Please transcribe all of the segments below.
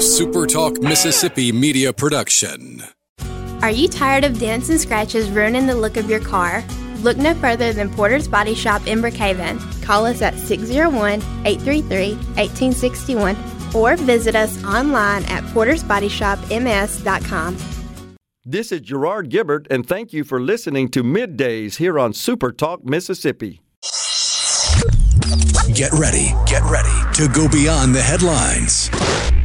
a SuperTalk Mississippi media production. Are you tired of dents and scratches ruining the look of your car? Look no further than Porter's Body Shop in Brookhaven. Call us at 601 833 1861 or visit us online at portersbodyshopms.com. This is Gerard Gibert, and thank you for listening to Middays here on Super Talk Mississippi. Get ready, get ready to go beyond the headlines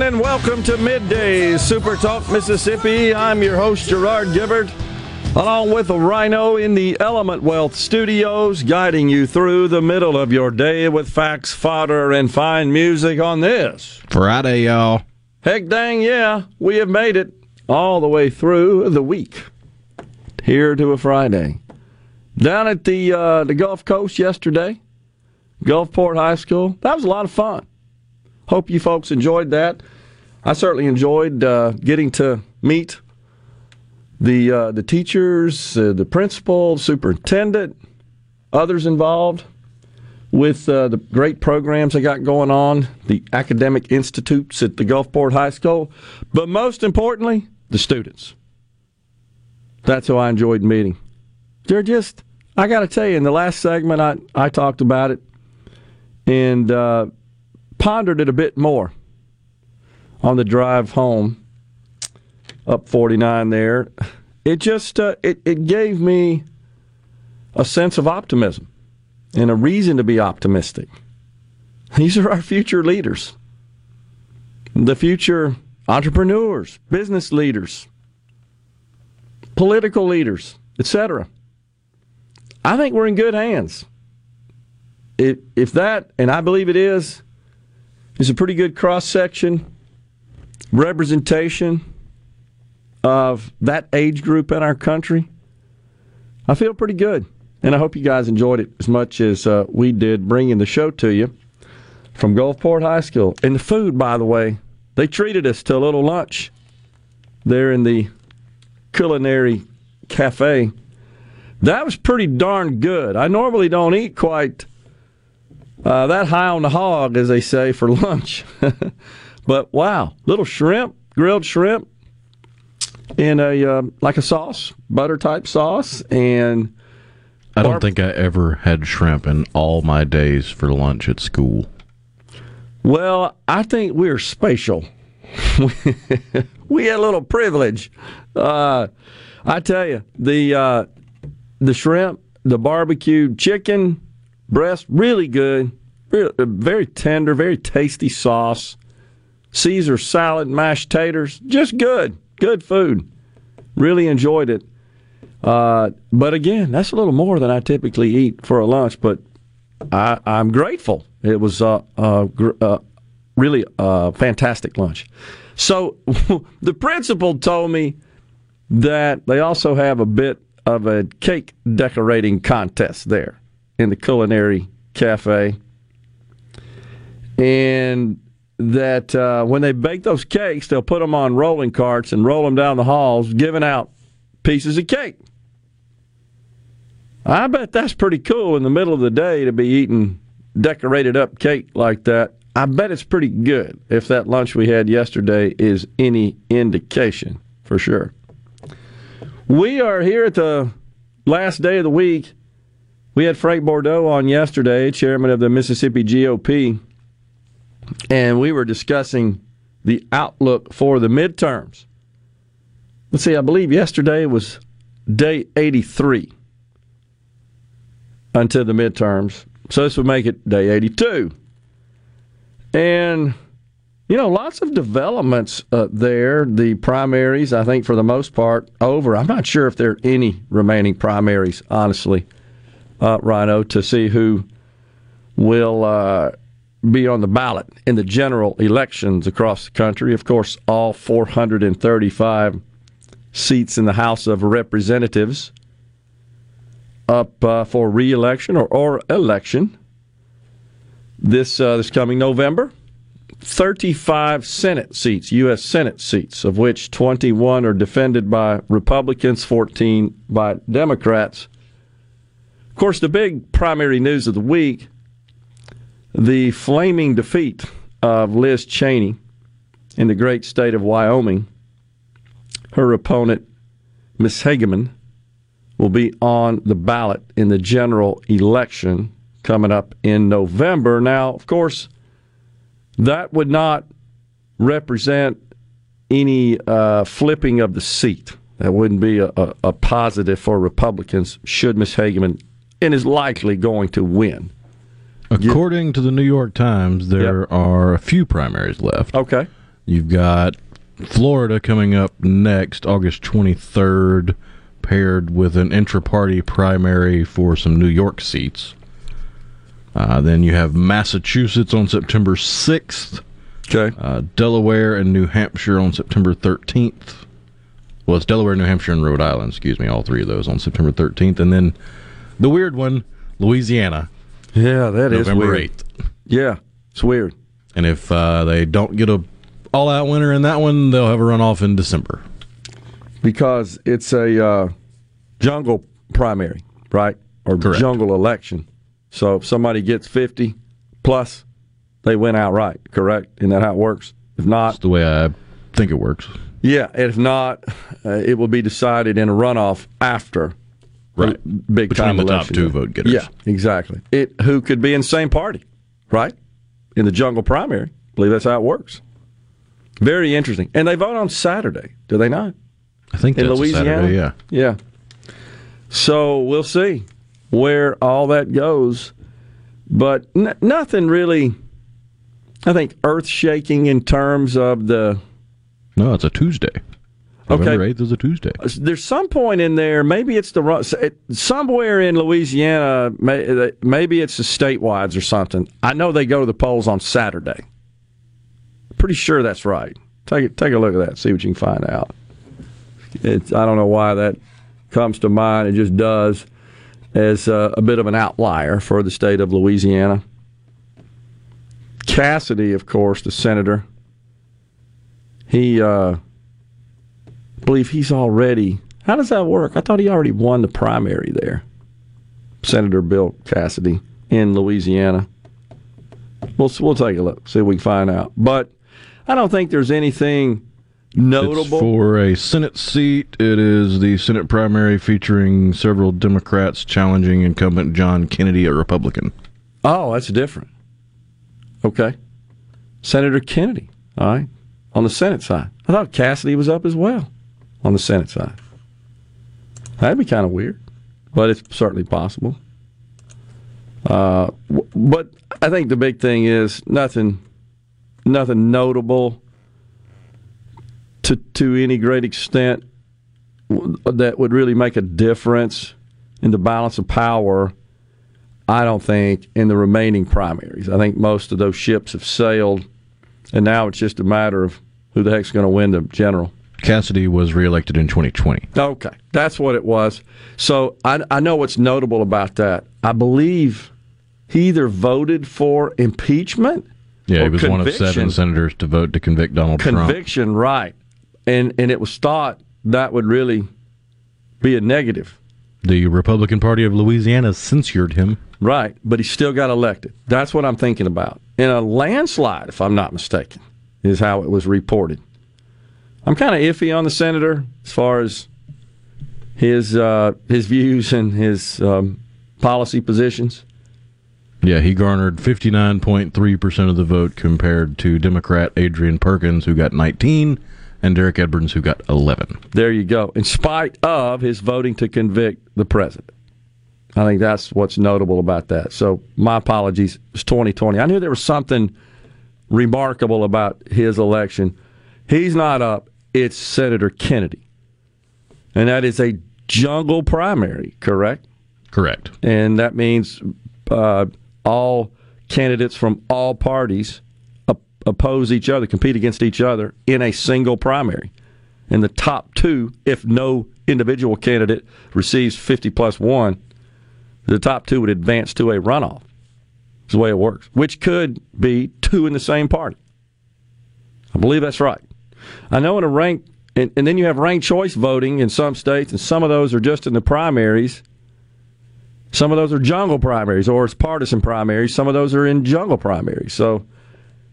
Everyone, and welcome to Midday Super Talk Mississippi. I'm your host, Gerard Gibert, along with rhino in the Element Wealth studios, guiding you through the middle of your day with facts, fodder, and fine music on this Friday, y'all. Heck dang, yeah, we have made it all the way through the week. Here to a Friday. Down at the uh, the Gulf Coast yesterday, Gulfport High School. That was a lot of fun. Hope you folks enjoyed that. I certainly enjoyed uh, getting to meet the uh, the teachers, uh, the principal, superintendent, others involved with uh, the great programs they got going on, the academic institutes at the Gulfport High School, but most importantly, the students. That's who I enjoyed meeting. They're just, I got to tell you, in the last segment, I, I talked about it. And uh, pondered it a bit more on the drive home up 49 there. It just uh, it it gave me a sense of optimism and a reason to be optimistic. These are our future leaders. The future entrepreneurs, business leaders, political leaders, etc. I think we're in good hands. If, if that, and I believe it is, is a pretty good cross section representation of that age group in our country. I feel pretty good, and I hope you guys enjoyed it as much as uh, we did bringing the show to you from Gulfport High School. And the food, by the way, they treated us to a little lunch there in the culinary cafe. That was pretty darn good. I normally don't eat quite uh, that high on the hog, as they say, for lunch. but wow, little shrimp, grilled shrimp, in a uh, like a sauce, butter type sauce, and I don't think I ever had shrimp in all my days for lunch at school. Well, I think we're spatial. we had a little privilege. Uh, I tell you, the uh, the shrimp, the barbecued chicken, breast, really good, very tender, very tasty sauce. Caesar salad, mashed taters, just good, good food. Really enjoyed it. Uh, but again, that's a little more than I typically eat for a lunch. But I, am grateful. It was uh, uh, uh really a fantastic lunch. So the principal told me that they also have a bit of a cake decorating contest there in the culinary cafe, and that uh, when they bake those cakes, they'll put them on rolling carts and roll them down the halls, giving out pieces of cake. I bet that's pretty cool in the middle of the day to be eating decorated up cake like that. I bet it's pretty good if that lunch we had yesterday is any indication, for sure. We are here at the last day of the week we had Frank Bordeaux on yesterday, chairman of the Mississippi GOP, and we were discussing the outlook for the midterms. Let's see, I believe yesterday was day 83 until the midterms. So this would make it day 82. And, you know, lots of developments uh, there. The primaries, I think, for the most part, over. I'm not sure if there are any remaining primaries, honestly uh, Rhino, to see who will uh, be on the ballot in the general elections across the country. Of course, all 435 seats in the House of Representatives up uh, for re-election or, or election this uh, this coming November. 35 Senate seats, U.S. Senate seats, of which 21 are defended by Republicans, 14 by Democrats. Course, the big primary news of the week the flaming defeat of Liz Cheney in the great state of Wyoming. Her opponent, Miss Hageman, will be on the ballot in the general election coming up in November. Now, of course, that would not represent any uh, flipping of the seat. That wouldn't be a, a, a positive for Republicans should Miss Hageman and is likely going to win. According to the New York Times, there Yep. are a few primaries left. Okay. You've got Florida coming up next, August 23rd, paired with an intra party primary for some New York seats. Uh, then you have Massachusetts on September 6th, Okay. uh, Delaware and New Hampshire on September 13th. Well, it's Delaware, New Hampshire, and Rhode Island, excuse me, all three of those on September 13th. And then the weird one, Louisiana, Yeah, that is November weird. 8th. Yeah, it's weird. And if uh, they don't get a all out winner in that one, they'll have a runoff in December. because it's a uh, jungle primary, right? Or Correct. jungle election. So if somebody gets 50 plus, they win outright, correct? Isn't that how it works? If That's not, the way I think it works. yeah, if not, uh, it will be decided in a runoff after Right. big Between time the top election. two vote getters. Yeah, exactly. It who could be in the same party, right? In the jungle primary. I believe that's how it works. Very interesting. And they vote on Saturday, do they not? I think in that's a Louisiana. Saturday, yeah. Yeah. So we'll see where all that goes, but n- nothing really. I think earth shaking in terms of the. No, it's a Tuesday. Okay. November 8th is a Tuesday. There's some point in there. Maybe it's the somewhere in Louisiana. Maybe it's the statewide or something. I know they go to the polls on Saturday. Pretty sure that's right. Take take a look at that. See what you can find out. It's, I don't know why that comes to mind. It just does as uh, a bit of an outlier for the state of Louisiana. Cassidy, of course, the senator. He, uh, believe he's already. How does that work? I thought he already won the primary there. Senator Bill Cassidy in Louisiana. We'll we'll take a look, see if we can find out. But I don't think there's anything notable. It's for a Senate seat. It is the Senate primary featuring several Democrats challenging incumbent John Kennedy, a Republican. Oh, that's different. Okay. Senator Kennedy, all right, on the Senate side. I thought Cassidy was up as well on the Senate side. That'd be kind of weird, but it's certainly possible. Uh, but I think the big thing is nothing, nothing notable to to any great extent that would really make a difference in the balance of power. I don't think, in the remaining primaries. I think most of those ships have sailed, and now it's just a matter of who the heck's going to win the general. Cassidy was reelected in 2020. Okay, that's what it was. So I, I know what's notable about that. I believe he either voted for impeachment. Yeah, he was one of seven senators to vote to convict Donald Trump. Conviction, right? And and it was thought that would really be a negative. The Republican Party of Louisiana censured him. Right, but he still got elected. That's what I'm thinking about. In a landslide, if I'm not mistaken, is how it was reported. I'm kind of iffy on the senator as far as his uh, his views and his um, policy positions. Yeah, he garnered 59.3% of the vote compared to Democrat Adrian Perkins, who got 19, and Derrick Edwards, who got 11. There you go. In spite of his voting to convict the president. I think that's what's notable about that. So my apologies. It's 2020. I knew there was something remarkable about his election. He's not up. It's Senator Kennedy. And that is a jungle primary, correct? Correct. And that means uh, all candidates from all parties op- oppose each other, compete against each other in a single primary. And the top two, if no individual candidate receives 50 plus one, the top two would advance to a runoff. Is the way it works, which could be two in the same party. I believe that's right. I know in a rank, and, and then you have ranked choice voting in some states, and some of those are just in the primaries. Some of those are jungle primaries or it's partisan primaries. Some of those are in jungle primaries. So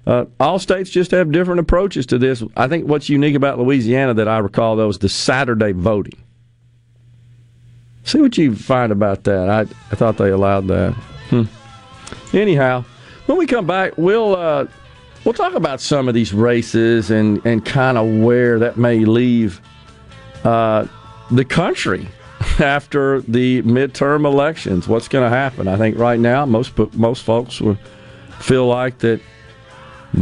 uh, all states just have different approaches to this. I think what's unique about Louisiana that I recall though is the Saturday voting. See what you find about that. I I thought they allowed that. Hmm. Anyhow, when we come back, we'll uh, we'll talk about some of these races and and kind of where that may leave uh, the country after the midterm elections. What's going to happen? I think right now most most folks will feel like that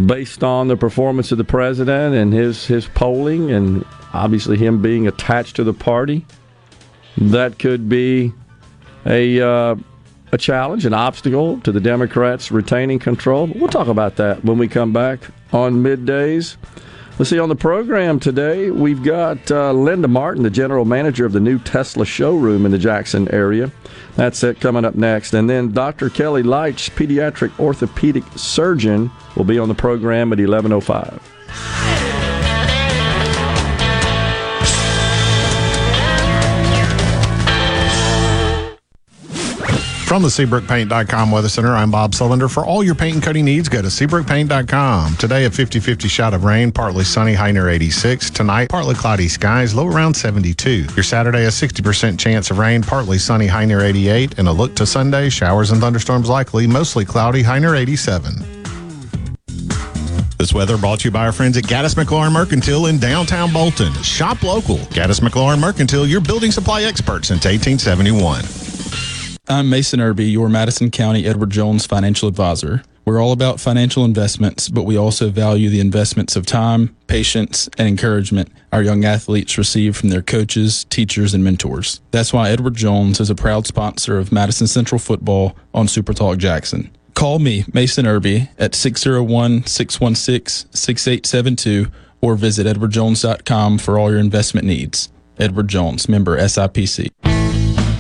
based on the performance of the president and his his polling and obviously him being attached to the party that could be a uh, a challenge, an obstacle to the Democrats retaining control. We'll talk about that when we come back on middays. Let's see, on the program today, we've got uh, Linda Martin, the general manager of the new Tesla showroom in the Jackson area. That's it coming up next. And then Dr. Kelly Leitch, pediatric orthopedic surgeon, will be on the program at 1105. From the SeabrookPaint.com Weather Center, I'm Bob Sullender. For all your paint and coating needs, go to SeabrookPaint.com. Today, a 50 50 shot of rain, partly sunny, high near 86. Tonight, partly cloudy skies, low around 72. Your Saturday, a 60% chance of rain, partly sunny, high near 88. And a look to Sunday, showers and thunderstorms likely, mostly cloudy, high near 87. This weather brought to you by our friends at Gaddis McLaurin Mercantile in downtown Bolton. Shop local. Gaddis McLaurin Mercantile, your building supply expert since 1871. I'm Mason Irby, your Madison County Edward Jones financial advisor. We're all about financial investments, but we also value the investments of time, patience, and encouragement our young athletes receive from their coaches, teachers, and mentors. That's why Edward Jones is a proud sponsor of Madison Central Football on Super Talk Jackson. Call me, Mason Irby, at 601 616 6872 or visit edwardjones.com for all your investment needs. Edward Jones, member SIPC.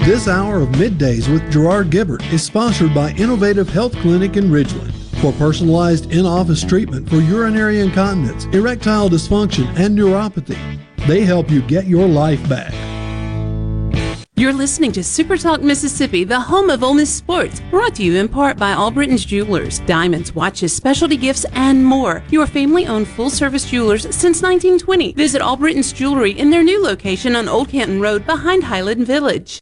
This hour of middays with Gerard Gibert is sponsored by Innovative Health Clinic in Ridgeland. For personalized in office treatment for urinary incontinence, erectile dysfunction, and neuropathy, they help you get your life back. You're listening to Super Talk Mississippi, the home of Ole Miss sports, brought to you in part by Albriton's Jewelers, diamonds, watches, specialty gifts, and more. Your family-owned full-service jewelers since 1920. Visit Albriton's Jewelry in their new location on Old Canton Road behind Highland Village.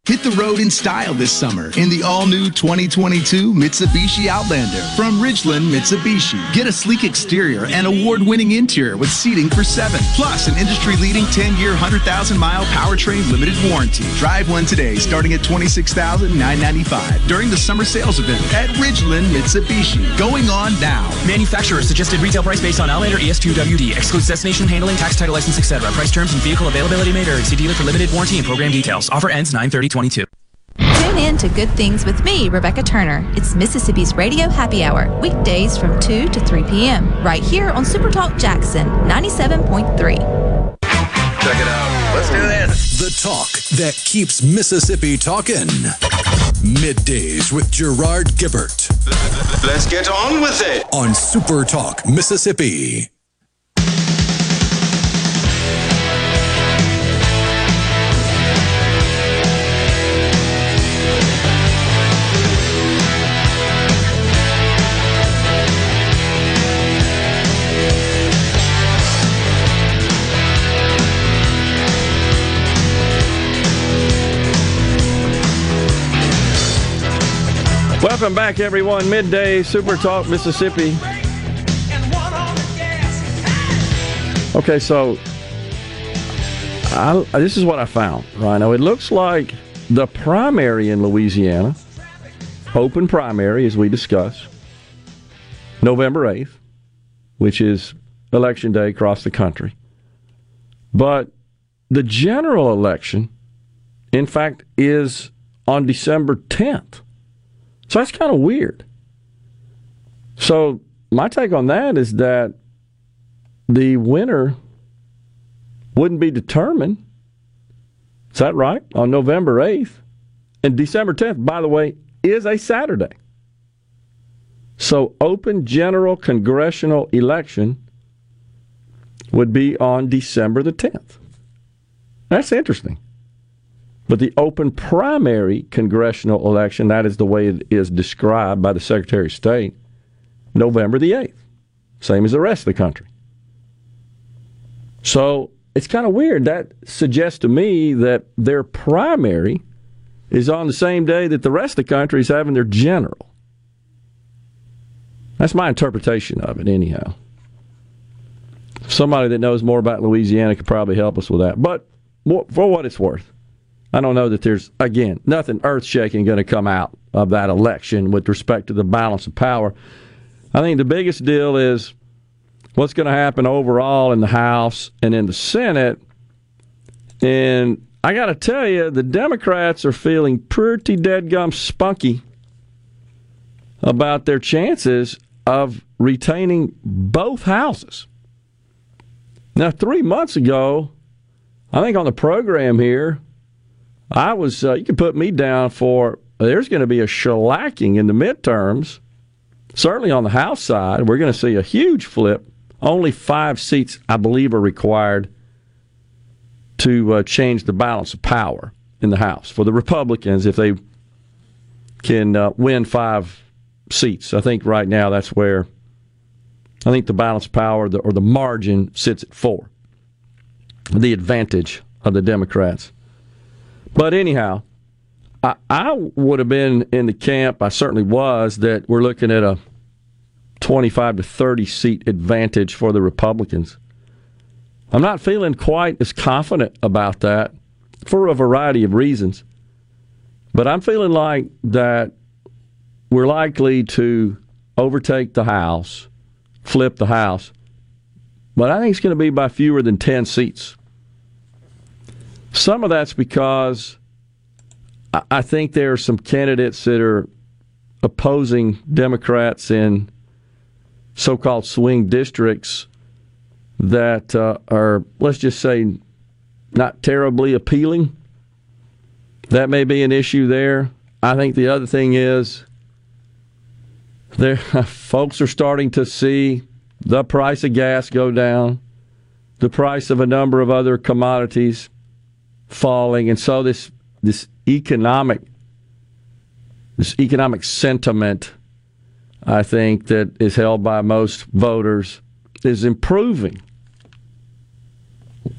Hit the road in style this summer in the all-new 2022 Mitsubishi Outlander from Ridgeland Mitsubishi. Get a sleek exterior and award-winning interior with seating for seven, plus an industry-leading 10-year, 100,000-mile powertrain limited warranty. Drive one today, starting at $26,995 during the summer sales event at Ridgeland Mitsubishi. Going on now. Manufacturer suggested retail price based on Outlander ES2WD. Excludes destination handling, tax, title, license, etc. Price terms and vehicle availability may vary. See dealer for limited warranty and program details. Offer ends 930 22. Tune in to Good Things with me, Rebecca Turner. It's Mississippi's Radio Happy Hour, weekdays from 2 to 3 p.m., right here on Super Talk Jackson 97.3. Check it out. Let's do this. The talk that keeps Mississippi talking. Middays with Gerard Gibert. Let's get on with it. On Super Talk, Mississippi. Welcome back, everyone. Midday Super Talk Mississippi. Okay, so I, this is what I found, Rhino. It looks like the primary in Louisiana, open primary, as we discussed, November 8th, which is election day across the country. But the general election, in fact, is on December 10th. So that's kind of weird. So my take on that is that the winner wouldn't be determined. Is that right? On November 8th. And December 10th, by the way, is a Saturday. So open general congressional election would be on December the 10th. That's interesting. But the open primary congressional election, that is the way it is described by the Secretary of State, November the 8th, same as the rest of the country. So it's kind of weird. That suggests to me that their primary is on the same day that the rest of the country is having their general. That's my interpretation of it, anyhow. Somebody that knows more about Louisiana could probably help us with that. But for what it's worth, I don't know that there's, again, nothing earth shaking going to come out of that election with respect to the balance of power. I think the biggest deal is what's going to happen overall in the House and in the Senate. And I got to tell you, the Democrats are feeling pretty dead gum spunky about their chances of retaining both houses. Now, three months ago, I think on the program here, I was, uh, you can put me down for there's going to be a shellacking in the midterms. Certainly on the House side, we're going to see a huge flip. Only five seats, I believe, are required to uh, change the balance of power in the House for the Republicans if they can uh, win five seats. I think right now that's where I think the balance of power or the margin sits at four. The advantage of the Democrats. But anyhow, I, I would have been in the camp, I certainly was, that we're looking at a 25 to 30 seat advantage for the Republicans. I'm not feeling quite as confident about that for a variety of reasons. But I'm feeling like that we're likely to overtake the House, flip the House, but I think it's going to be by fewer than 10 seats. Some of that's because I think there are some candidates that are opposing Democrats in so called swing districts that uh, are, let's just say, not terribly appealing. That may be an issue there. I think the other thing is there folks are starting to see the price of gas go down, the price of a number of other commodities falling, and so this this economic this economic sentiment, I think that is held by most voters, is improving,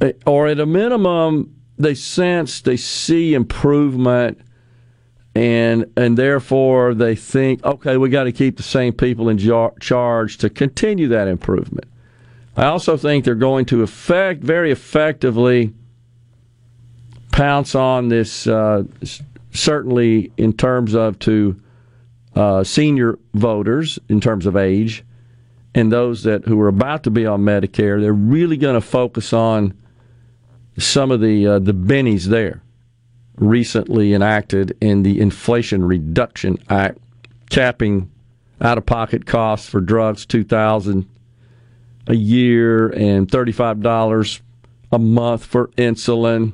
eh, or at a minimum, they sense they see improvement. And and therefore they think, okay, we got to keep the same people in jar- charge to continue that improvement. I also think they're going to affect very effectively pounce on this, uh, certainly in terms of to uh, senior voters, in terms of age, and those that who are about to be on Medicare. They're really going to focus on some of the uh, the bennies there recently enacted in the Inflation Reduction Act, capping out of pocket costs for drugs two thousand a year and thirty five dollars a month for insulin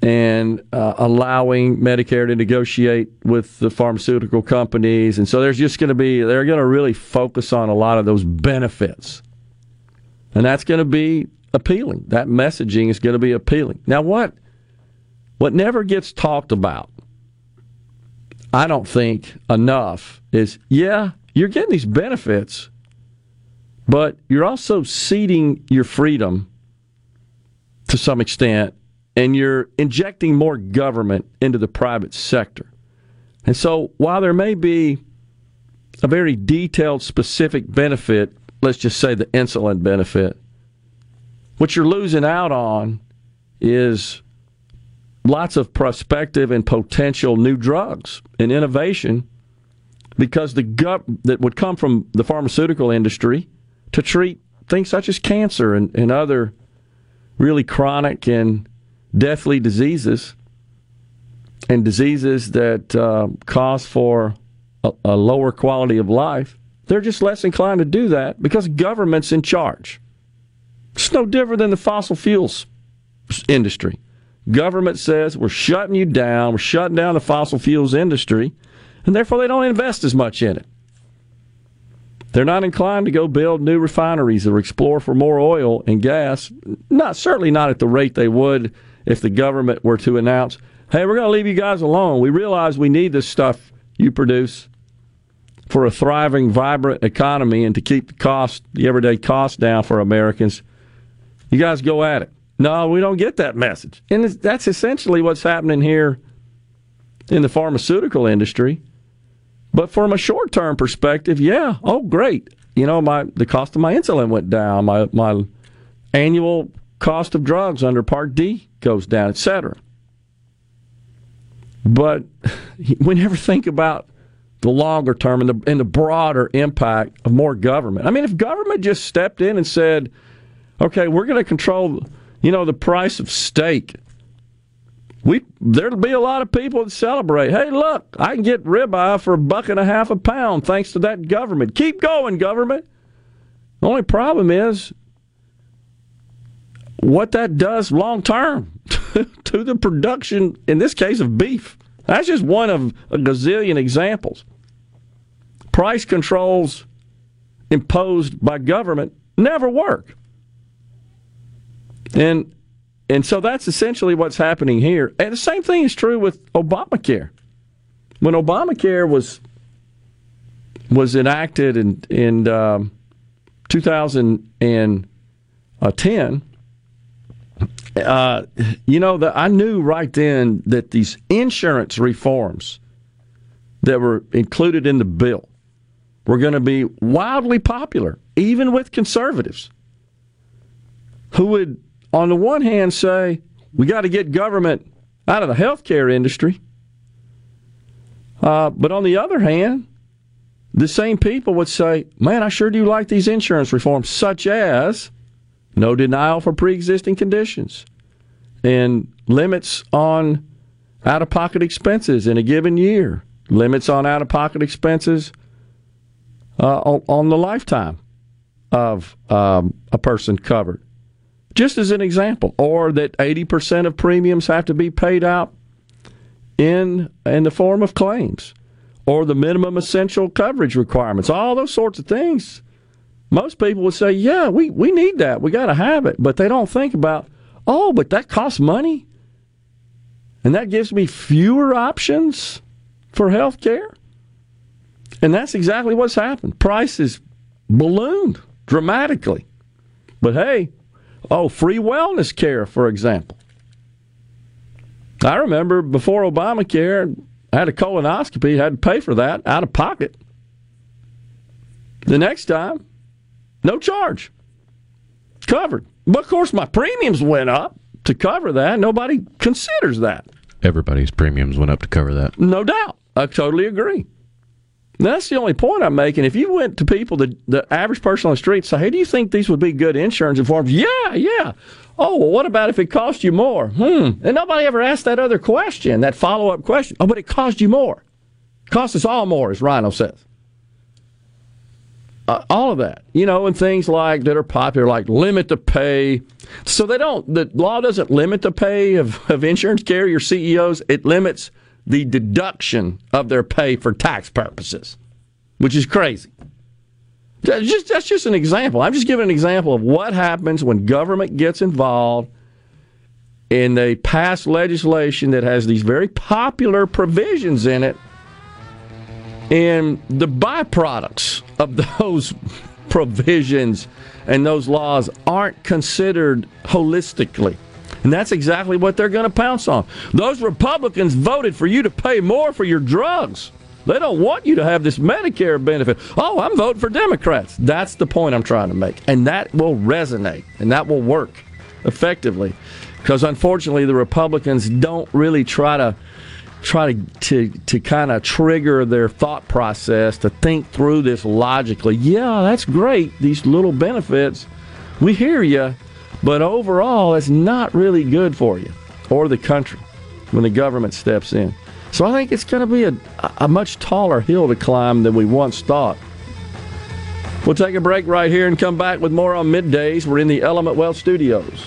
and uh, allowing Medicare to negotiate with the pharmaceutical companies. And so there's just going to be, they're going to really focus on a lot of those benefits. And that's going to be appealing. That messaging is going to be appealing. Now, what, what never gets talked about, I don't think enough, is yeah, you're getting these benefits, but you're also ceding your freedom to some extent and you're injecting more government into the private sector. And so while there may be a very detailed, specific benefit, let's just say the insulin benefit, what you're losing out on is lots of prospective and potential new drugs and innovation because the gut that would come from the pharmaceutical industry to treat things such as cancer and, and other really chronic and deathly diseases and diseases that uh, cause for a, a lower quality of life, they're just less inclined to do that because government's in charge. It's no different than the fossil fuels industry. Government says we're shutting you down, we're shutting down the fossil fuels industry, and therefore they don't invest as much in it. They're not inclined to go build new refineries or explore for more oil and gas. Not certainly not at the rate they would if the government were to announce, hey, we're going to leave you guys alone. We realize we need this stuff you produce for a thriving, vibrant economy and to keep the cost, the everyday cost down for Americans. You guys go at it. No, we don't get that message. And that's essentially what's happening here in the pharmaceutical industry. But from a short term perspective, yeah, oh great. You know, my the cost of my insulin went down. My my annual cost of drugs under Part D goes down, etc. But we never think about the longer term and the, and the broader impact of more government. I mean, if government just stepped in and said, okay, we're going to control, you know, the price of steak, we there'll be a lot of people that celebrate. Hey, look, I can get ribeye for a buck and a half a pound thanks to that government. Keep going, government. The only problem is what that does long term to the production, in this case, of beef. That's just one of a gazillion examples. Price controls imposed by government never work. And and so that's essentially what's happening here. And the same thing is true with Obamacare. When Obamacare was was enacted in in um, 2010, uh, you know, that I knew right then that these insurance reforms that were included in the bill were going to be wildly popular, even with conservatives who would, on the one hand, say, we got to get government out of the healthcare industry. Uh, but on the other hand, the same people would say, man, I sure do like these insurance reforms, such as no denial for pre existing conditions, and limits on out of pocket expenses in a given year, limits on out of pocket expenses uh, on, the lifetime of um, a person covered. Just as an example, or that 80% of premiums have to be paid out in, in the form of claims, or the minimum essential coverage requirements, all those sorts of things most people would say, yeah, we, we need that. We got to have it. But they don't think about, oh, but that costs money. And that gives me fewer options for health care. And that's exactly what's happened. Prices ballooned dramatically. But hey, oh, free wellness care, for example. I remember before Obamacare, I had a colonoscopy, had to pay for that out of pocket. The next time, no charge. Covered. But of course, my premiums went up to cover that. Nobody considers that. Everybody's premiums went up to cover that. No doubt. I totally agree. That's the only point I'm making. If you went to people, the, the average person on the street, say, hey, do you think these would be good insurance reforms? Yeah, yeah. Oh, well, what about if it cost you more? Hmm. And nobody ever asked that other question, that follow up question. Oh, but it cost you more. Cost us all more, as Rhino says. Uh, all of that, you know, and things like that are popular, like limit the pay. So they don't. The law doesn't limit the pay of, of insurance carrier CEOs. It limits the deduction of their pay for tax purposes, which is crazy. That's just, that's just an example. I'm just giving an example of what happens when government gets involved and they pass legislation that has these very popular provisions in it, and the byproducts of those provisions and those laws aren't considered holistically. And that's exactly what they're going to pounce on. Those Republicans voted for you to pay more for your drugs. They don't want you to have this Medicare benefit. Oh, I'm voting for Democrats. That's the point I'm trying to make. And that will resonate and that will work effectively. Because unfortunately, the Republicans don't really try to try to to, to kind of trigger their thought process to think through this logically. Yeah, that's great. These little benefits, we hear you, but overall, it's not really good for you or the country when the government steps in. So I think it's going to be a, a much taller hill to climb than we once thought. We'll take a break right here and come back with more on middays. We're in the Element Wealth Studios.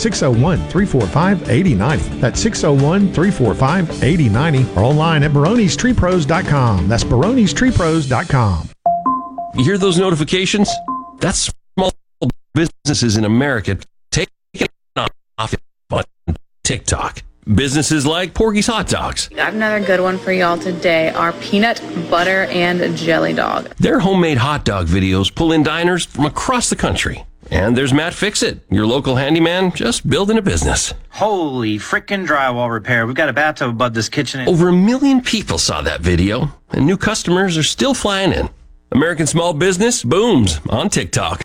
601 345 8090. That's 601 345 8090 or online at baronestreepros.com. That's baronestreepros.com. You hear those notifications? That's small businesses in America taking off on TikTok. Businesses like Porgy's Hot Dogs. Got another good one for y'all today. Our peanut butter and jelly dog. Their homemade hot dog videos pull in diners from across the country. And there's Matt Fixit, your local handyman, just building a business. Holy frickin' drywall repair. We've got a bathtub above this kitchen. Over a million people saw that video, and new customers are still flying in. American small business booms on TikTok.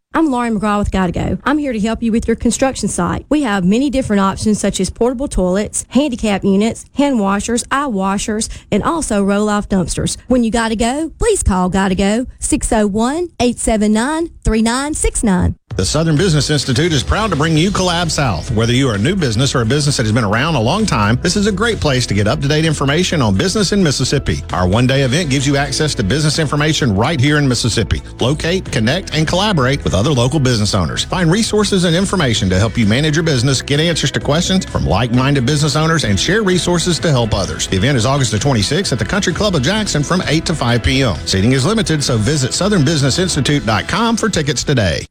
I'm Lauren McGraw with Gotta Go. I'm here to help you with your construction site. We have many different options such as portable toilets, handicap units, hand washers, eye washers, and also roll off dumpsters. When you gotta go, please call Gotta Go 601 879 3969. The Southern Business Institute is proud to bring you Collab South. Whether you are a new business or a business that has been around a long time, this is a great place to get up to date information on business in Mississippi. Our one day event gives you access to business information right here in Mississippi. Locate, connect, and collaborate with other local business owners. Find resources and information to help you manage your business, get answers to questions from like minded business owners, and share resources to help others. The event is August the 26th at the Country Club of Jackson from 8 to 5 p.m. Seating is limited, so visit southernbusinessinstitute.com for tickets today.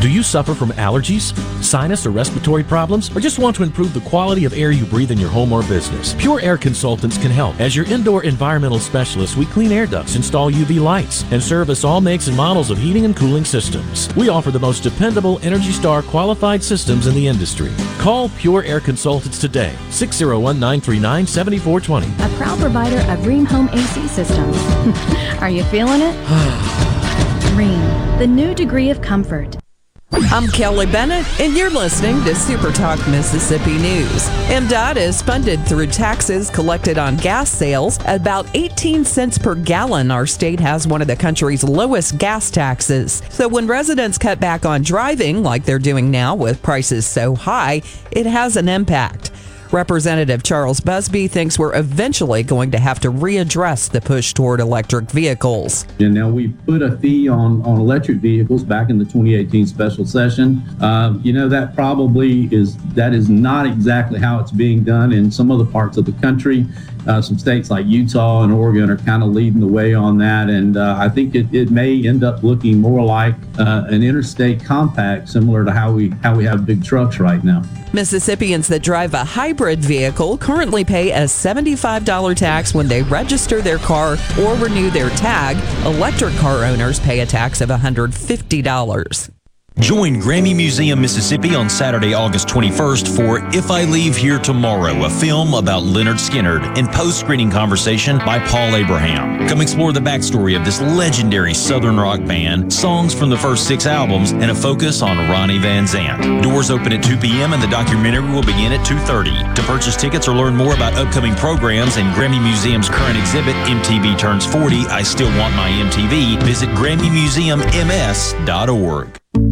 Do you suffer from allergies, sinus, or respiratory problems, or just want to improve the quality of air you breathe in your home or business? Pure Air Consultants can help. As your indoor environmental specialist, we clean air ducts, install UV lights, and service all makes and models of heating and cooling systems. We offer the most dependable Energy Star qualified systems in the industry. Call Pure Air Consultants today, 601 939 7420. A proud provider of Rheem Home AC systems. Are you feeling it? Rheem, the new degree of comfort. I'm Kelly Bennett, and you're listening to Super Talk Mississippi News. MDOT is funded through taxes collected on gas sales about 18 cents per gallon. Our state has one of the country's lowest gas taxes. So when residents cut back on driving, like they're doing now with prices so high, it has an impact. Representative Charles Busby thinks we're eventually going to have to readdress the push toward electric vehicles. And now we put a fee on, on electric vehicles back in the 2018 special session. Uh, you know, that probably is, that is not exactly how it's being done in some other parts of the country. Uh, some states like Utah and Oregon are kind of leading the way on that. And uh, I think it, it may end up looking more like uh, an interstate compact, similar to how we, how we have big trucks right now. Mississippians that drive a hybrid vehicle currently pay a $75 tax when they register their car or renew their tag. Electric car owners pay a tax of $150. Join Grammy Museum Mississippi on Saturday, August 21st for If I Leave Here Tomorrow, a film about Lynyrd Skynyrd and post-screening conversation by Paul Abraham. Come explore the backstory of this legendary Southern rock band, songs from the first six albums, and a focus on Ronnie Van Zant. Doors open at 2 p.m. and the documentary will begin at 2.30. To purchase tickets or learn more about upcoming programs and Grammy Museum's current exhibit, MTV Turns 40, I Still Want My MTV, visit GrammyMuseumMS.org.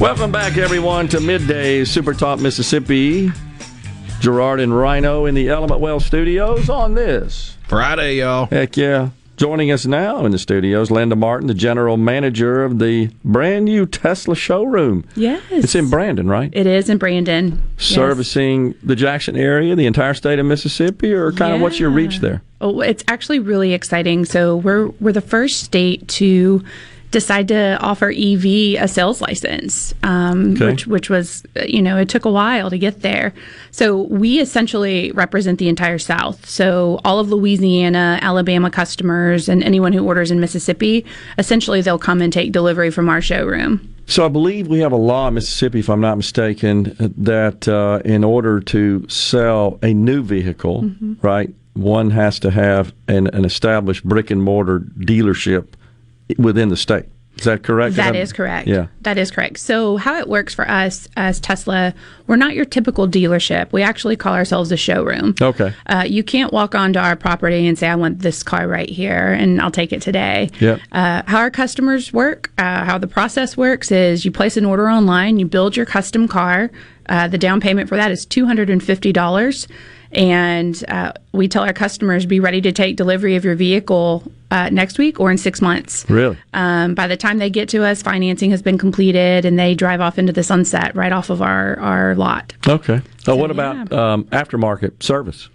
Welcome back, everyone, to Midday Super Talk Mississippi. Gerard and Rhino in the Element Wealth studios on this Friday, y'all. Heck yeah. Joining us now in the studios, Linda Martin, the general manager of the brand new Tesla showroom. Yes. It's in Brandon, right? It is in Brandon. Yes. Servicing the Jackson area, the entire state of Mississippi, or kind of what's your reach there? Oh, it's actually really exciting. So we're we're the first state to decide to offer EV a sales license, um, Okay. which which was you know it took a while to get there. So we essentially represent the entire South. So all of Louisiana, Alabama customers, and anyone who orders in Mississippi, essentially they'll come and take delivery from our showroom. So I believe we have a law in Mississippi, if I'm not mistaken, that uh, in order to sell a new vehicle, Mhm. right, one has to have an, an established brick and mortar dealership within the state. Is that correct? That Is correct. Yeah. That is correct. So, how it works for us as Tesla, we're not your typical dealership. We actually call ourselves a showroom. Okay. Uh, you can't walk onto our property and say, I want this car right here and I'll take it today. Yep. Uh, how our customers work, uh, how the process works is you place an order online, you build your custom car. Uh, the down payment for that is $250. And uh, we tell our customers be ready to take delivery of your vehicle uh, next week or in six months. Really? Um, by the time they get to us, financing has been completed and they drive off into the sunset right off of our, our lot. Okay. So, what about um, aftermarket service?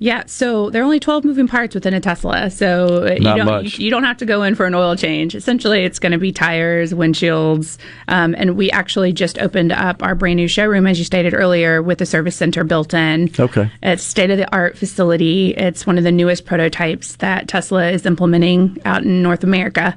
Yeah, so there are only 12 moving parts within a Tesla. So uh, you don't much. You, you don't have to go in for an oil change. Essentially, it's going to be tires, windshields, um, and we actually just opened up our brand new showroom, as you stated earlier, with a service center built in. Okay. It's state of the art facility. It's one of the newest prototypes that Tesla is implementing out in North America.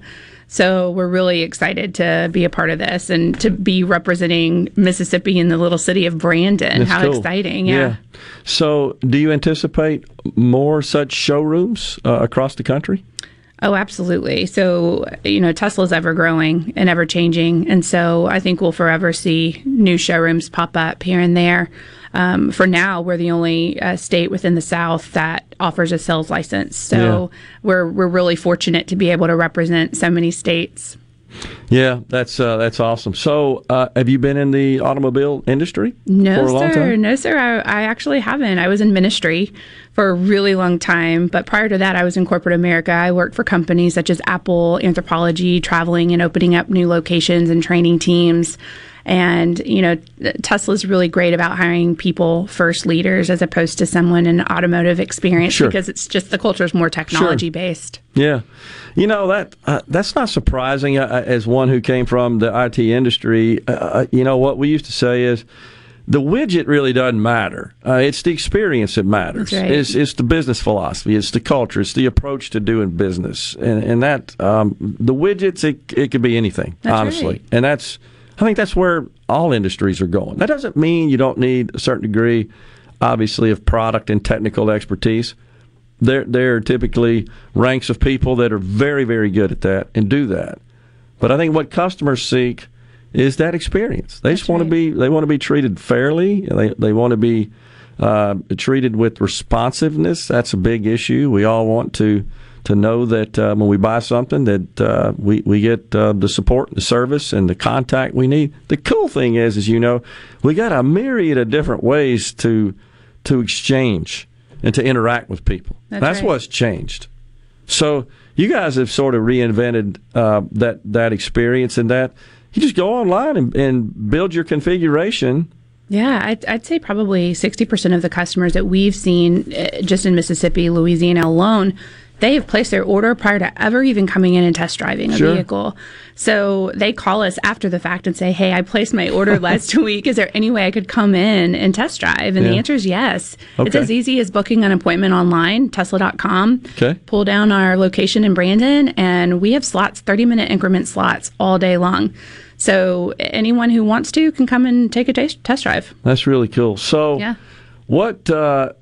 So we're really excited to be a part of this and to be representing Mississippi in the little city of Brandon. That's How cool. exciting! Yeah. So, do you anticipate more such showrooms uh, across the country? Oh, absolutely. So, you know, Tesla's ever growing and ever changing. And so I think we'll forever see new showrooms pop up here and there. Um, for now, we're the only uh, state within the South that offers a sales license. So we're, we're really fortunate to be able to represent so many states. Yeah, that's uh, that's awesome. So, uh, have you been in the automobile industry No, for a long sir. time? No, sir. I, I actually haven't. I was in ministry for a really long time. But prior to that, I was in corporate America. I worked for companies such as Apple, Anthropologie, traveling and opening up new locations and training teams. And, you know, Tesla's really great about hiring people first leaders as opposed to someone in automotive experience Sure. because it's just the culture is more technology based. Yeah, you know that uh, that's not surprising. Uh, as one who came from the IT industry, uh, you know what we used to say is. The widget really doesn't matter. Uh, it's the experience that matters. Right. It's, it's the business philosophy. It's the culture. It's the approach to doing business. And, and that um, the widgets, it, it could be anything, That's honestly. right. And that's I think that's where all industries are going. That doesn't mean you don't need a certain degree, obviously, of product and technical expertise. There, there are typically ranks of people that are very, very good at that and do that. But I think what customers seek is that experience. They just want to be, they want to be treated fairly. They, they want to be uh, treated with responsiveness. That's a big issue. We all want to to know that uh, when we buy something that uh, we we get uh, the support, and the service, and the contact we need. The cool thing is, as you know, we got a myriad of different ways to to exchange and to interact with people. That's right. what's changed. So you guys have sort of reinvented uh, that that experience and that you just go online and, and build your configuration. Yeah, I'd, I'd say probably 60% of the customers that we've seen uh, just in Mississippi, Louisiana alone, they have placed their order prior to ever even coming in and test driving a Sure. vehicle. So they call us after the fact and say, Hey, I placed my order last week. Is there any way I could come in and test drive? And the answer is yes. It's as easy as booking an appointment online, tesla.com. Okay. Pull down our location in Brandon, and we have slots, 30 minute increment slots all day long. So anyone who wants to can come and take a test drive. That's really cool. So, Yeah. what uh,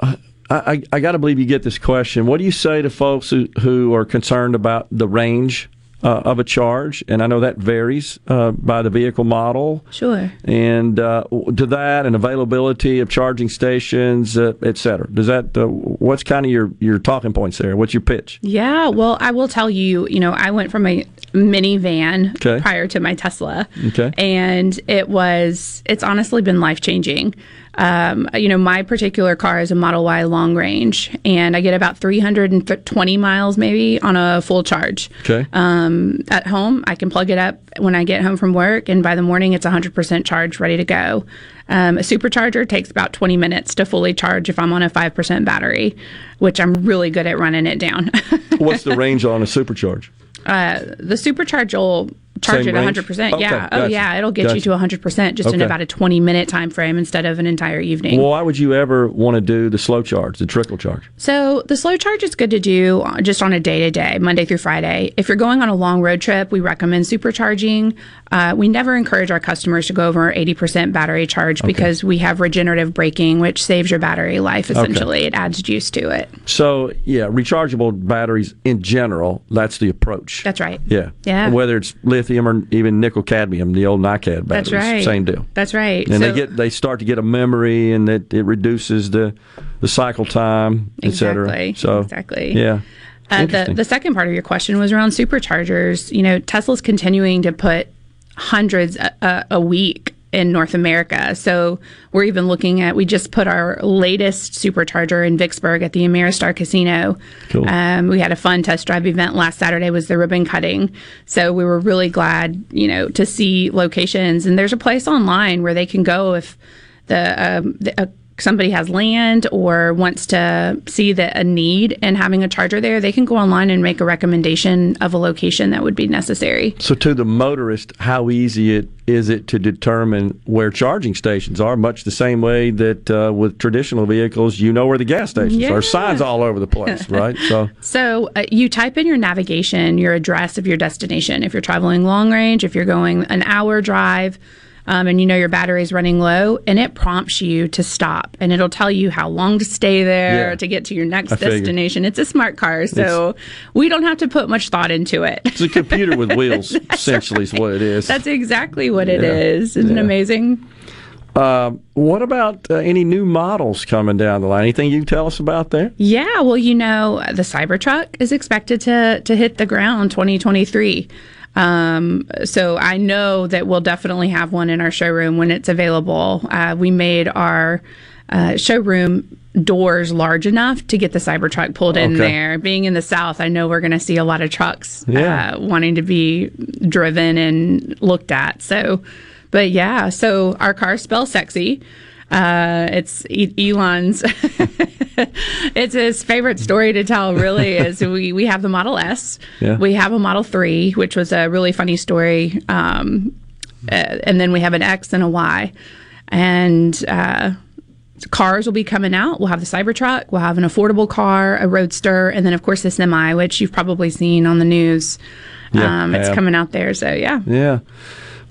I, I, I got to believe you get this question. What do you say to folks who, who are concerned about the range uh, of a charge? And I know that varies uh, by the vehicle model. Sure. And uh, to that, and availability of charging stations, uh, et cetera. Does that? Uh, what's kind of your your talking points there? What's your pitch? Yeah, well, I will tell you, you know, I went from a minivan Okay. prior to my Tesla. Okay. And it was, it's honestly been life changing. Um, you know, my particular car is a Model Y long range, and I get about 320 miles maybe on a full charge. Okay. Um, at home, I can plug it up when I get home from work, and by the morning, it's 100% charged, ready to go. Um, a supercharger takes about 20 minutes to fully charge if I'm on a 5% battery, which I'm really good at running it down. What's the range on a supercharge? Uh, the supercharge will charge Same it 100%. Okay, yeah. Oh, gotcha. yeah. It'll get you to 100% just in about a 20 minute time frame instead of an entire evening. Well, why would you ever want to do the slow charge, the trickle charge? So the slow charge is good to do uh, just on a day to day, Monday through Friday. If you're going on a long road trip, we recommend supercharging. Uh, we never encourage our customers to go over 80% battery charge because we have regenerative braking, which saves your battery life. Okay. Essentially, it adds juice to it. So, yeah, rechargeable batteries in general, that's the approach. That's right. Yeah. Yeah. Whether it's lithium or even nickel cadmium, the old NiCad batteries, That's right. same deal. That's right. And So- they get they start to get a memory, and that it reduces the the cycle time, et cetera. Exactly. So Exactly. yeah. Uh, the, the second part of your question was around superchargers. You know, Tesla's continuing to put hundreds a, a, a week in North America. So we're even looking at, we just put our latest supercharger in Vicksburg at the Ameristar Casino. Cool. Um, we had a fun test drive event last Saturday was the ribbon cutting. So we were really glad, you know, to see locations. And there's a place online where they can go if the, um, the uh, somebody has land or wants to see that a need and having a charger there, they can go online and make a recommendation of a location that would be necessary. So to the motorist, how easy it is it to determine where charging stations are? Much the same way that uh, with traditional vehicles, you know where the gas stations Yeah. are. Signs all over the place, right? So So uh, you type in your navigation, your address of your destination. If you're traveling long range, if you're going an hour drive, um, and you know your battery's running low, and it prompts you to stop, and it'll tell you how long to stay there Yeah. to get to your next I figured. destination. It's a smart car, so we don't have to put much thought into it. It's a computer with wheels, essentially, is what it is. That's exactly what it Yeah. is. Isn't Yeah. it amazing? Um, what about uh, any new models coming down the line? Anything you can tell us about there? Yeah, well, you know, the Cybertruck is expected to to hit the ground 2023. Um, so I know that we'll definitely have one in our showroom when it's available. Uh, we made our uh, showroom doors large enough to get the Cybertruck pulled in Okay. there. Being in the South, I know we're going to see a lot of trucks Yeah. uh, wanting to be driven and looked at. So, but yeah, so our cars spell sexy. Uh, it's Elon's. it's his favorite story to tell. Really, is we we have the Model S. Yeah. We have a Model Three, which was a really funny story. Um, uh, and then we have an X and a Y, and. Uh, Cars will be coming out. We'll have the Cybertruck. We'll have an affordable car, a Roadster, and then of course the Semi, which you've probably seen on the news. Yeah, um, it's coming out there. So yeah, Yeah.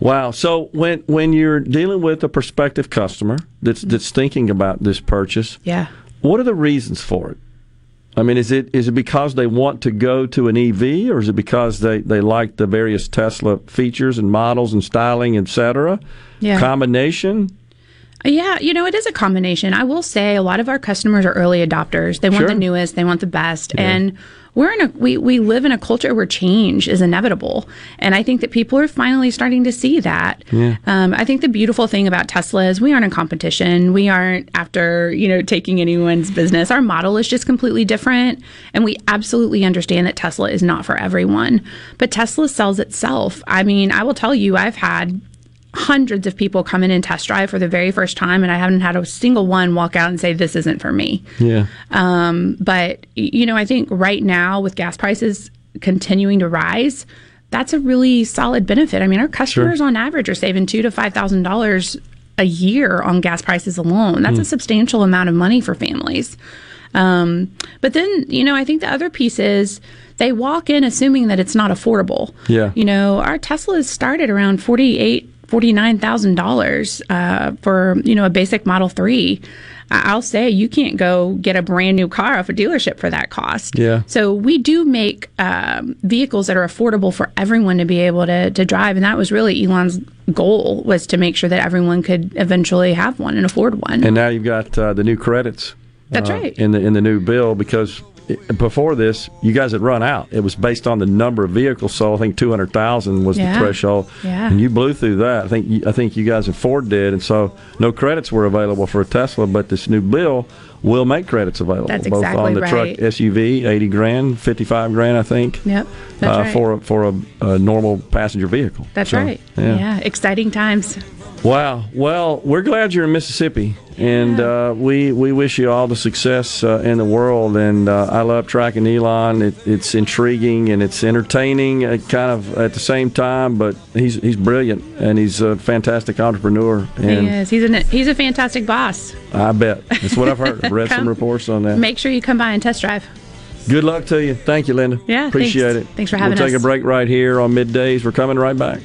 Wow. So when when you're dealing with a prospective customer that's mm-hmm. that's thinking about this purchase, yeah. what are the reasons for it? I mean, is it is it because they want to go to an EV, or is it because they, they like the various Tesla features and models and styling, et cetera? Yeah. Combination. Yeah, you know, it is a combination. I will say a lot of our customers are early adopters. They want Sure. the newest, they want the best. Yeah. And we're in a we, we live in a culture where change is inevitable. And I think that people are finally starting to see that. Yeah. Um, I think the beautiful thing about Tesla is we aren't in competition. We aren't after, you know, taking anyone's business. Our model is just completely different. And we absolutely understand that Tesla is not for everyone. But Tesla sells itself. I mean, I will tell you, I've had hundreds of people come in and test drive for the very first time, and I haven't had a single one walk out and say, This isn't for me. Yeah. Um, but, you know, I think right now with gas prices continuing to rise, that's a really solid benefit. I mean, our customers on average are saving two to five thousand dollars a year on gas prices alone. That's Hmm. a substantial amount of money for families. Um, but then, you know, I think the other piece is they walk in assuming that it's not affordable. Yeah. You know, our Teslas started around forty eight, forty nine thousand dollars uh, for you know a basic Model Three. I- I'll say you can't go get a brand new car off a dealership for that cost. Yeah. So we do make um, vehicles that are affordable for everyone to be able to to drive, and that was really Elon's goal was to make sure that everyone could eventually have one and afford one. And now you've got uh, the new credits. That's uh, right. In the in the new bill because before this, you guys had run out. It was based on the number of vehicles sold. I think two hundred thousand was Yeah. the threshold. Yeah. And you blew through that. I think you, I think you guys at Ford did, and so no credits were available for a Tesla. But this new bill will make credits available, That's both exactly on the right. truck SUV, eighty grand, fifty five grand, I think. Yep. That's uh, right. For a, for a, a normal passenger vehicle. That's So, right. Yeah. Exciting times. Wow. Well, we're glad you're in Mississippi, and uh, we we wish you all the success uh, in the world. And uh, I love tracking Elon. It, it's intriguing and it's entertaining, uh, kind of at the same time. But he's he's brilliant and he's a fantastic entrepreneur. And he is. He's a he's a fantastic boss. I bet that's what I've heard. I've read some reports on that. Make sure you come by and test drive. Good luck to you. Thank you, Linda. Yeah, appreciate thanks. it. Thanks for having us. We'll take a break right here on middays. We're coming right back.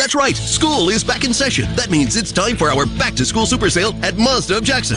That's right, school is back in session. That means it's time for our back to school super sale at Mazda of Jackson.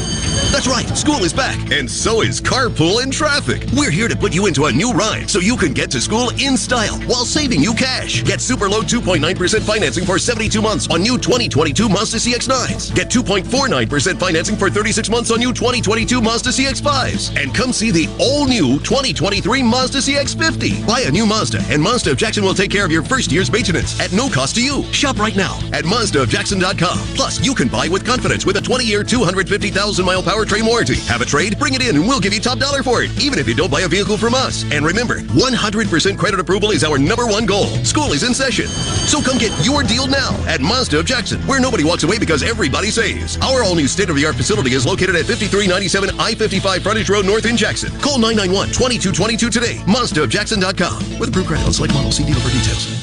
That's right, school is back, and so is carpool and traffic. We're here to put you into a new ride so you can get to school in style while saving you cash. Get super low 2.9% financing for 72 months on new 2022 Mazda CX-9s. Get 2.49% financing for 36 months on new 2022 Mazda CX-5s. And come see the all new 2023 Mazda CX-50. Buy a new Mazda, and Mazda of Jackson will take care of your first year's maintenance at no cost to you. Shop right now at MazdaofJackson.com. Plus, you can buy with confidence with a 20-year, 250,000-mile powertrain warranty. Have a trade? Bring it in and we'll give you top dollar for it, even if you don't buy a vehicle from us. And remember, 100% credit approval is our number one goal. School is in session. So come get your deal now at Mazda of Jackson, where nobody walks away because everybody saves. Our all-new state-of-the-art facility is located at 5397 I-55 Frontage Road North in Jackson. Call 991-2222 today. MazdaofJackson.com. With approved credit on select models, see dealer for details.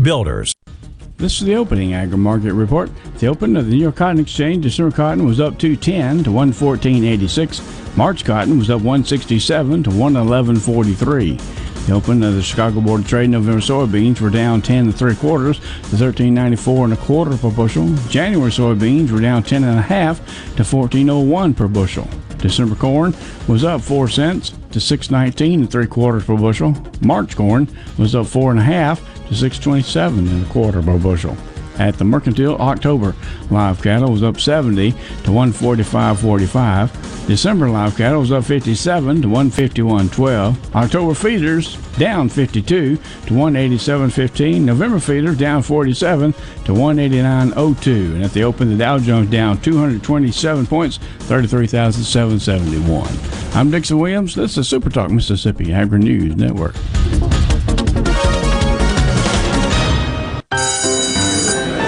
Builders. This is the opening agri market report. The open of the New York Cotton Exchange, December cotton was up 210 to 114.86. March cotton was up 167 to 111.43. The open of the Chicago Board of Trade, November soybeans were down 10 and three quarters to 13.94 and a quarter per bushel. January soybeans were down 10 and a half to 14.01 per bushel. December corn was up four cents to 6.19 and three quarters per bushel. March corn was up four and a half to 6.27 and a quarter per bushel. At the Mercantile, October live cattle was up 70 to 145.45. December live cattle was up 57 to 151.12. October feeders down 52 to 187.15. November feeders down 47 to 189.02. And at the open, the Dow Jones down 227 points, 33,771. I'm Dixon Williams. This is Super Talk Mississippi Agri News Network.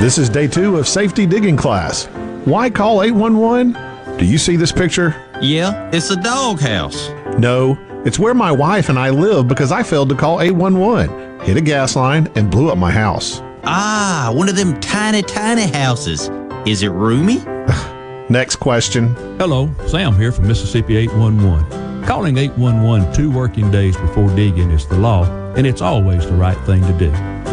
This is day two of safety digging class. Why call 811? Do you see this picture? Yeah, it's a doghouse. No, it's where my wife and I live because I failed to call 811, hit a gas line, and blew up my house. Ah, one of them tiny, tiny houses. Is it roomy? Next question. Hello, Sam here from Mississippi 811. Calling 811 two working days before digging is the law, and it's always the right thing to do.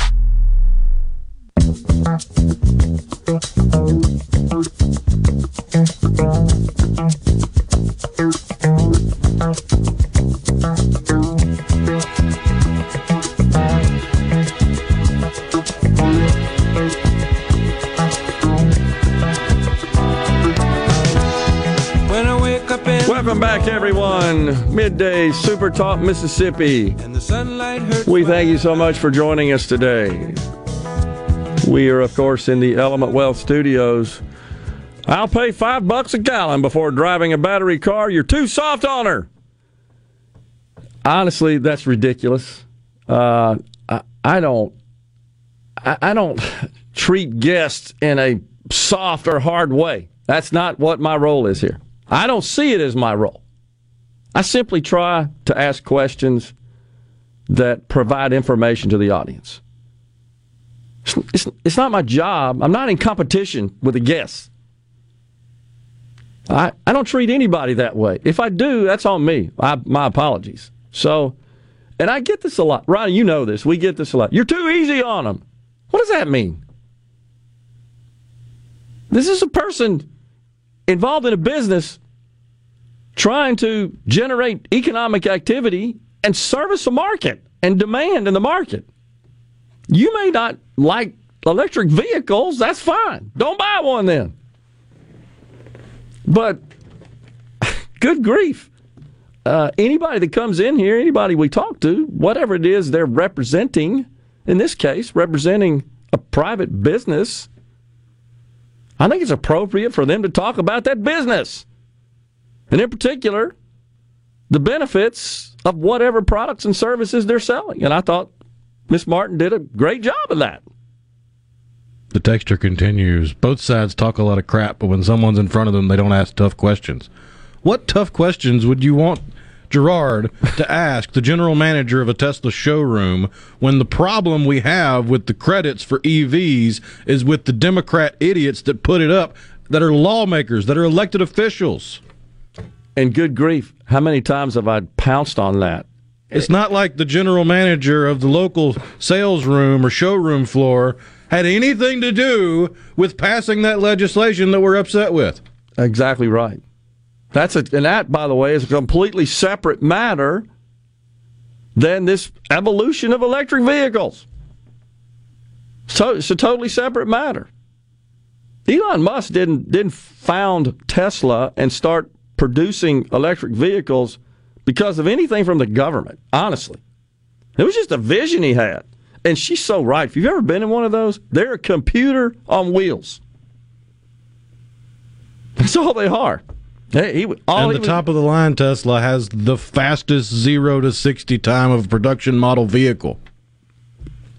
Welcome back, everyone. Midday Super Talk Mississippi. We thank you so much for joining us today. We are, of course, in the Element Wealth Studios. I'll pay five bucks a gallon before driving a battery car. You're too soft on her. Honestly, that's ridiculous. Uh, I, I don't. I, I don't treat guests in a soft or hard way. That's not what my role is here. I don't see it as my role. I simply try to ask questions that provide information to the audience. It's, it's, it's not my job. I'm not in competition with the guests. I, I don't treat anybody that way. If I do, that's on me. I, my apologies. So, and I get this a lot. Ronnie, you know this. We get this a lot. You're too easy on them. What does that mean? This is a person involved in a business trying to generate economic activity and service a market and demand in the market. You may not like electric vehicles, that's fine. Don't buy one then. But good grief. Uh, anybody that comes in here, anybody we talk to, whatever it is they're representing, in this case, representing a private business, I think it's appropriate for them to talk about that business. And in particular, the benefits of whatever products and services they're selling. And I thought Miss Martin did a great job of that. The texture continues. Both sides talk a lot of crap, but when someone's in front of them, they don't ask tough questions. What tough questions would you want Gerard to ask the general manager of a Tesla showroom when the problem we have with the credits for EVs is with the Democrat idiots that put it up that are lawmakers, that are elected officials? And good grief, how many times have I pounced on that? It's not like the general manager of the local sales room or showroom floor had anything to do with passing that legislation that we're upset with. Exactly right. That's a, and that, by the way, is a completely separate matter than this evolution of electric vehicles. So it's a totally separate matter. Elon Musk didn't didn't found Tesla and start producing electric vehicles because of anything from the government. Honestly, it was just a vision he had. And she's so right. If you've ever been in one of those, they're a computer on wheels. That's all they are. Hey, he, all and he the was- top of the line Tesla has the fastest zero to sixty time of a production model vehicle.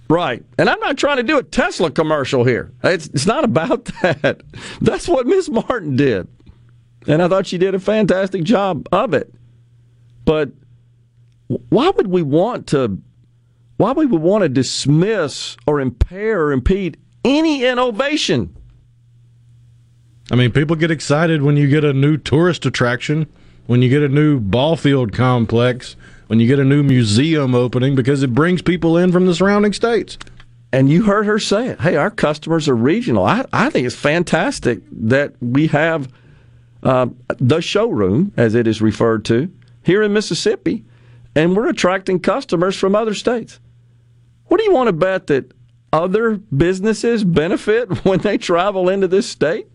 Right. And I'm not trying to do a Tesla commercial here. It's, it's not about that. That's what Miss Martin did. And I thought she did a fantastic job of it. But why would we want to why would we want to dismiss or impair or impede any innovation? I mean, people get excited when you get a new tourist attraction, when you get a new ball field complex, when you get a new museum opening because it brings people in from the surrounding states. And you heard her say it. Hey, our customers are regional. I, I think it's fantastic that we have uh, the showroom, as it is referred to, here in Mississippi, and we're attracting customers from other states. What do you want to bet that other businesses benefit when they travel into this state?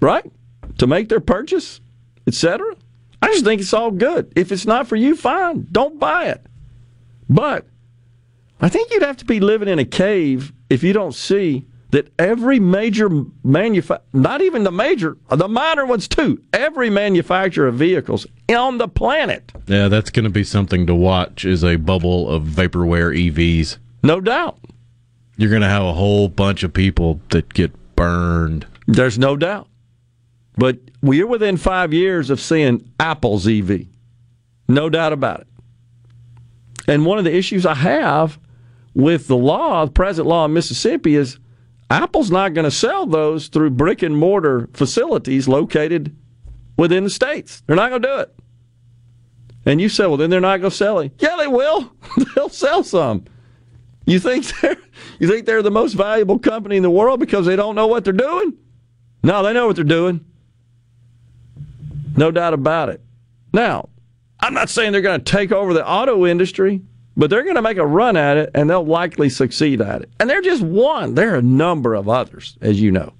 Right? To make their purchase, etc. I just think it's all good. If it's not for you, fine. Don't buy it. But I think you'd have to be living in a cave if you don't see that every major manufacturer, not even the major, the minor ones too, every manufacturer of vehicles on the planet, Yeah, that's going to be something to watch. Is a bubble of vaporware EVs. no doubt. You're going to have a whole bunch of people that get burned. There's no doubt. But we're within five years of seeing Apple's EV. No doubt about it. And one of the issues I have with the law, the present law in Mississippi, is Apple's not going to sell those through brick and mortar facilities located within the states. They're not going to do it. And you say, well, then they're not going to sell it. Yeah, they will. They'll sell some. You think they're you think they're the most valuable company in the world because they don't know what they're doing? No, they know what they're doing. No doubt about it. Now, I'm not saying they're going to take over the auto industry, but they're going to make a run at it and they'll likely succeed at it. And they're just one. There are a number of others, as you know.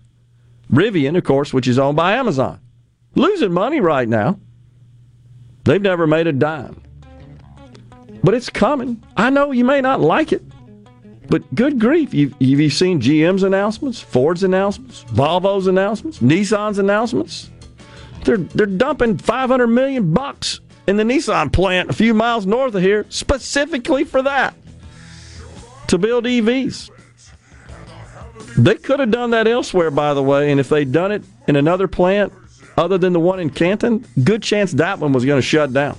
Rivian, of course, which is owned by Amazon, losing money right now. They've never made a dime. But it's coming. I know you may not like it, but good grief. You've, have you seen GM's announcements, Ford's announcements, Volvo's announcements, Nissan's announcements? They're, they're dumping 500 million bucks in the Nissan plant a few miles north of here specifically for that to build EVs. They could have done that elsewhere, by the way, and if they'd done it in another plant other than the one in Canton, good chance that one was going to shut down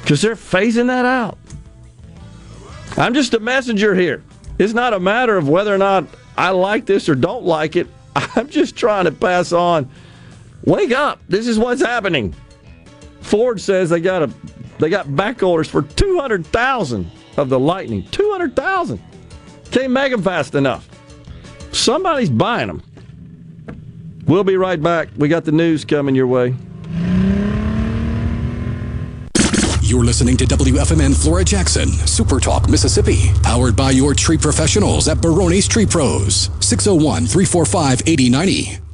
because they're phasing that out. I'm just a messenger here. It's not a matter of whether or not I like this or don't like it. I'm just trying to pass on. Wake up! This is what's happening. Ford says they got a they got back orders for 200,000 of the Lightning. 200,000. Can't make them fast enough. Somebody's buying them. We'll be right back. We got the news coming your way. You're listening to WFMN Flora Jackson, Super Talk, Mississippi, powered by your tree professionals at Barone's Tree Pros, 601 345 8090.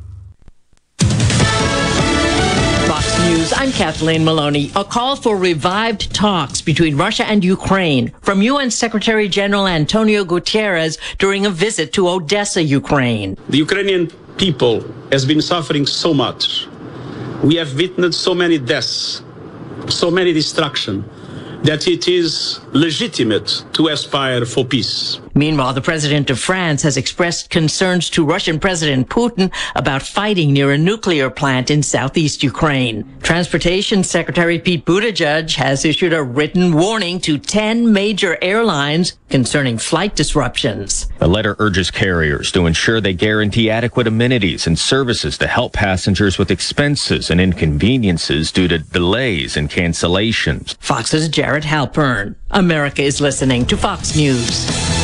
News. I'm Kathleen Maloney. A call for revived talks between Russia and Ukraine from UN Secretary General Antonio Guterres during a visit to Odessa, Ukraine. The Ukrainian people has been suffering so much. We have witnessed so many deaths, so many destruction, that it is legitimate to aspire for peace. Meanwhile, the president of France has expressed concerns to Russian President Putin about fighting near a nuclear plant in southeast Ukraine. Transportation Secretary Pete Buttigieg has issued a written warning to 10 major airlines concerning flight disruptions. The letter urges carriers to ensure they guarantee adequate amenities and services to help passengers with expenses and inconveniences due to delays and cancellations. Fox's Jared Halpern. America is listening to Fox News.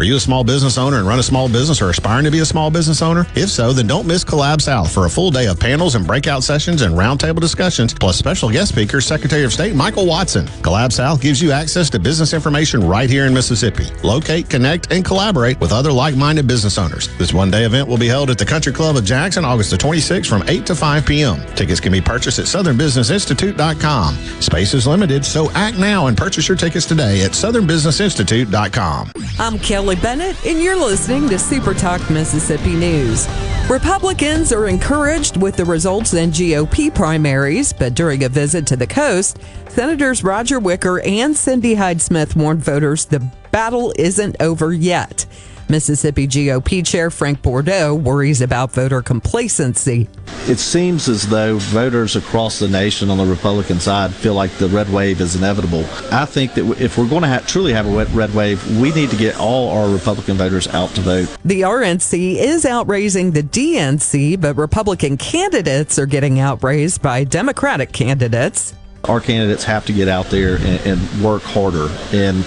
Are you a small business owner and run a small business or aspiring to be a small business owner? If so, then don't miss Collab South for a full day of panels and breakout sessions and roundtable discussions, plus special guest speaker, Secretary of State Michael Watson. Collab South gives you access to business information right here in Mississippi. Locate, connect, and collaborate with other like-minded business owners. This one-day event will be held at the Country Club of Jackson, August the 26th from 8 to 5 p.m. Tickets can be purchased at southernbusinessinstitute.com. Space is limited, so act now and purchase your tickets today at southernbusinessinstitute.com. I'm Kelly Bennett, and you're listening to Super Talk Mississippi News. Republicans are encouraged with the results in GOP primaries, but during a visit to the coast, Senators Roger Wicker and Cindy Hyde Smith warned voters the battle isn't over yet. Mississippi GOP Chair Frank Bordeaux worries about voter complacency. It seems as though voters across the nation on the Republican side feel like the red wave is inevitable. I think that if we're going to ha- truly have a red wave, we need to get all our Republican voters out to vote. The RNC is outraising the DNC, but Republican candidates are getting outraised by Democratic candidates our candidates have to get out there and, and work harder. And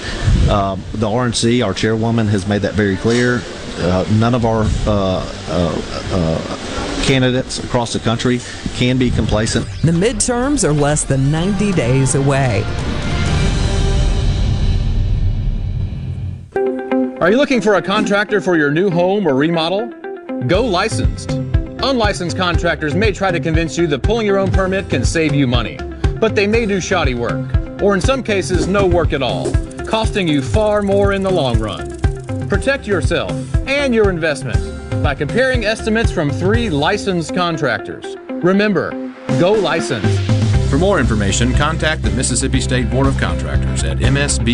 um, the RNC, our chairwoman, has made that very clear. Uh, none of our uh, uh, candidates across the country can be complacent. The midterms are less than 90 days away. Are you looking for a contractor for your new home or remodel? Go licensed. Unlicensed contractors may try to convince you that pulling your own permit can save you money but they may do shoddy work, or in some cases, no work at all, costing you far more in the long run. Protect yourself and your investment by comparing estimates from three licensed contractors. Remember, go licensed. For more information, contact the Mississippi State Board of Contractors at msboc.us.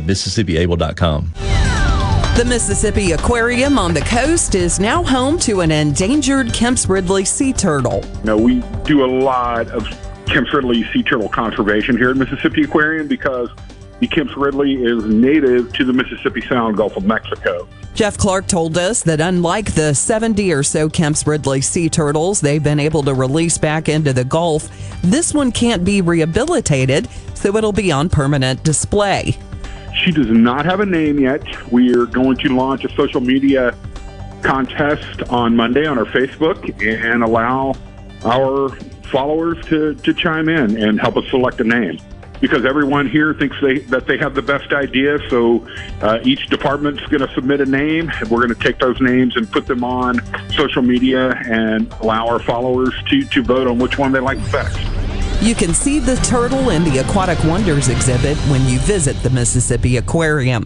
MississippiAble.com. The Mississippi Aquarium on the coast is now home to an endangered Kemp's Ridley sea turtle. No, we do a lot of Kemp's Ridley sea turtle conservation here at Mississippi Aquarium because the Kemp's Ridley is native to the Mississippi Sound Gulf of Mexico. Jeff Clark told us that unlike the 70 or so Kemp's Ridley sea turtles they've been able to release back into the Gulf, this one can't be rehabilitated, so it'll be on permanent display. She does not have a name yet. We are going to launch a social media contest on Monday on our Facebook and allow our followers to, to chime in and help us select a name. Because everyone here thinks they that they have the best idea, so uh, each department's going to submit a name. We're going to take those names and put them on social media and allow our followers to, to vote on which one they like best. You can see the turtle in the Aquatic Wonders exhibit when you visit the Mississippi Aquarium.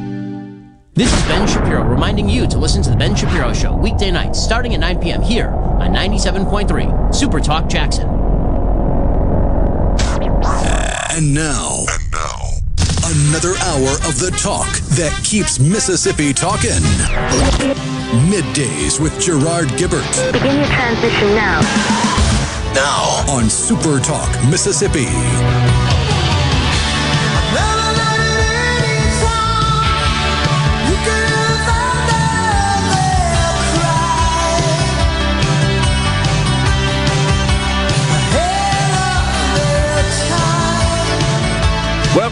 This is Ben Shapiro reminding you to listen to The Ben Shapiro Show weekday nights starting at 9 p.m. here on 97.3 Super Talk Jackson. And now, and now, another hour of the talk that keeps Mississippi talking. Middays with Gerard Gibert. Begin your transition now. Now on Super Talk Mississippi.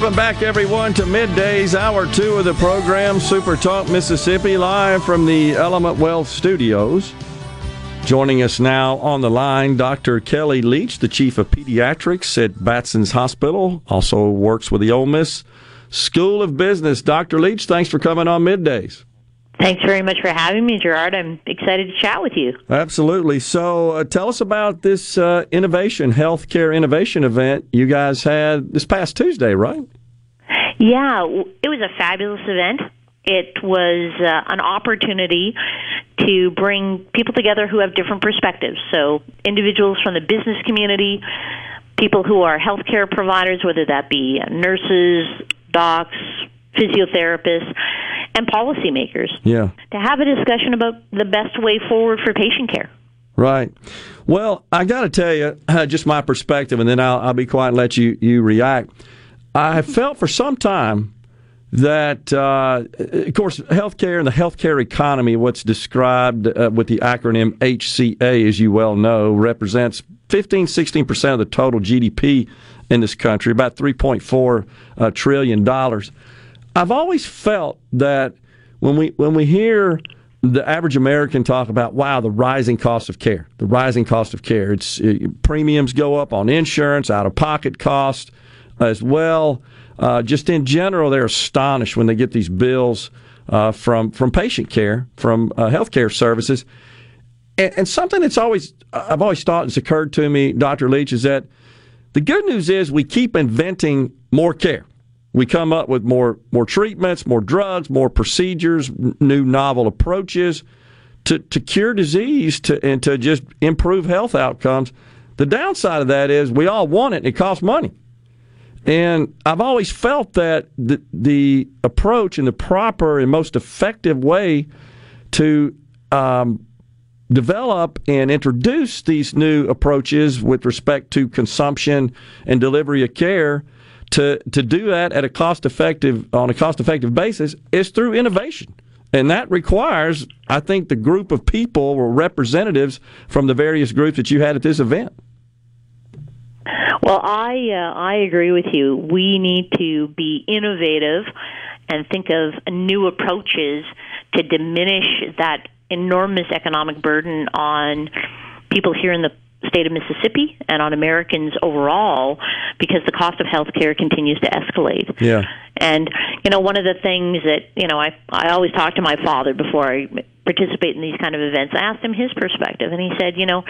Welcome back, everyone, to middays, hour two of the program, Super Talk Mississippi, live from the Element Wealth Studios. Joining us now on the line, Dr. Kelly Leach, the chief of pediatrics at Batson's Hospital, also works with the Ole Miss School of Business. Dr. Leach, thanks for coming on middays. Thanks very much for having me, Gerard. I'm excited to chat with you. Absolutely. So, uh, tell us about this uh, innovation, healthcare innovation event you guys had this past Tuesday, right? Yeah, it was a fabulous event. It was uh, an opportunity to bring people together who have different perspectives. So, individuals from the business community, people who are healthcare providers, whether that be nurses, docs, physiotherapists, and policymakers Yeah. to have a discussion about the best way forward for patient care. Right. Well, I got to tell you, uh, just my perspective, and then I'll, I'll be quiet and let you, you react. I have felt for some time that, uh, of course, healthcare and the healthcare economy, what's described uh, with the acronym HCA, as you well know, represents 15, 16% of the total GDP in this country, about $3.4 uh, trillion dollars. I've always felt that when we when we hear the average American talk about wow the rising cost of care, the rising cost of care, it's it, premiums go up on insurance, out of pocket cost as well. Uh, just in general, they're astonished when they get these bills uh, from from patient care, from uh, healthcare services, and, and something that's always I've always thought has occurred to me, Doctor Leach, is that the good news is we keep inventing more care. We come up with more more treatments, more drugs, more procedures, new novel approaches to, to cure disease to, and to just improve health outcomes. The downside of that is we all want it and it costs money. And I've always felt that the, the approach and the proper and most effective way to um, develop and introduce these new approaches with respect to consumption and delivery of care to to do that at a cost effective on a cost effective basis is through innovation. And that requires, I think, the group of people or representatives from the various groups that you had at this event. Well, I uh, I agree with you. We need to be innovative and think of new approaches to diminish that enormous economic burden on people here in the state of Mississippi and on Americans overall because the cost of health care continues to escalate. Yeah. And you know, one of the things that you know, I I always talk to my father before I participate in these kind of events. I asked him his perspective, and he said, you know,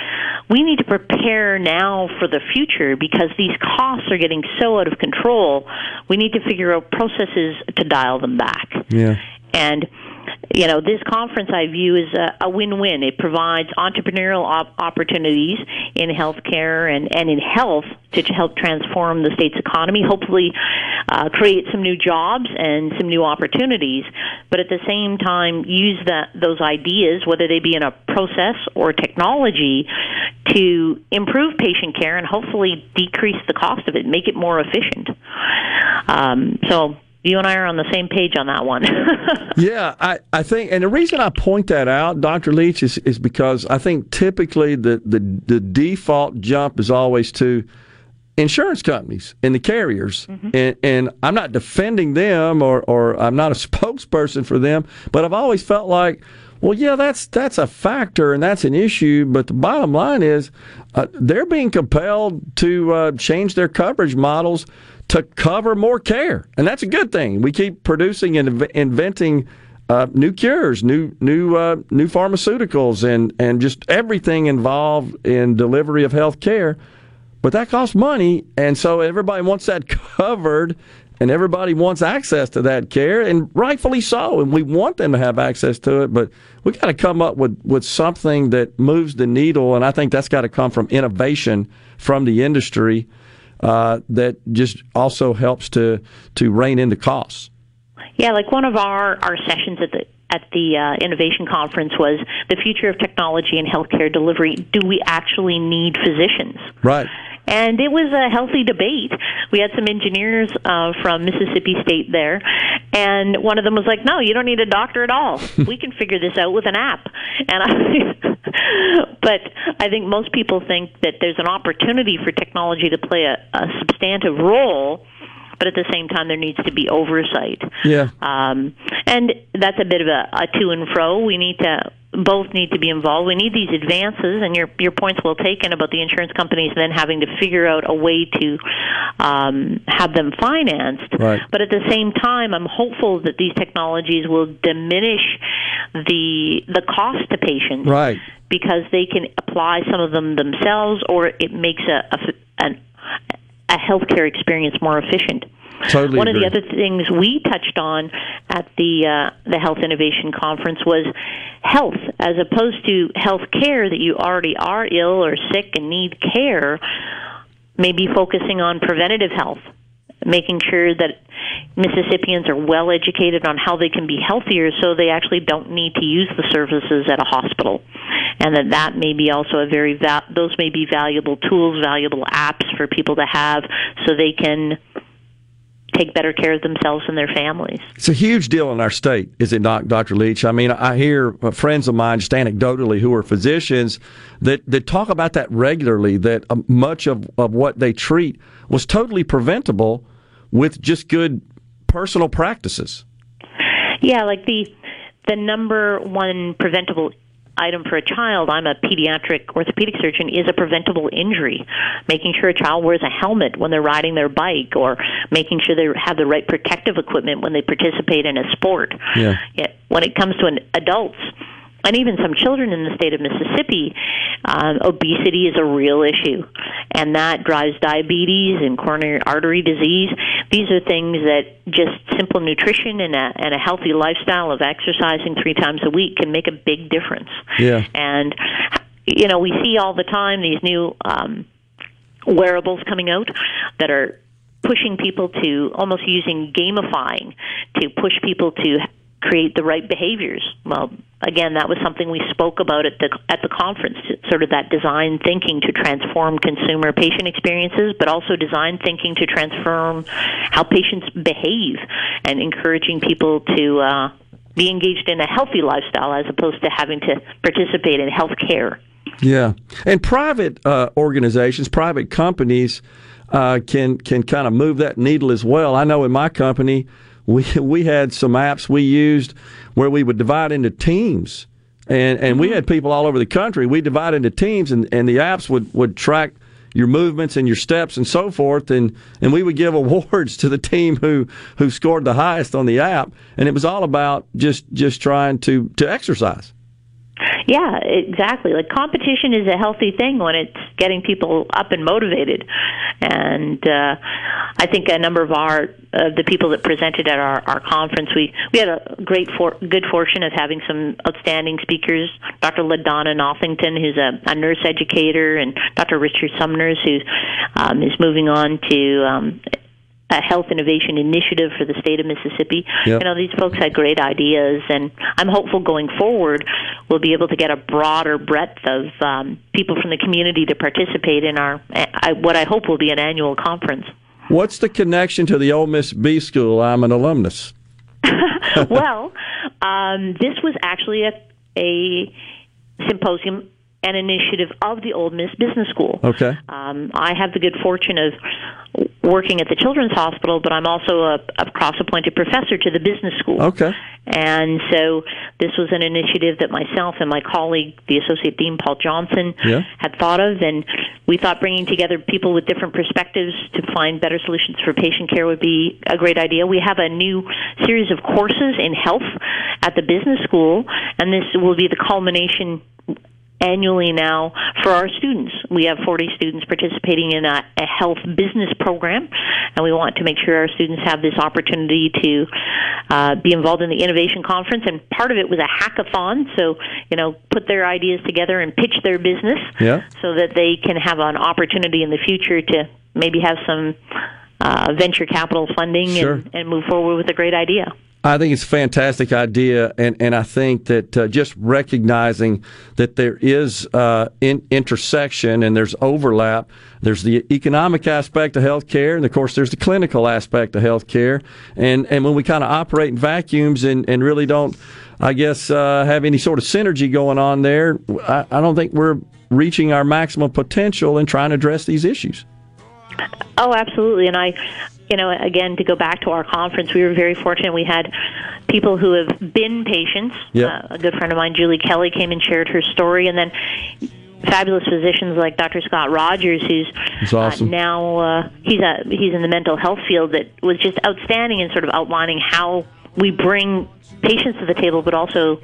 we need to prepare now for the future because these costs are getting so out of control. We need to figure out processes to dial them back. Yeah. And you know, this conference I view as a, a win-win. It provides entrepreneurial op- opportunities in healthcare and, and in health to help transform the state's economy. Hopefully, uh, create some new jobs and some new opportunities, but at the same time use that those ideas, whether they be in a process or technology, to improve patient care and hopefully decrease the cost of it, make it more efficient. Um, so you and I are on the same page on that one. yeah, I, I think, and the reason I point that out, Dr. Leach, is, is because I think typically the, the, the default jump is always to insurance companies and the carriers. Mm-hmm. And, and I'm not defending them or, or I'm not a spokesperson for them, but I've always felt like, well, yeah, that's that's a factor and that's an issue. But the bottom line is, uh, they're being compelled to uh, change their coverage models to cover more care, and that's a good thing. We keep producing and inventing uh, new cures, new new uh, new pharmaceuticals, and and just everything involved in delivery of health care. But that costs money, and so everybody wants that covered, and everybody wants access to that care, and rightfully so. And we want them to have access to it, but we got to come up with with something that moves the needle, and I think that's got to come from innovation from the industry uh, that just also helps to to rein in the costs. Yeah, like one of our our sessions at the at the uh, innovation conference was the future of technology and healthcare delivery. Do we actually need physicians? Right. And it was a healthy debate. We had some engineers uh, from Mississippi State there, and one of them was like, "No, you don't need a doctor at all. we can figure this out with an app." And I, but I think most people think that there's an opportunity for technology to play a, a substantive role but at the same time there needs to be oversight. Yeah. Um, and that's a bit of a, a to and fro. We need to both need to be involved. We need these advances, and your your points well taken about the insurance companies then having to figure out a way to um, have them financed. Right. But at the same time, I'm hopeful that these technologies will diminish the the cost to patients. Right. Because they can apply some of them themselves, or it makes a a, an, a healthcare experience more efficient. Totally One agree. of the other things we touched on at the uh, the Health Innovation Conference was health, as opposed to health care that you already are ill or sick and need care. Maybe focusing on preventative health, making sure that Mississippians are well educated on how they can be healthier, so they actually don't need to use the services at a hospital, and that that may be also a very va- those may be valuable tools, valuable apps for people to have, so they can take better care of themselves and their families. It's a huge deal in our state, is it not, Dr. Leach? I mean, I hear friends of mine, just anecdotally, who are physicians, that, that talk about that regularly, that uh, much of, of what they treat was totally preventable with just good personal practices. Yeah, like the the number one preventable item for a child, I'm a pediatric orthopedic surgeon, is a preventable injury. Making sure a child wears a helmet when they're riding their bike, or making sure they have the right protective equipment when they participate in a sport. Yeah. when it comes to an, adults, and even some children in the state of Mississippi, um, obesity is a real issue, and that drives diabetes and coronary artery disease. These are things that just simple nutrition and a, and a healthy lifestyle of exercising three times a week can make a big difference. Yeah. And you know, we see all the time these new um, wearables coming out that are pushing people to almost using gamifying to push people to create the right behaviors. Well, again, that was something we spoke about at the at the conference, sort of that design thinking to transform consumer patient experiences, but also design thinking to transform how patients behave and encouraging people to uh, be engaged in a healthy lifestyle as opposed to having to participate in health care. Yeah, and private uh, organizations, private companies uh, can can kind of move that needle as well. I know in my company we we had some apps we used where we would divide into teams, and and we mm-hmm. had people all over the country. We divide into teams, and, and the apps would would track your movements and your steps and so forth, and and we would give awards to the team who who scored the highest on the app, and it was all about just just trying to to exercise. Yeah, exactly. Like competition is a healthy thing when it's getting people up and motivated. And uh, I think a number of our uh, the people that presented at our, our conference, we we had a great for, good fortune of having some outstanding speakers. Dr. LaDonna Northington, who's a, a nurse educator, and Dr. Richard Summers, who um, is moving on to um, a health innovation initiative for the state of Mississippi. Yep. You know, these folks had great ideas, and I'm hopeful going forward we'll be able to get a broader breadth of um, people from the community to participate in our I, what I hope will be an annual conference. What's the connection to the Ole Miss B School? I'm an alumnus. well, um, this was actually a, a symposium an initiative of the Ole Miss Business School. Okay. Um, I have the good fortune of working at the Children's Hospital, but I'm also a, a cross-appointed professor to the business school. Okay. And so this was an initiative that myself and my colleague, the Associate Dean Paul Johnson, Yeah. had thought of, and we thought bringing together people with different perspectives to find better solutions for patient care would be a great idea. We have a new series of courses in health at the business school, and this will be the culmination annually now for our students. We have 40 students participating in a, a health business program, and we want to make sure our students have this opportunity to uh, be involved in the innovation conference. And part of it was a hackathon, so you know, put their ideas together and pitch their business, Yeah. so that they can have an opportunity in the future to maybe have some uh, venture capital funding Sure. and, and move forward with a great idea. I think it's a fantastic idea, and, and I think that uh, just recognizing that there is uh, in, intersection and there's overlap. There's the economic aspect of healthcare, and of course, there's the clinical aspect of healthcare. And and when we kind of operate in vacuums and, and really don't, I guess, uh, have any sort of synergy going on there, I, I don't think we're reaching our maximum potential in trying to address these issues. Oh, absolutely. And I, you know, again, to go back to our conference, we were very fortunate. We had people who have been patients. Yep. Uh, a good friend of mine, Julie Kelly, came and shared her story, and then fabulous physicians like Dr. Scott Rogers, who's That's awesome. uh, now uh, he's a he's in the mental health field that was just outstanding in sort of outlining how we bring patients to the table, but also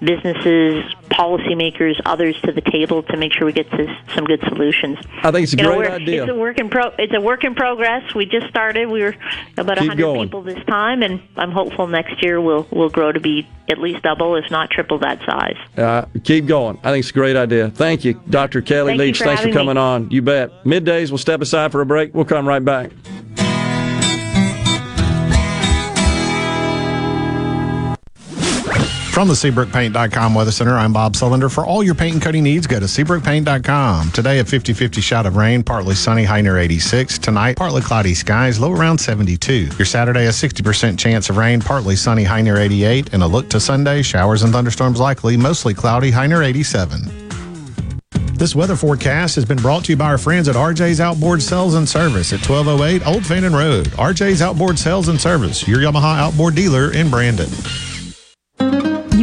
businesses, policymakers, others to the table to make sure we get to some good solutions. I think it's a You great we're- idea. It's a work in pro. It's a work in progress. We just started. We were about a Keep hundred going. people this time, and I'm hopeful next year we'll we'll grow to be at least double, if not triple that size. Uh, keep going. I think it's a great idea. Thank you, Dr. Kelly Thank Leach. for Thanks for having me. coming on. You bet. Middays, we'll step aside for a break. We'll come right back. From the SeabrookPaint.com Weather Center, I'm Bob Sullender. For all your paint and coating needs, go to SeabrookPaint.com. Today, a 50 50 shot of rain, partly sunny, high near 86. Tonight, partly cloudy skies, low around 72. Your Saturday, a 60% chance of rain, partly sunny, high near 88. And a look to Sunday, showers and thunderstorms likely, mostly cloudy, high near 87. This weather forecast has been brought to you by our friends at RJ's Outboard Sales and Service at 1208 Old Fannin Road. RJ's Outboard Sales and Service, your Yamaha outboard dealer in Brandon.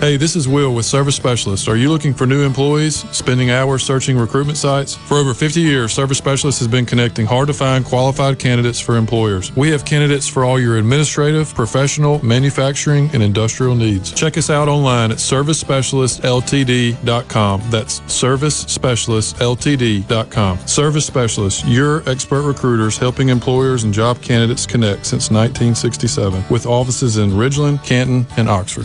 Hey, this is Will with Service Specialist. Are you looking for new employees, spending hours searching recruitment sites? For over 50 years, Service Specialist has been connecting hard to find qualified candidates for employers. We have candidates for all your administrative, professional, manufacturing, and industrial needs. Check us out online at servicespecialistltd.com. That's servicespecialistltd.com. Service Specialist, your expert recruiters helping employers and job candidates connect since 1967 with offices in Ridgeland, Canton, and Oxford.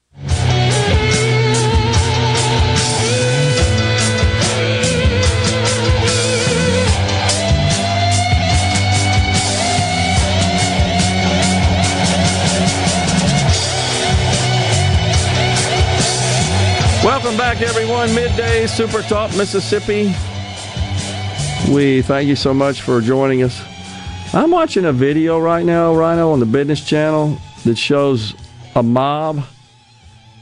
Welcome back, everyone. Midday Super Talk Mississippi. We thank you so much for joining us. I'm watching a video right now, Rhino, on the Business Channel that shows a mob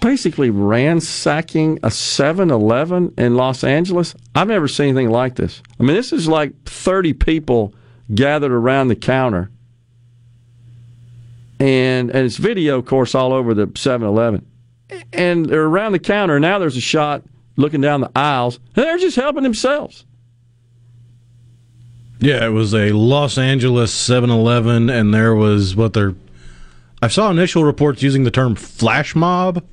basically ransacking a 7 Eleven in Los Angeles. I've never seen anything like this. I mean, this is like 30 people gathered around the counter. And, and it's video, of course, all over the 7 Eleven and they're around the counter. Now there's a shot looking down the aisles, and they're just helping themselves. Yeah, it was a Los Angeles 7 Eleven, and there was what they're. I saw initial reports using the term flash mob,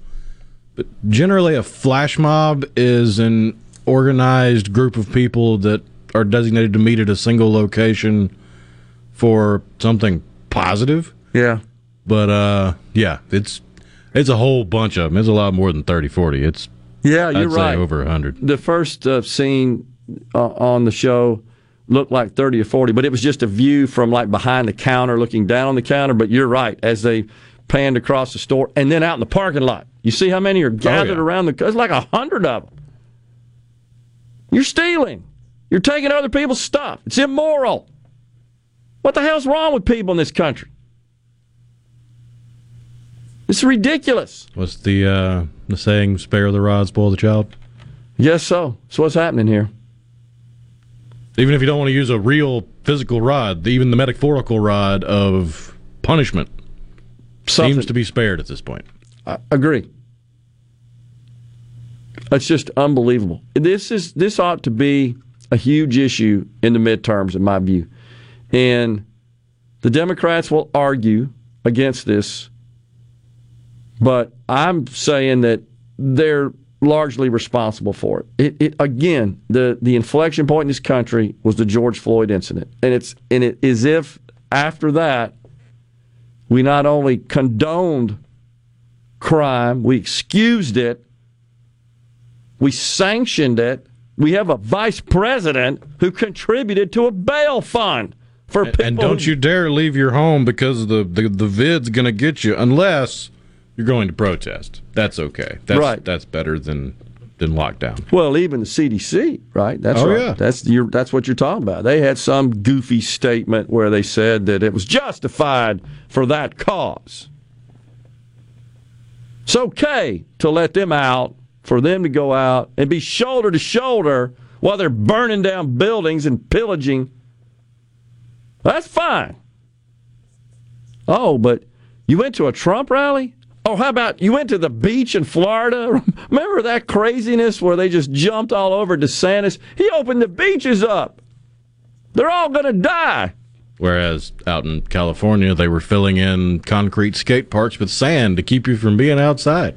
but generally, a flash mob is an organized group of people that are designated to meet at a single location for something positive. Yeah. But, uh, yeah, it's it's a whole bunch of them. It's a lot more than 30, 40. It's Yeah, you're I'd say right. over 100. The first uh, scene uh, on the show looked like 30 or 40, but it was just a view from like behind the counter looking down on the counter. But you're right, as they panned across the store and then out in the parking lot. You see how many are gathered yeah. around the. It's like a hundred of them. You're stealing. You're taking other people's stuff. It's immoral. What the hell's wrong with people in this country? It's ridiculous. What's the uh, the saying? Spare the rod, spoil the child. Yes, so. So what's happening here? Even if you don't want to use a real physical rod, even the metaphorical rod of punishment Something- seems to be spared at this point. I agree. It's just unbelievable. This is this ought to be a huge issue in the midterms, in my view, and the Democrats will argue against this. But I'm saying that they're largely responsible for it. It, it again, the the inflection point in this country was the George Floyd incident, and it's and it is if after that we not only condoned crime, we excused it, we sanctioned it. We have a vice president who contributed to a bail fund for people. And don't who- you dare leave your home because the the, the vid's going to get you unless you're going to protest. That's okay. That's, Right. That's better than than lockdown. Well, even the CDC, right? That's Oh, right. yeah. That's your, that's what you're talking about. They had some goofy statement where they said that it was justified for that cause. It's okay to let them out, for them to go out and be shoulder to shoulder while they're burning down buildings and pillaging. That's fine. Oh, but you went to a Trump rally? Oh, how about you went to the beach in Florida? Remember that craziness where they just jumped all over DeSantis? He opened the beaches up. They're all going to die. Whereas out in California, they were filling in concrete skate parks with sand to keep you from being outside.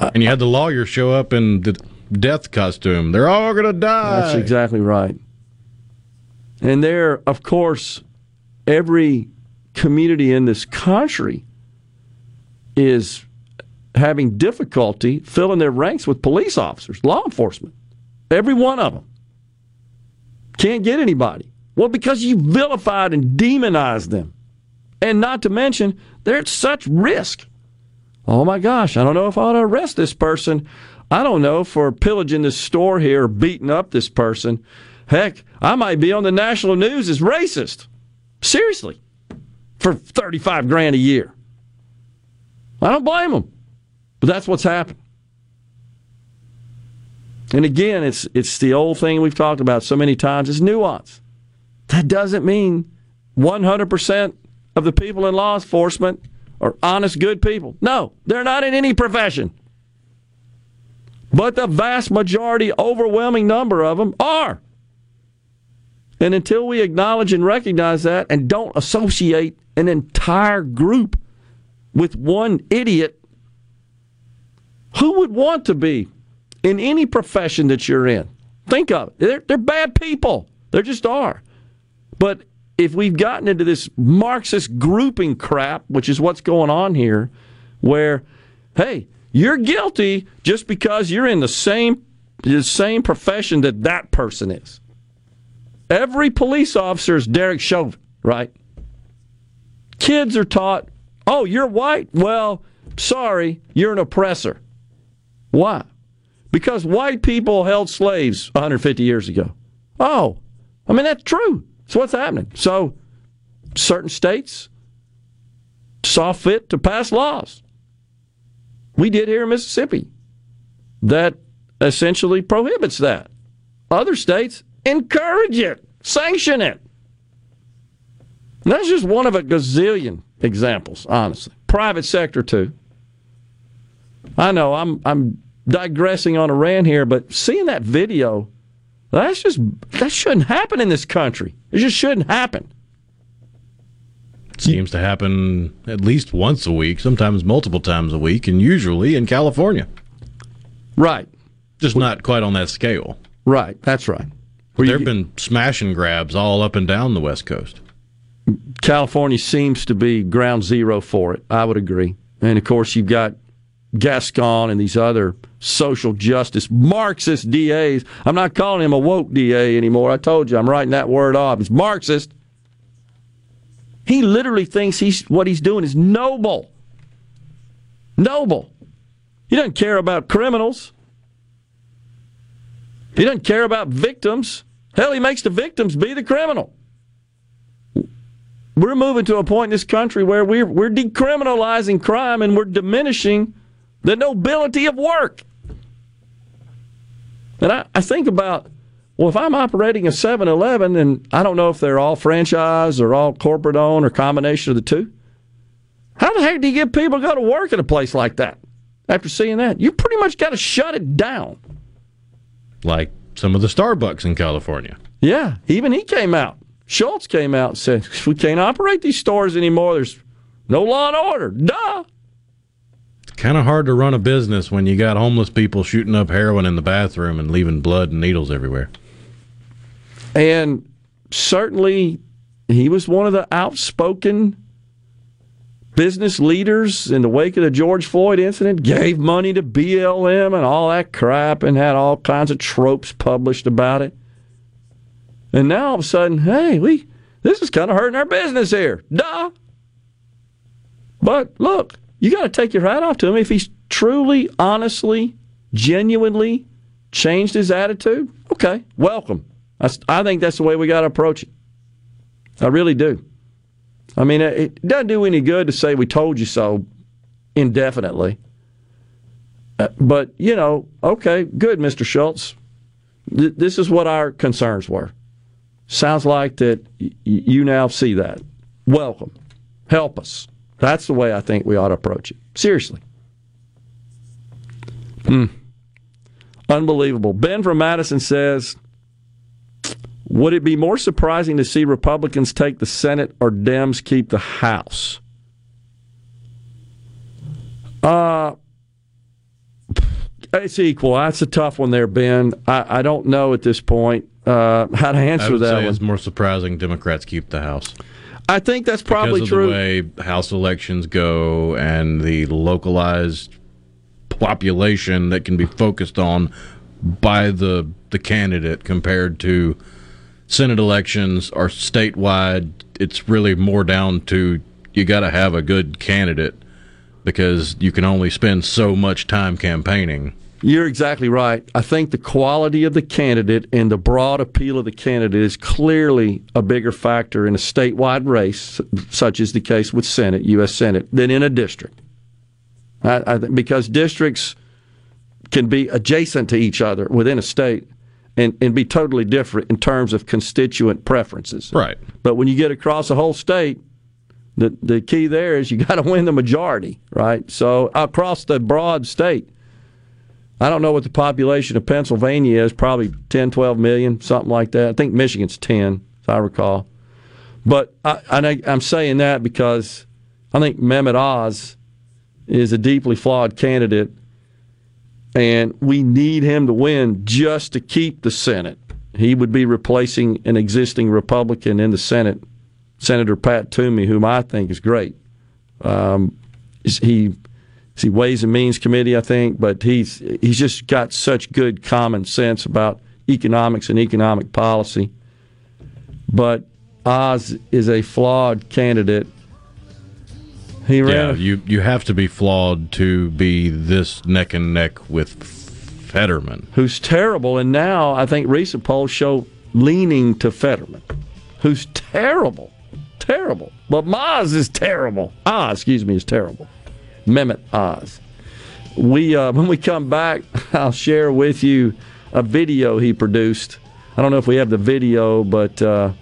and you had the lawyer show up in the death costume. They're all going to die. That's exactly right. And there, of course, every community in this country is having difficulty filling their ranks with police officers, law enforcement. Every one of them. Can't get anybody. Well, because you vilified and demonized them. And not to mention, they're at such risk. Oh my gosh, I don't know if I ought to arrest this person. I don't know for pillaging this store here, beating up this person. Heck, I might be on the national news as racist. Seriously. For 35 grand a year. I don't blame them. But that's what's happened. And again, it's it's the old thing we've talked about so many times, it's nuance. That doesn't mean 100% of the people in law enforcement are honest, good people. No, they're not in any profession. But the vast majority, overwhelming number of them are. And until we acknowledge and recognize that and don't associate an entire group with one idiot, who would want to be in any profession that you're in? Think of it. They're, they're bad people. They just are. But if we've gotten into this Marxist grouping crap, which is what's going on here, where, hey, you're guilty just because you're in the same the same profession that that person is. Every police officer is Derek Chauvin, right? Kids are taught, oh, you're white? Well, sorry, you're an oppressor. Why? Because white people held slaves 150 years ago. Oh, I mean, that's true. So what's happening? So certain states saw fit to pass laws. We did here in Mississippi that essentially prohibits that. Other states encourage it, sanction it. And that's just one of a gazillion examples, honestly. Private sector too. I know I'm I'm digressing on a rant here, but seeing that video that's just that shouldn't happen in this country. It just shouldn't happen. It seems to happen at least once a week, sometimes multiple times a week, and usually in California. Right. Just not quite on that scale. Right. That's right. there have been smash and grabs all up and down the West Coast. California seems to be ground zero for it. I would agree. And of course, you've got Gascon and these other social justice Marxist DAs. I'm not calling him a woke DA anymore. I told you I'm writing that word off. He's Marxist. He literally thinks he's what he's doing is noble. Noble. He doesn't care about criminals. He doesn't care about victims. Hell, he makes the victims be the criminal. We're moving to a point in this country where we're, we're decriminalizing crime and we're diminishing the nobility of work. And I, I think about, well, if I'm operating a 7 Eleven, and I don't know if they're all franchise or all corporate owned or combination of the two, how the heck do you get people to go to work at a place like that after seeing that? You pretty much got to shut it down. Like some of the Starbucks in California. Yeah, even he came out. Schultz came out and said, we can't operate these stores anymore. There's no law and order. Duh kind of hard to run a business when you got homeless people shooting up heroin in the bathroom and leaving blood and needles everywhere. And certainly, he was one of the outspoken business leaders in the wake of the George Floyd incident, gave money to BLM and all that crap, and had all kinds of tropes published about it. And now all of a sudden, hey, we this is kind of hurting our business here. Duh. But look, you got to take your hat off to him if he's truly, honestly, genuinely changed his attitude. Okay, welcome. I, I think that's the way we got to approach it. I really do. I mean, it doesn't do any good to say we told you so indefinitely. Uh, but, you know, okay, good, Mr. Schultz. Th- this is what our concerns were. Sounds like that you now see that. Welcome. Help us. That's the way I think we ought to approach it. Seriously. Hmm. Unbelievable. Ben from Madison says, would it be more surprising to see Republicans take the Senate or Dems keep the House? Uh, it's equal. That's a tough one there, Ben. I, I don't know at this point uh, how to answer that. It's more surprising Democrats keep the House. I think that's probably because of true. The way House elections go and the localized population that can be focused on by the the candidate compared to Senate elections are statewide. It's really more down to you got to have a good candidate because you can only spend so much time campaigning. You're exactly right. I think the quality of the candidate and the broad appeal of the candidate is clearly a bigger factor in a statewide race, such as the case with Senate, U.S. Senate, than in a district. I, I, because districts can be adjacent to each other within a state and, and be totally different in terms of constituent preferences. Right. But when you get across a whole state, the the key there is you got to win the majority, right? So across the broad state, I don't know what the population of Pennsylvania is, probably 10, 12 million, something like that. I think Michigan's 10, if I recall. But I, I, I'm saying that because I think Mehmet Oz is a deeply flawed candidate, and we need him to win just to keep the Senate. He would be replacing an existing Republican in the Senate, Senator Pat Toomey, whom I think is great. Um, he see Ways and Means Committee, I think, but he's he's just got such good common sense about economics and economic policy. But Oz is a flawed candidate. He yeah, you you have to be flawed to be this neck and neck with Fetterman, who's terrible. And now I think recent polls show leaning to Fetterman, who's terrible, terrible. But Maz is terrible. Ah, excuse me, is terrible. Mehmet Oz. We uh, when we come back, I'll share with you a video he produced. I don't know if we have the video, but uh,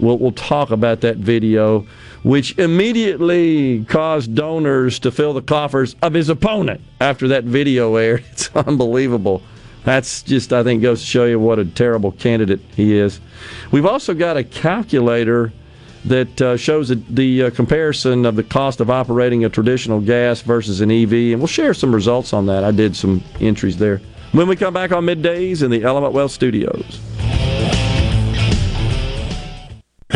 we'll we'll talk about that video, which immediately caused donors to fill the coffers of his opponent after that video aired. It's unbelievable. That's just, I think, goes to show you what a terrible candidate he is. We've also got a calculator that uh, shows the uh, comparison of the cost of operating a traditional gas versus an EV, and we'll share some results on that. I did some entries there. When we come back on middays in the Element Wealth Studios.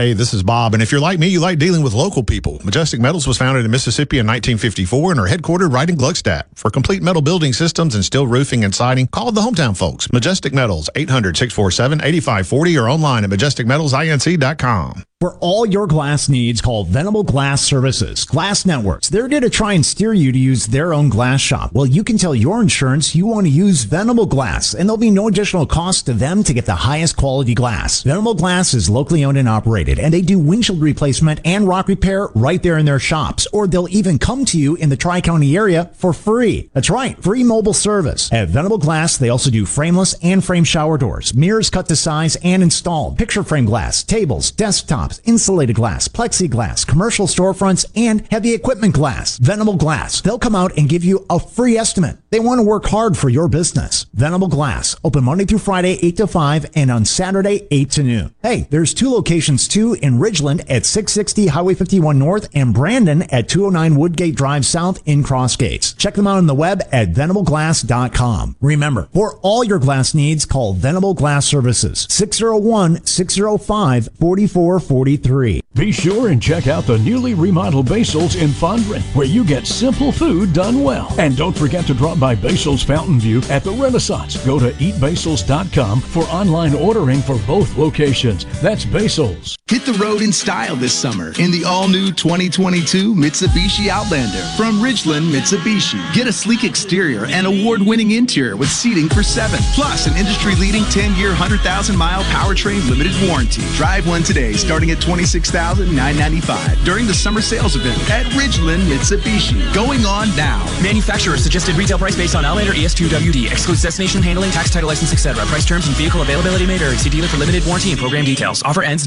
Hey, this is Bob, and if you're like me, you like dealing with local people. Majestic Metals was founded in Mississippi in 1954 and are headquartered right in Gluckstadt. For complete metal building systems and steel roofing and siding, call the hometown folks. Majestic Metals, 800 647 8540 or online at majesticmetalsinc.com. For all your glass needs, call Venable Glass Services. Glass Networks. They're going to try and steer you to use their own glass shop. Well, you can tell your insurance you want to use Venable Glass, and there'll be no additional cost to them to get the highest quality glass. Venable Glass is locally owned and operated, and they do windshield replacement and rock repair right there in their shops. Or they'll even come to you in the Tri County area for free. That's right, free mobile service. At Venable Glass, they also do frameless and frame shower doors, mirrors cut to size and installed, picture frame glass, tables, desktops insulated glass, plexiglass, commercial storefronts, and heavy equipment glass. Venable Glass. They'll come out and give you a free estimate. They want to work hard for your business. Venable Glass. Open Monday through Friday, 8 to 5, and on Saturday, 8 to noon. Hey, there's two locations too in Ridgeland at 660 Highway 51 North and Brandon at 209 Woodgate Drive South in Crossgates. Check them out on the web at venableglass.com. Remember, for all your glass needs, call Venable Glass Services 601 605 4440. 43. Be sure and check out the newly remodeled Basil's in Fondren, where you get simple food done well. And don't forget to drop by Basil's Fountain View at the Renaissance. Go to eatbasils.com for online ordering for both locations. That's Basil's. Hit the road in style this summer in the all-new 2022 Mitsubishi Outlander from Ridgeland Mitsubishi. Get a sleek exterior and award-winning interior with seating for seven, plus an industry-leading 10-year, 100,000-mile powertrain limited warranty. Drive one today, starting at $26,995 during the summer sales event at Ridgeland Mitsubishi. Going on now. Manufacturer suggested retail price based on Outlander ES2WD. Excludes destination handling, tax title license, etc. Price terms and vehicle availability may vary. See dealer for limited warranty and program details. Offer ends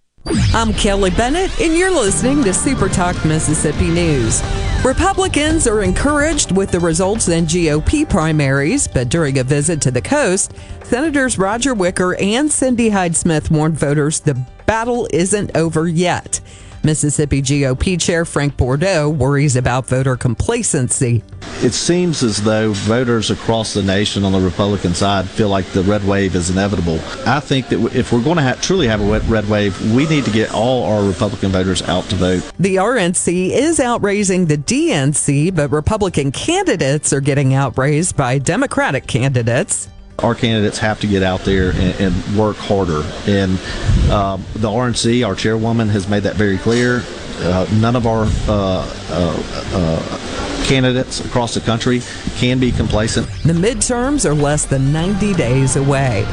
I'm Kelly Bennett, and you're listening to Super Talk Mississippi News. Republicans are encouraged with the results in GOP primaries, but during a visit to the coast, Senators Roger Wicker and Cindy Hyde Smith warned voters the battle isn't over yet. Mississippi GOP Chair Frank Bordeaux worries about voter complacency. It seems as though voters across the nation on the Republican side feel like the red wave is inevitable. I think that if we're going to have, truly have a red wave, we need to get all our Republican voters out to vote. The RNC is outraising the DNC, but Republican candidates are getting outraised by Democratic candidates our candidates have to get out there and, and work harder. And um, the RNC, our chairwoman, has made that very clear. Uh, none of our uh, uh, uh, candidates across the country can be complacent. The midterms are less than 90 days away.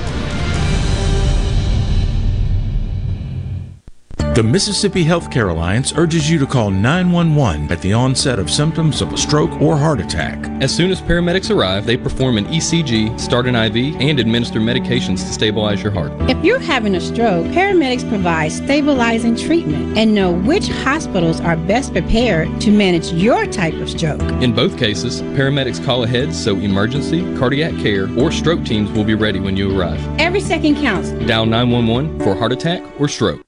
The Mississippi Healthcare Alliance urges you to call 911 at the onset of symptoms of a stroke or heart attack. As soon as paramedics arrive, they perform an ECG, start an IV, and administer medications to stabilize your heart. If you're having a stroke, paramedics provide stabilizing treatment and know which hospitals are best prepared to manage your type of stroke. In both cases, paramedics call ahead so emergency, cardiac care, or stroke teams will be ready when you arrive. Every second counts. Dial 911 for heart attack or stroke.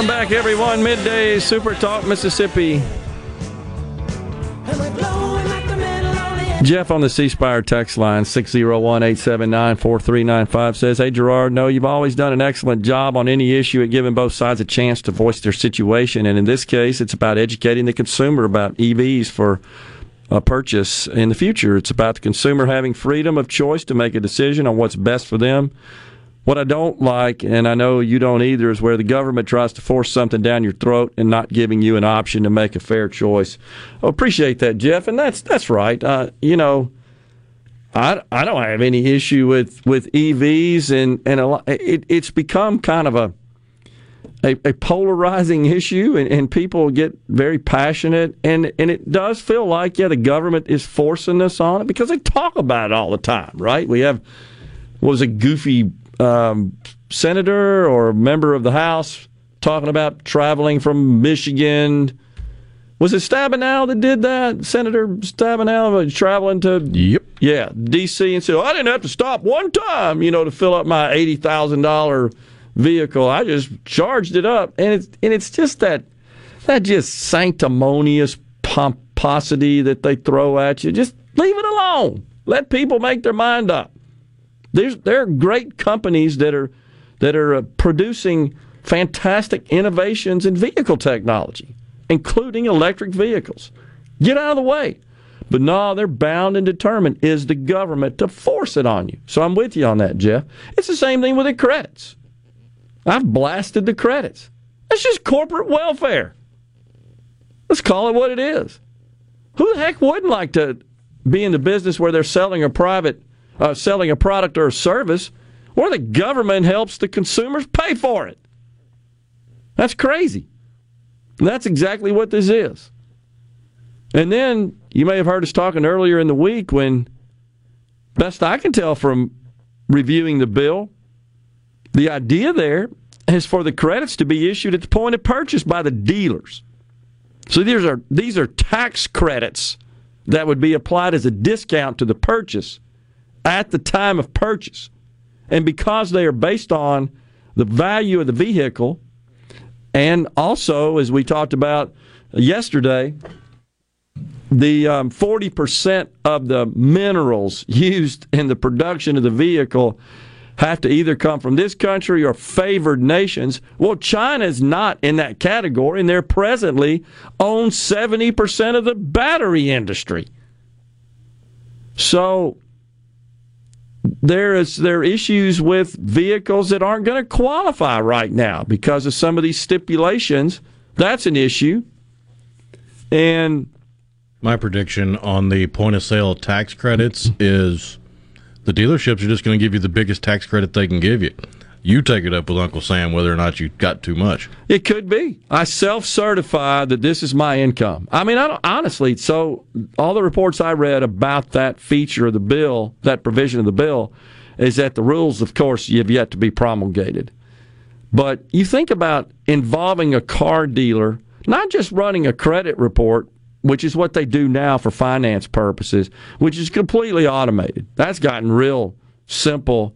Welcome back, everyone. Midday Super Talk Mississippi. Jeff on the C Spire text line 601 879 4395 says, Hey Gerard, no, you've always done an excellent job on any issue at giving both sides a chance to voice their situation. And in this case, it's about educating the consumer about EVs for a purchase in the future. It's about the consumer having freedom of choice to make a decision on what's best for them what I don't like, and I know you don't either, is where the government tries to force something down your throat and not giving you an option to make a fair choice. I appreciate that, Jeff, and that's that's right. Uh, you know, I, I don't have any issue with, with EVs, and and a, it, it's become kind of a a, a polarizing issue, and, and people get very passionate, and and it does feel like yeah, the government is forcing us on it because they talk about it all the time, right? We have was a goofy um, senator or member of the House talking about traveling from Michigan. Was it Stabenow that did that? Senator Stabenow uh, traveling to yep, yeah, D.C. and said I didn't have to stop one time, you know, to fill up my eighty thousand dollar vehicle. I just charged it up, and it's and it's just that that just sanctimonious pomposity that they throw at you. Just leave it alone. Let people make their mind up. There's, there are great companies that are that are uh, producing fantastic innovations in vehicle technology, including electric vehicles. Get out of the way. But no, they're bound and determined is the government to force it on you. So I'm with you on that, Jeff. It's the same thing with the credits. I've blasted the credits. That's just corporate welfare. Let's call it what it is. Who the heck wouldn't like to be in the business where they're selling a private, uh, selling a product or a service where the government helps the consumers pay for it? That's crazy. that's exactly what this is. And then you may have heard us talking earlier in the week when, best I can tell from reviewing the bill, the idea there is for the credits to be issued at the point of purchase by the dealers. So these are these are tax credits that would be applied as a discount to the purchase at the time of purchase. And because they are based on the value of the vehicle and also as we talked about yesterday the um, 40% of the minerals used in the production of the vehicle have to either come from this country or favored nations. Well, China's not in that category, and they're presently own 70% of the battery industry. So there is there are issues with vehicles that aren't going to qualify right now because of some of these stipulations. That's an issue. And my prediction on the point of sale tax credits is the dealerships are just going to give you the biggest tax credit they can give you. You take it up with Uncle Sam whether or not you got too much. It could be. I self certify that this is my income. I mean, I honestly, so all the reports I read about that feature of the bill, that provision of the bill, is that the rules, of course, have yet to be promulgated. But you think about involving a car dealer, not just running a credit report, which is what they do now for finance purposes, which is completely automated. That's gotten real simple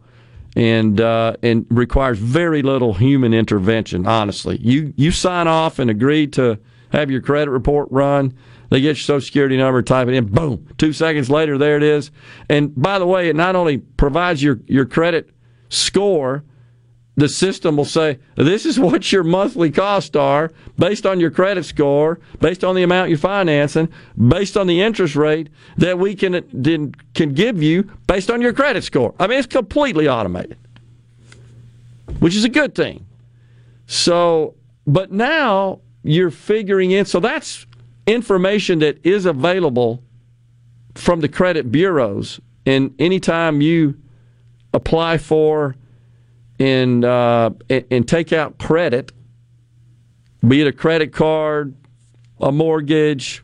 and uh, and requires very little human intervention. Honestly, you you sign off and agree to have your credit report run. They get your social security number, type it in, boom. Two seconds later, there it is. And by the way, it not only provides your your credit score the system will say, this is what your monthly costs are based on your credit score, based on the amount you're financing, based on the interest rate that we can, can give you based on your credit score. I mean, it's completely automated, which is a good thing. So, but now you're figuring in, so that's information that is available from the credit bureaus. And anytime you apply for and uh, and take out credit, be it a credit card, a mortgage,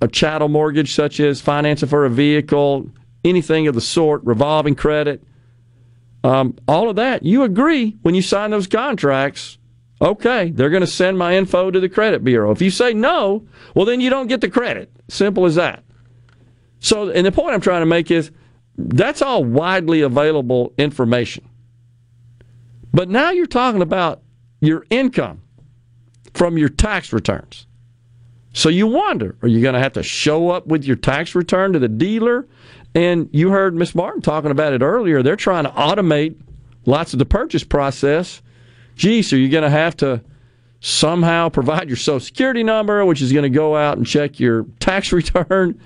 a chattel mortgage such as financing for a vehicle, anything of the sort, revolving credit, um, all of that, you agree when you sign those contracts. Okay, they're going to send my info to the credit bureau. If you say no, well, then you don't get the credit. Simple as that. So, and the point I'm trying to make is that's all widely available information. But now you're talking about your income from your tax returns. So you wonder, are you going to have to show up with your tax return to the dealer? And you heard Miss Martin talking about it earlier. They're trying to automate lots of the purchase process. Gee, so you're going to have to somehow provide your social security number, which is going to go out and check your tax return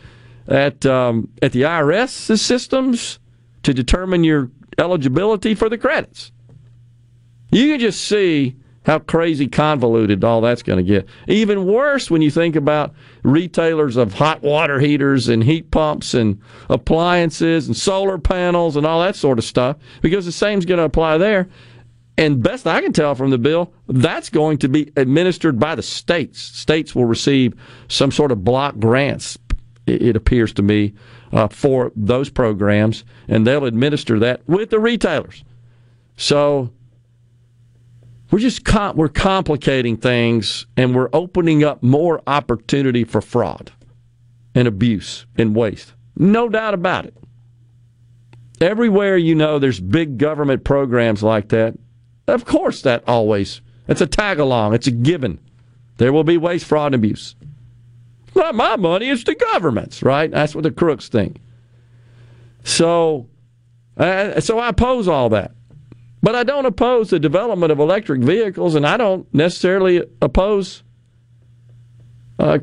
at um, at the IRS systems to determine your eligibility for the credits. You can just see how crazy convoluted all that's going to get. Even worse when you think about retailers of hot water heaters and heat pumps and appliances and solar panels and all that sort of stuff, because the same's going to apply there. And best I can tell from the bill, that's going to be administered by the states. States will receive some sort of block grants, it appears to me, uh, for those programs, and they'll administer that with the retailers. So we're just com- we're complicating things and we're opening up more opportunity for fraud and abuse and waste. No doubt about it. Everywhere you know there's big government programs like that. Of course that always it's a tag along, it's a given. There will be waste, fraud, and abuse. Not my money, it's the government's, right? That's what the crooks think. So Uh, so I oppose all that. But I don't oppose the development of electric vehicles, and I don't necessarily oppose uh,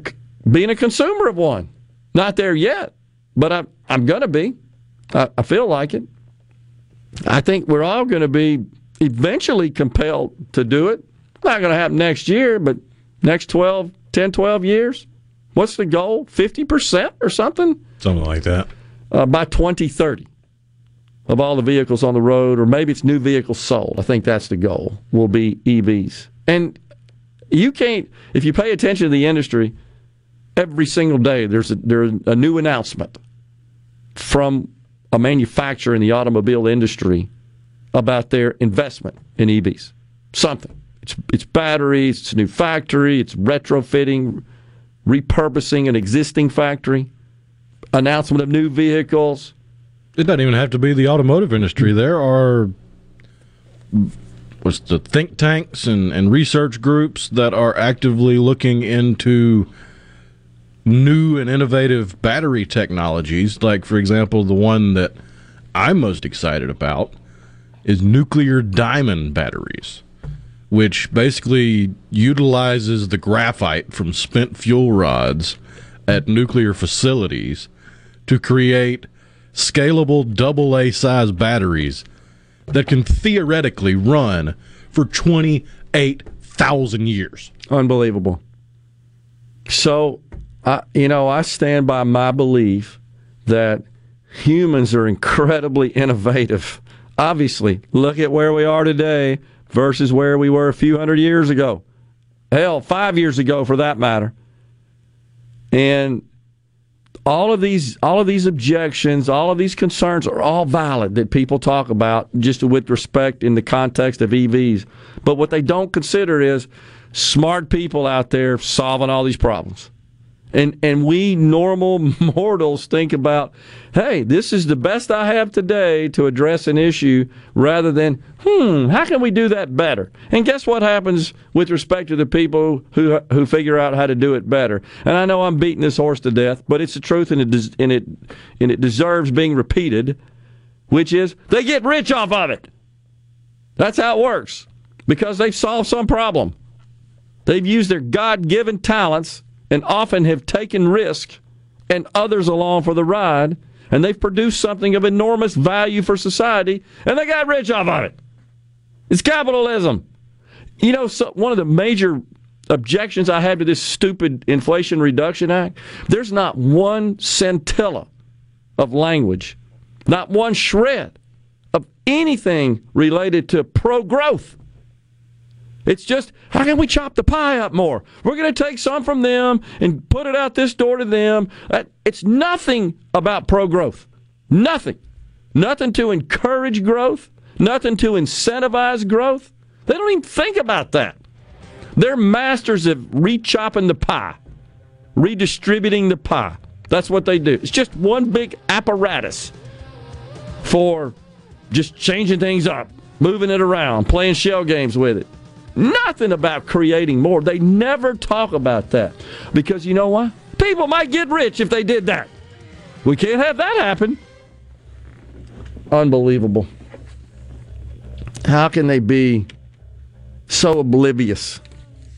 being a consumer of one. Not there yet, but I'm, I'm going to be. I, I feel like it. I think we're all going to be eventually compelled to do it. Not going to happen next year, but next 12, 10, 12 years. What's the goal? 50% or something? Something like that. Uh, by 2030 of all the vehicles on the road, or maybe it's new vehicles sold. I think that's the goal, will be EVs. And you can't, if you pay attention to the industry, every single day there's a, there's a new announcement from a manufacturer in the automobile industry about their investment in EVs. Something. It's, it's batteries, it's a new factory, it's retrofitting, repurposing an existing factory, announcement of new vehicles. It doesn't even have to be the automotive industry. There are what's the think tanks and, and research groups that are actively looking into new and innovative battery technologies. Like, for example, the one that I'm most excited about is nuclear diamond batteries, which basically utilizes the graphite from spent fuel rods at nuclear facilities to create scalable double A size batteries that can theoretically run for 28,000 years. Unbelievable. So, I, you know, I stand by my belief that humans are incredibly innovative. Obviously, look at where we are today versus where we were a few hundred years ago. Hell, five years ago for that matter. And all of these all of these objections, all of these concerns are all valid that people talk about just with respect in the context of EVs. But what they don't consider is smart people out there solving all these problems. And and we normal mortals think about, hey, this is the best I have today to address an issue rather than, hmm, how can we do that better? And guess what happens with respect to the people who who figure out how to do it better? And I know I'm beating this horse to death, but it's the truth and it des- and it and it deserves being repeated, which is they get rich off of it. That's how it works because they've solved some problem. They've used their God-given talents and often have taken risk and others along for the ride, and they've produced something of enormous value for society, and they got rich off of it. It's capitalism. You know, so one of the major objections I have to this stupid Inflation Reduction Act, there's not one scintilla of language, not one shred of anything related to pro growth. It's just, how can we chop the pie up more? We're going to take some from them and put it out this door to them. Uh, it's nothing about pro growth. Nothing. Nothing to encourage growth. Nothing to incentivize growth. They don't even think about that. They're masters of rechopping the pie, redistributing the pie. That's what they do. It's just one big apparatus for just changing things up, moving it around, playing shell games with it. Nothing about creating more. They never talk about that. Because you know why? People might get rich if they did that. We can't have that happen. Unbelievable. How can they be so oblivious?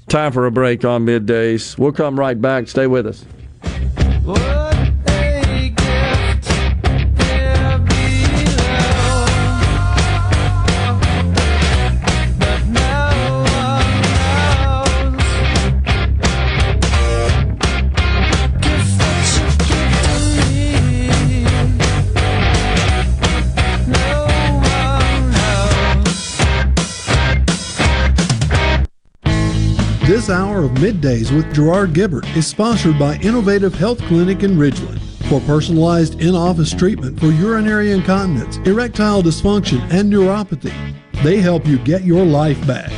Time for a break on middays. We'll come right back. Stay with us. This hour of Middays with Gerard Gibert is sponsored by Innovative Health Clinic in Ridgeland. For personalized in office treatment for urinary incontinence, erectile dysfunction, and neuropathy, they help you get your life back.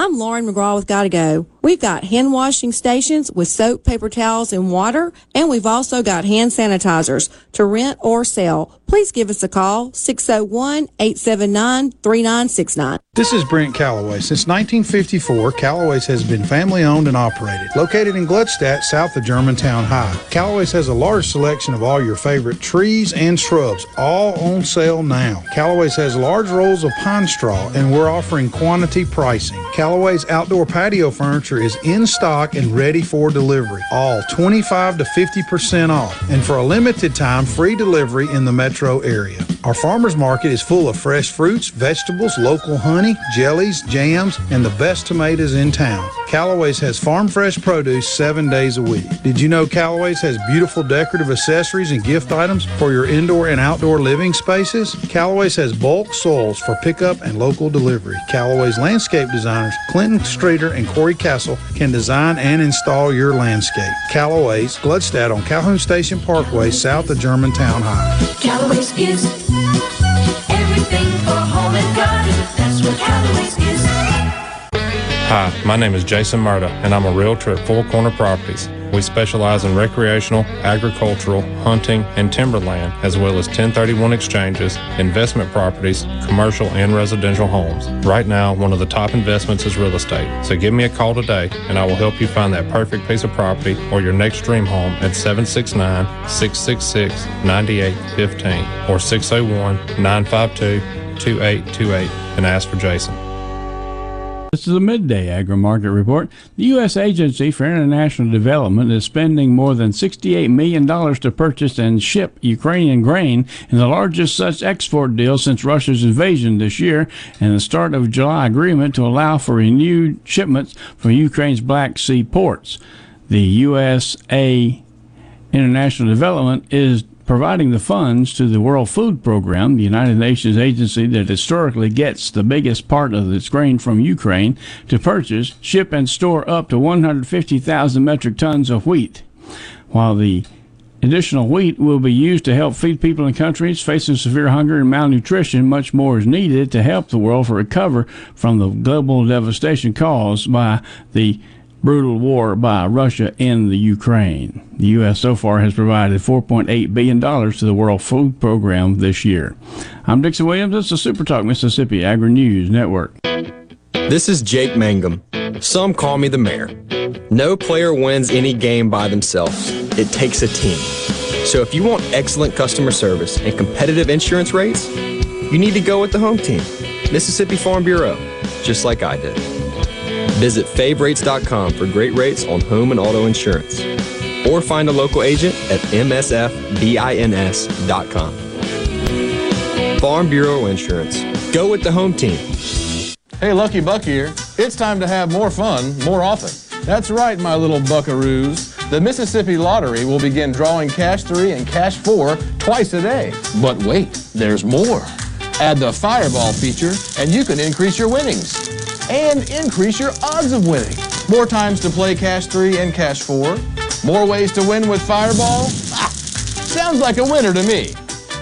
I'm Lauren McGraw with Gotta Go. We've got hand washing stations with soap, paper towels, and water, and we've also got hand sanitizers to rent or sell. Please give us a call 601 879 3969. This is Brent Calloway. Since 1954, Calloway's has been family owned and operated. Located in Gluckstadt, south of Germantown High, Calloway's has a large selection of all your favorite trees and shrubs, all on sale now. Calloway's has large rolls of pine straw, and we're offering quantity pricing. Callaway's outdoor patio furniture is in stock and ready for delivery. All 25 to 50% off, and for a limited time, free delivery in the metro area. Our farmers market is full of fresh fruits, vegetables, local honey, jellies, jams, and the best tomatoes in town. Callaway's has farm fresh produce seven days a week. Did you know Callaway's has beautiful decorative accessories and gift items for your indoor and outdoor living spaces? Callaway's has bulk soils for pickup and local delivery. Callaway's landscape designers, Clinton Streeter and Corey Castle, can design and install your landscape. Callaway's, Gluckstadt on Calhoun Station Parkway, south of Germantown High. Callaway's is everything for home and garden. That's what Callaway's. Hi, my name is Jason Murda, and I'm a realtor at Four Corner Properties. We specialize in recreational, agricultural, hunting, and timberland, as well as 1031 exchanges, investment properties, commercial and residential homes. Right now, one of the top investments is real estate. So give me a call today, and I will help you find that perfect piece of property or your next dream home at 769 666 9815 or 601 952 2828 and ask for Jason. This is a midday agri market report. The U.S. Agency for International Development is spending more than $68 million to purchase and ship Ukrainian grain in the largest such export deal since Russia's invasion this year and the start of July agreement to allow for renewed shipments from Ukraine's Black Sea ports. The USA International Development is providing the funds to the World Food Program, the United Nations agency that historically gets the biggest part of its grain from Ukraine, to purchase, ship, and store up to 150,000 metric tons of wheat. While the additional wheat will be used to help feed people in countries facing severe hunger and malnutrition, much more is needed to help the world recover from the global devastation caused by the brutal war by Russia in the Ukraine. The U.S. so far has provided $4.8 billion to the World Food Program this year. I'm Dixon Williams. This is Super Talk Mississippi Agri News Network. This is Jake Mangum. Some call me the mayor. No player wins any game by themselves. It takes a team. So if you want excellent customer service and competitive insurance rates, you need to go with the home team, Mississippi Farm Bureau, just like I did. Visit favrates.com for great rates on home and auto insurance. Or find a local agent at msfbins.com. Farm Bureau Insurance. Go with the home team. Hey, Lucky Buck here. It's time to have more fun more often. That's right, my little buckaroos. The Mississippi Lottery will begin drawing Cash 3 and Cash 4 twice a day. But wait, there's more. Add the Fireball feature, and you can increase your winnings and increase your odds of winning. More times to play Cash 3 and Cash 4. More ways to win with Fireball. Ah, sounds like a winner to me.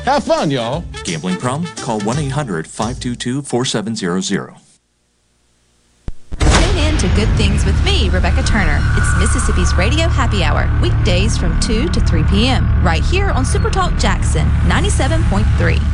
Have fun, y'all. Gambling problem? Call 1 800 522 4700. Tune in to Good Things with me, Rebecca Turner. It's Mississippi's Radio Happy Hour, weekdays from 2 to 3 p.m., right here on Supertalk Jackson 97.3.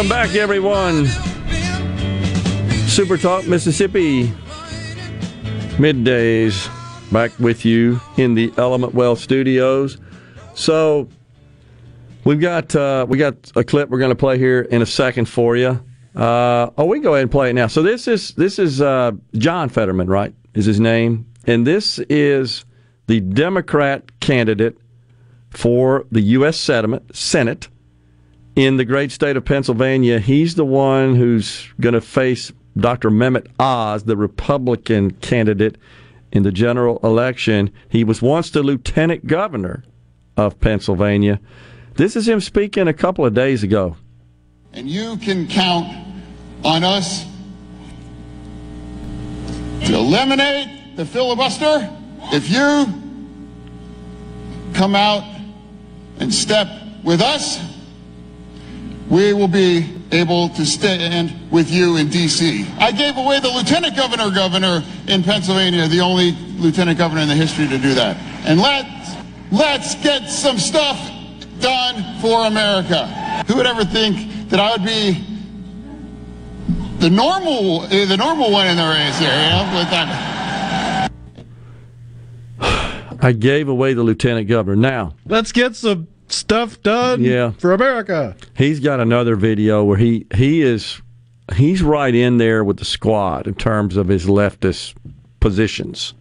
Welcome back, everyone. Super Talk Mississippi middays back with you in the Element Wealth Studios. So we've got uh, we got a clip we're going to play here in a second for you. Uh, oh, we can go ahead and play it now. So this is this is uh, John Fetterman, right? Is his name? And this is the Democrat candidate for the U.S. Senate. Senate in the great state of Pennsylvania. He's the one who's going to face Dr. Mehmet Oz, the Republican candidate in the general election. He was once the lieutenant governor of Pennsylvania. This is him speaking a couple of days ago. And you can count on us to eliminate the filibuster if you come out and step with us. We will be able to stand with you in D.C. I gave away the lieutenant governor governor in Pennsylvania, the only lieutenant governor in the history to do that. And let's let's get some stuff done for America. Who would ever think that I would be the normal uh, the normal one in the race here? You know, with that. I gave away the lieutenant governor. Now, Let's get some stuff done Yeah. for America. He's got another video where he he is he's right in there with the squad in terms of his leftist positions.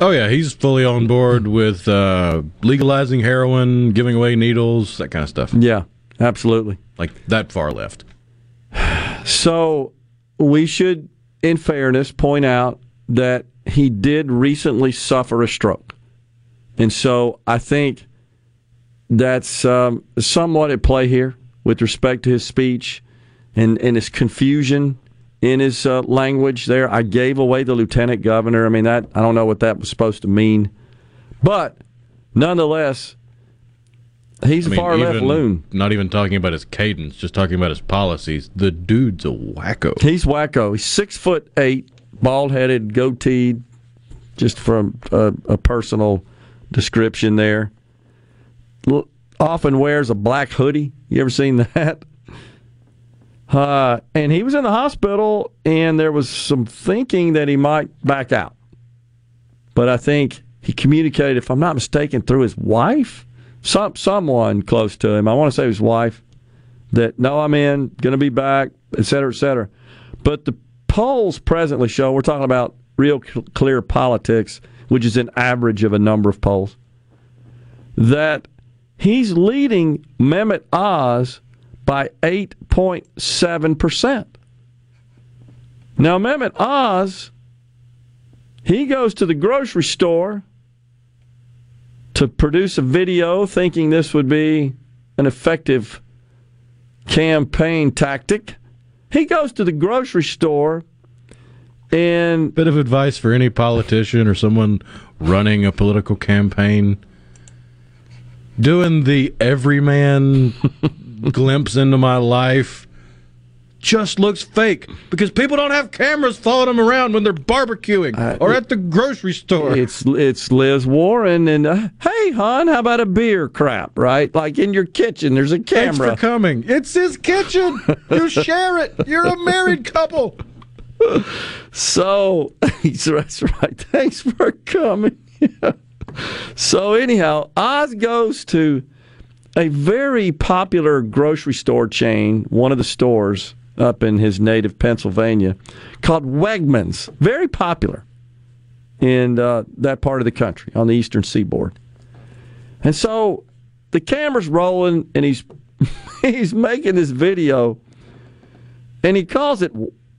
Oh yeah, he's fully on board with uh, legalizing heroin, giving away needles, that kind of stuff. Yeah, absolutely. Like that far left. So we should, in fairness, point out that he did recently suffer a stroke, and so I think that's um, somewhat at play here with respect to his speech and, and his confusion in his uh, language there. I gave away the lieutenant governor. I mean, that I don't know what that was supposed to mean, but nonetheless, he's I a mean, far left loon. Not even talking about his cadence, just talking about his policies. The dude's a wacko. He's wacko. He's six foot eight, bald headed, goateed, just from a, a personal description there. Often wears a black hoodie. You ever seen that? Uh, and he was in the hospital, and there was some thinking that he might back out. But I think he communicated, if I'm not mistaken, through his wife, some someone close to him. I want to say his wife that no, I'm in, going to be back, et cetera, et cetera. But the polls presently show we're talking about real clear politics, which is an average of a number of polls, that he's leading Mehmet Oz by 8.7%. Now, Mehmet Oz, he goes to the grocery store to produce a video thinking this would be an effective campaign tactic. He goes to the grocery store and bit of advice for any politician or someone running a political campaign doing the everyman glimpse into my life just looks fake because people don't have cameras following them around when they're barbecuing or at the grocery store. It's it's Liz Warren and uh, hey hon, how about a beer crap, right? Like in your kitchen, there's a camera. Thanks for coming. It's his kitchen. You share it. You're a married couple. So that's right. Thanks for coming. So anyhow, Oz goes to a very popular grocery store chain, one of the stores up in his native Pennsylvania, called Wegmans. Very popular in uh, that part of the country on the eastern seaboard. And so the camera's rolling, and he's he's making this video, and he calls it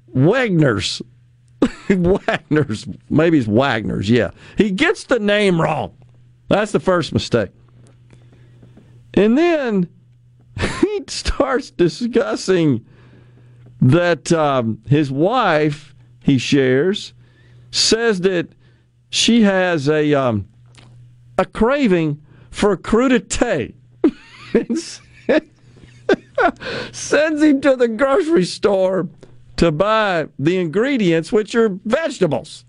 Wagner's. Wagner's, maybe it's Wagner's. Yeah, he gets the name wrong. That's the first mistake. And then he starts discussing that um, his wife, he shares, says that she has a um, a craving for crudité. Sends him to the grocery store to buy the ingredients, which are vegetables.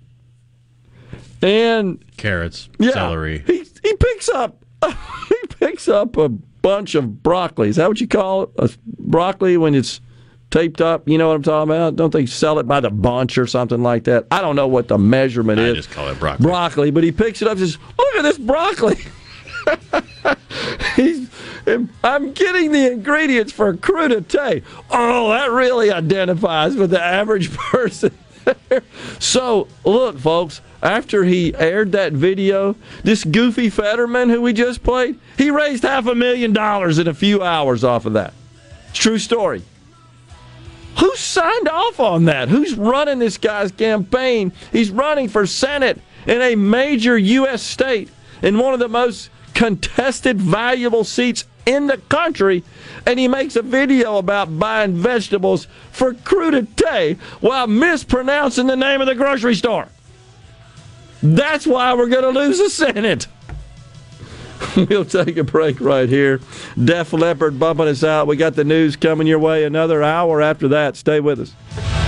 And Carrots, yeah, celery. He he picks up he picks up a bunch of broccoli. Is that what you call it? A broccoli when it's taped up. You know what I'm talking about? Don't they sell it by the bunch or something like that? I don't know what the measurement I is. just call it broccoli. Broccoli, but he picks it up and says, "Look at this broccoli." He's, I'm getting the ingredients for crudité. Oh, that really identifies with the average person. So, look, folks, after he aired that video, this goofy Fetterman who we just played, he raised half a million dollars in a few hours off of that. True story. Who signed off on that? Who's running this guy's campaign? He's running for Senate in a major U.S. state in one of the most contested, valuable seats in the country, and he makes a video about buying vegetables for crudité while mispronouncing the name of the grocery store. That's why we're going to lose the Senate. we'll take a break right here. Def Leppard bumping us out. We got the news coming your way another hour after that. Stay with us.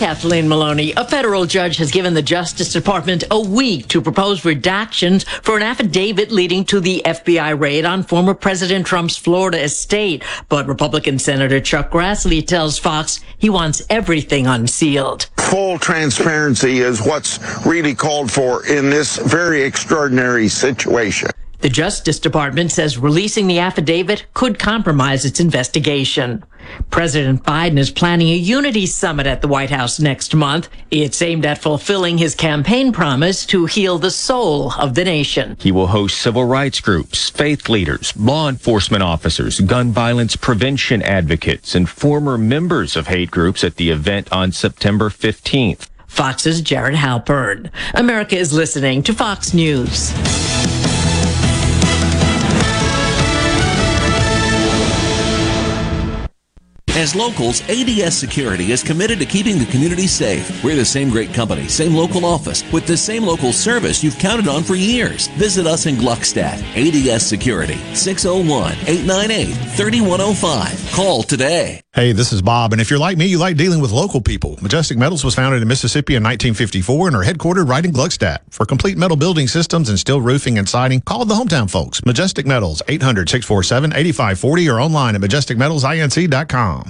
Kathleen Maloney. A federal judge has given the Justice Department a week to propose redactions for an affidavit leading to the FBI raid on former President Trump's Florida estate. But Republican Senator Chuck Grassley tells Fox he wants everything unsealed. Full transparency is what's really called for in this very extraordinary situation. The Justice Department says releasing the affidavit could compromise its investigation. President Biden is planning a unity summit at the White House next month. It's aimed at fulfilling his campaign promise to heal the soul of the nation. He will host civil rights groups, faith leaders, law enforcement officers, gun violence prevention advocates, and former members of hate groups at the event on September 15th. Fox's Jared Halpern. America is listening to Fox News. As locals, ADS Security is committed to keeping the community safe. We're the same great company, same local office, with the same local service you've counted on for years. Visit us in Gluckstadt. ADS Security, 601 898 3105. Call today. Hey, this is Bob, and if you're like me, you like dealing with local people. Majestic Metals was founded in Mississippi in 1954 and are headquartered right in Gluckstadt. For complete metal building systems and steel roofing and siding, call the hometown folks. Majestic Metals, 800-647-8540 or online at majesticmetalsinc.com.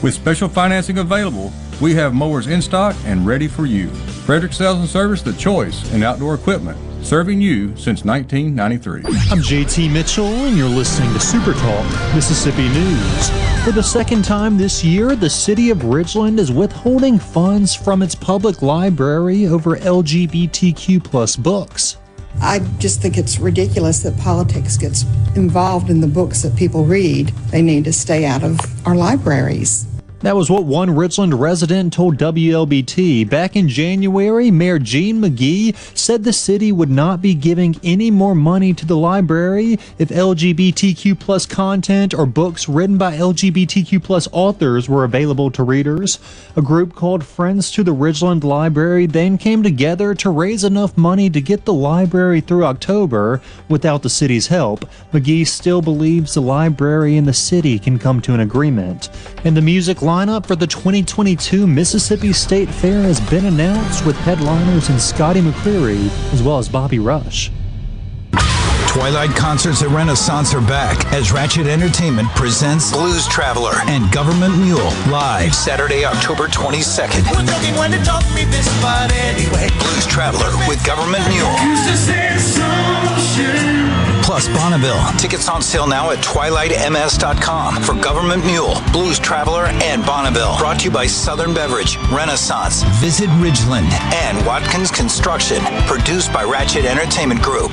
With special financing available, we have mowers in stock and ready for you. Frederick Sales and Service, the choice in outdoor equipment, serving you since 1993. I'm JT Mitchell, and you're listening to Super Talk Mississippi News. For the second time this year, the city of Ridgeland is withholding funds from its public library over LGBTQ plus books. I just think it's ridiculous that politics gets involved in the books that people read. They need to stay out of our libraries. That was what one Ridgeland resident told WLBT. Back in January, Mayor Gene McGee said the city would not be giving any more money to the library if LGBTQ plus content or books written by LGBTQ plus authors were available to readers. A group called Friends to the Ridgeland Library then came together to raise enough money to get the library through October without the city's help. McGee still believes the library and the city can come to an agreement. And the music lineup for the 2022 Mississippi State Fair has been announced with headliners in Scotty McCreery as well as Bobby Rush. Twilight concerts at Renaissance are back as Ratchet Entertainment presents Blues Traveler and Government Mule live Saturday, October 22nd. Blues Traveler with Government Mule. Plus Bonneville. Tickets on sale now at twilightms.com for Government Mule, Blues Traveler, and Bonneville. Brought to you by Southern Beverage, Renaissance, Visit Ridgeland, and Watkins Construction. Produced by Ratchet Entertainment Group.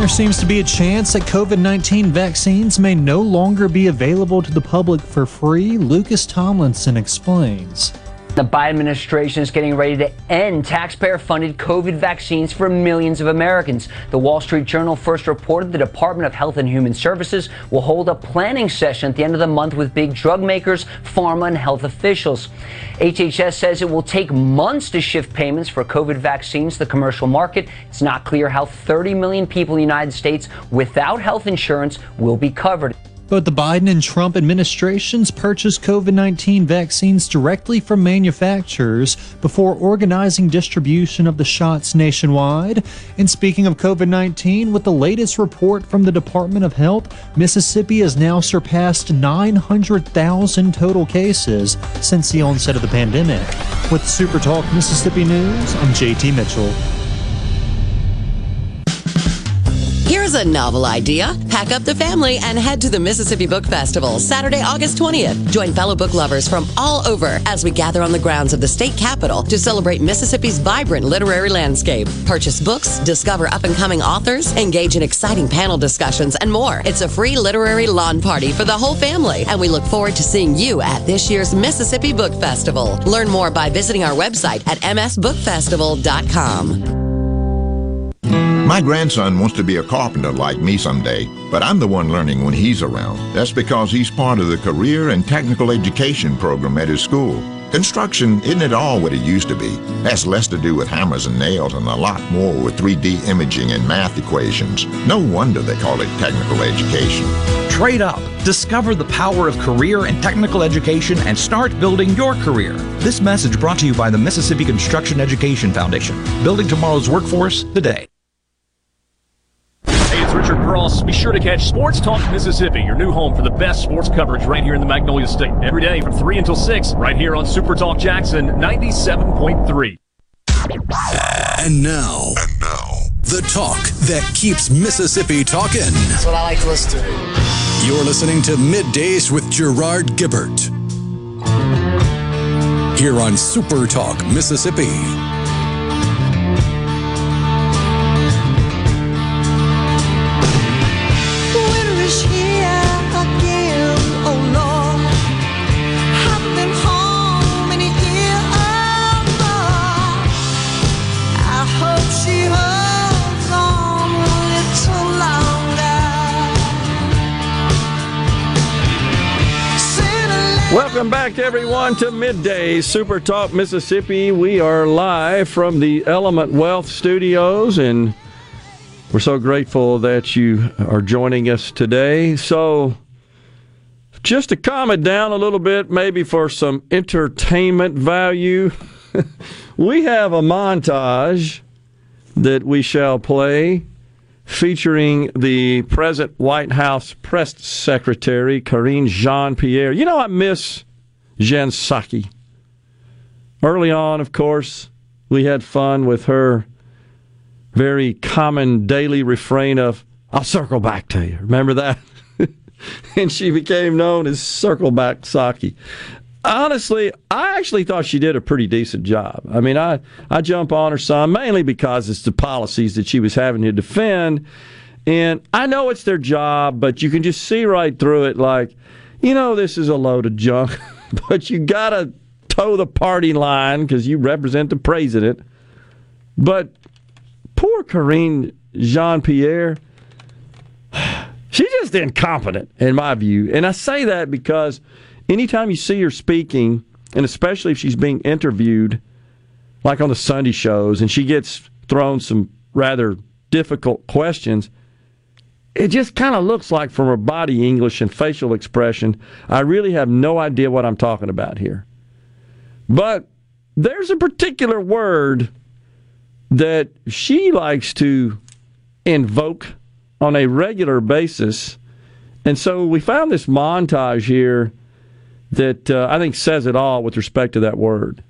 There seems to be a chance that COVID 19 vaccines may no longer be available to the public for free. Lucas Tomlinson explains. The Biden administration is getting ready to end taxpayer funded COVID vaccines for millions of Americans. The Wall Street Journal first reported the Department of Health and Human Services will hold a planning session at the end of the month with big drug makers, pharma, and health officials. HHS says it will take months to shift payments for COVID vaccines to the commercial market. It's not clear how 30 million people in the United States without health insurance will be covered. Both the Biden and Trump administrations purchased COVID 19 vaccines directly from manufacturers before organizing distribution of the shots nationwide. And speaking of COVID 19, with the latest report from the Department of Health, Mississippi has now surpassed 900,000 total cases since the onset of the pandemic. With Super Talk Mississippi News, I'm JT Mitchell. Here's a novel idea. Pack up the family and head to the Mississippi Book Festival Saturday, August 20th. Join fellow book lovers from all over as we gather on the grounds of the state capitol to celebrate Mississippi's vibrant literary landscape. Purchase books, discover up and coming authors, engage in exciting panel discussions, and more. It's a free literary lawn party for the whole family, and we look forward to seeing you at this year's Mississippi Book Festival. Learn more by visiting our website at msbookfestival.com. My grandson wants to be a carpenter like me someday, but I'm the one learning when he's around. That's because he's part of the career and technical education program at his school. Construction isn't at all what it used to be. Has less to do with hammers and nails and a lot more with 3D imaging and math equations. No wonder they call it technical education. Trade up. Discover the power of career and technical education and start building your career. This message brought to you by the Mississippi Construction Education Foundation. Building tomorrow's workforce today. Hey, it's Richard Cross. Be sure to catch Sports Talk Mississippi, your new home for the best sports coverage right here in the Magnolia State. Every day from 3 until 6, right here on Super Talk Jackson 97.3. And now, and now, the talk that keeps Mississippi talking. That's what I like to listen to. You're listening to Middays with Gerard Gibert. Here on Super Talk Mississippi. Welcome back, everyone, to Midday Super Talk Mississippi. We are live from the Element Wealth Studios, and we're so grateful that you are joining us today. So, just to calm it down a little bit, maybe for some entertainment value, we have a montage that we shall play featuring the present White House press secretary, Karine Jean Pierre. You know, I miss Jen Psaki. Early on, of course, we had fun with her very common daily refrain of, I'll circle back to you. Remember that? and she became known as Circle Back Psaki. Honestly, I actually thought she did a pretty decent job. I mean, I, I jump on her some, mainly because it's the policies that she was having to defend. And I know it's their job, but you can just see right through it like, you know, this is a load of junk, but you got to toe the party line because you represent the president. But poor Karine Jean Pierre, she's just incompetent, in my view. And I say that because anytime you see her speaking, and especially if she's being interviewed, like on the Sunday shows, and she gets thrown some rather difficult questions, it just kind of looks like from her body English and facial expression, I really have no idea what I'm talking about here. But there's a particular word that she likes to invoke on a regular basis. And so we found this montage here that uh, I think says it all with respect to that word.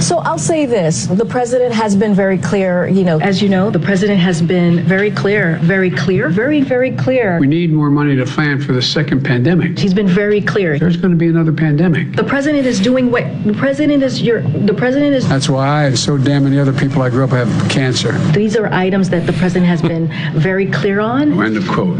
So I'll say this. The president has been very clear, you know. As you know, the president has been very clear, very clear, very, very clear. We need more money to plan for the second pandemic. He's been very clear. There's going to be another pandemic. The president is doing what the president is your the president is That's why I and so damn many other people I grew up have cancer. these are items that the president has been very clear on. End of quote.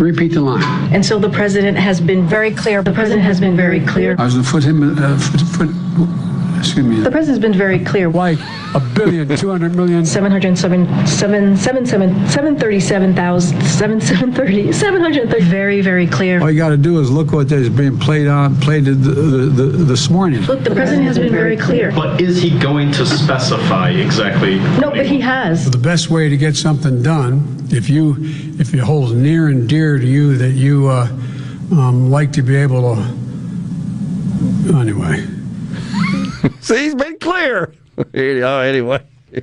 Repeat the line. And so the president has been very clear. The president has been very clear. I was to foot him, uh, foot, foot, excuse me. The president's been very clear. Like a billion, two hundred million. Seven hundred seven seven seven seven seven thirty seven thousand seven seven thirty seven hundred thirty. Very very clear. All you got to do is look what is being played on, played the, the, the, this morning. Look, the president has been very clear. But is he going to specify exactly? No, but he has. The best way to get something done, if you if it holds near and dear to you that you uh, um, like to be able to. Anyway. See, he's been clear. oh, anyway.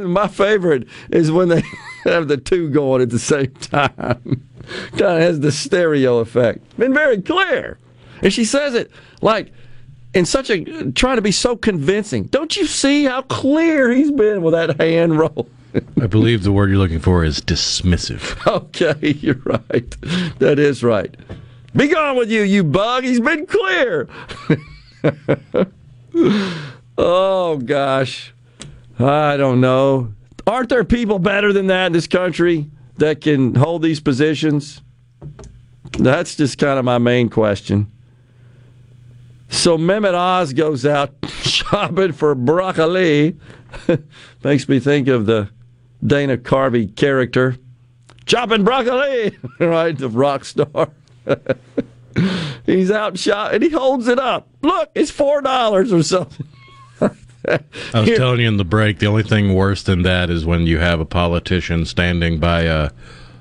My favorite is when they have the two going at the same time. kind of has the stereo effect. Been very clear. And she says it like in such a trying to be so convincing. Don't you see how clear he's been with that hand roll? I believe the word you're looking for is dismissive. Okay, you're right. That is right. Be gone with you, you bug. He's been clear. oh, gosh. I don't know. Aren't there people better than that in this country that can hold these positions? That's just kind of my main question. So Mehmet Oz goes out shopping for broccoli. Makes me think of the Dana Carvey character. Chopping broccoli, right? The rock star. He's out shop and he holds it up. Look, it's four dollars or something. I was telling you in the break, the only thing worse than that is when you have a politician standing by a,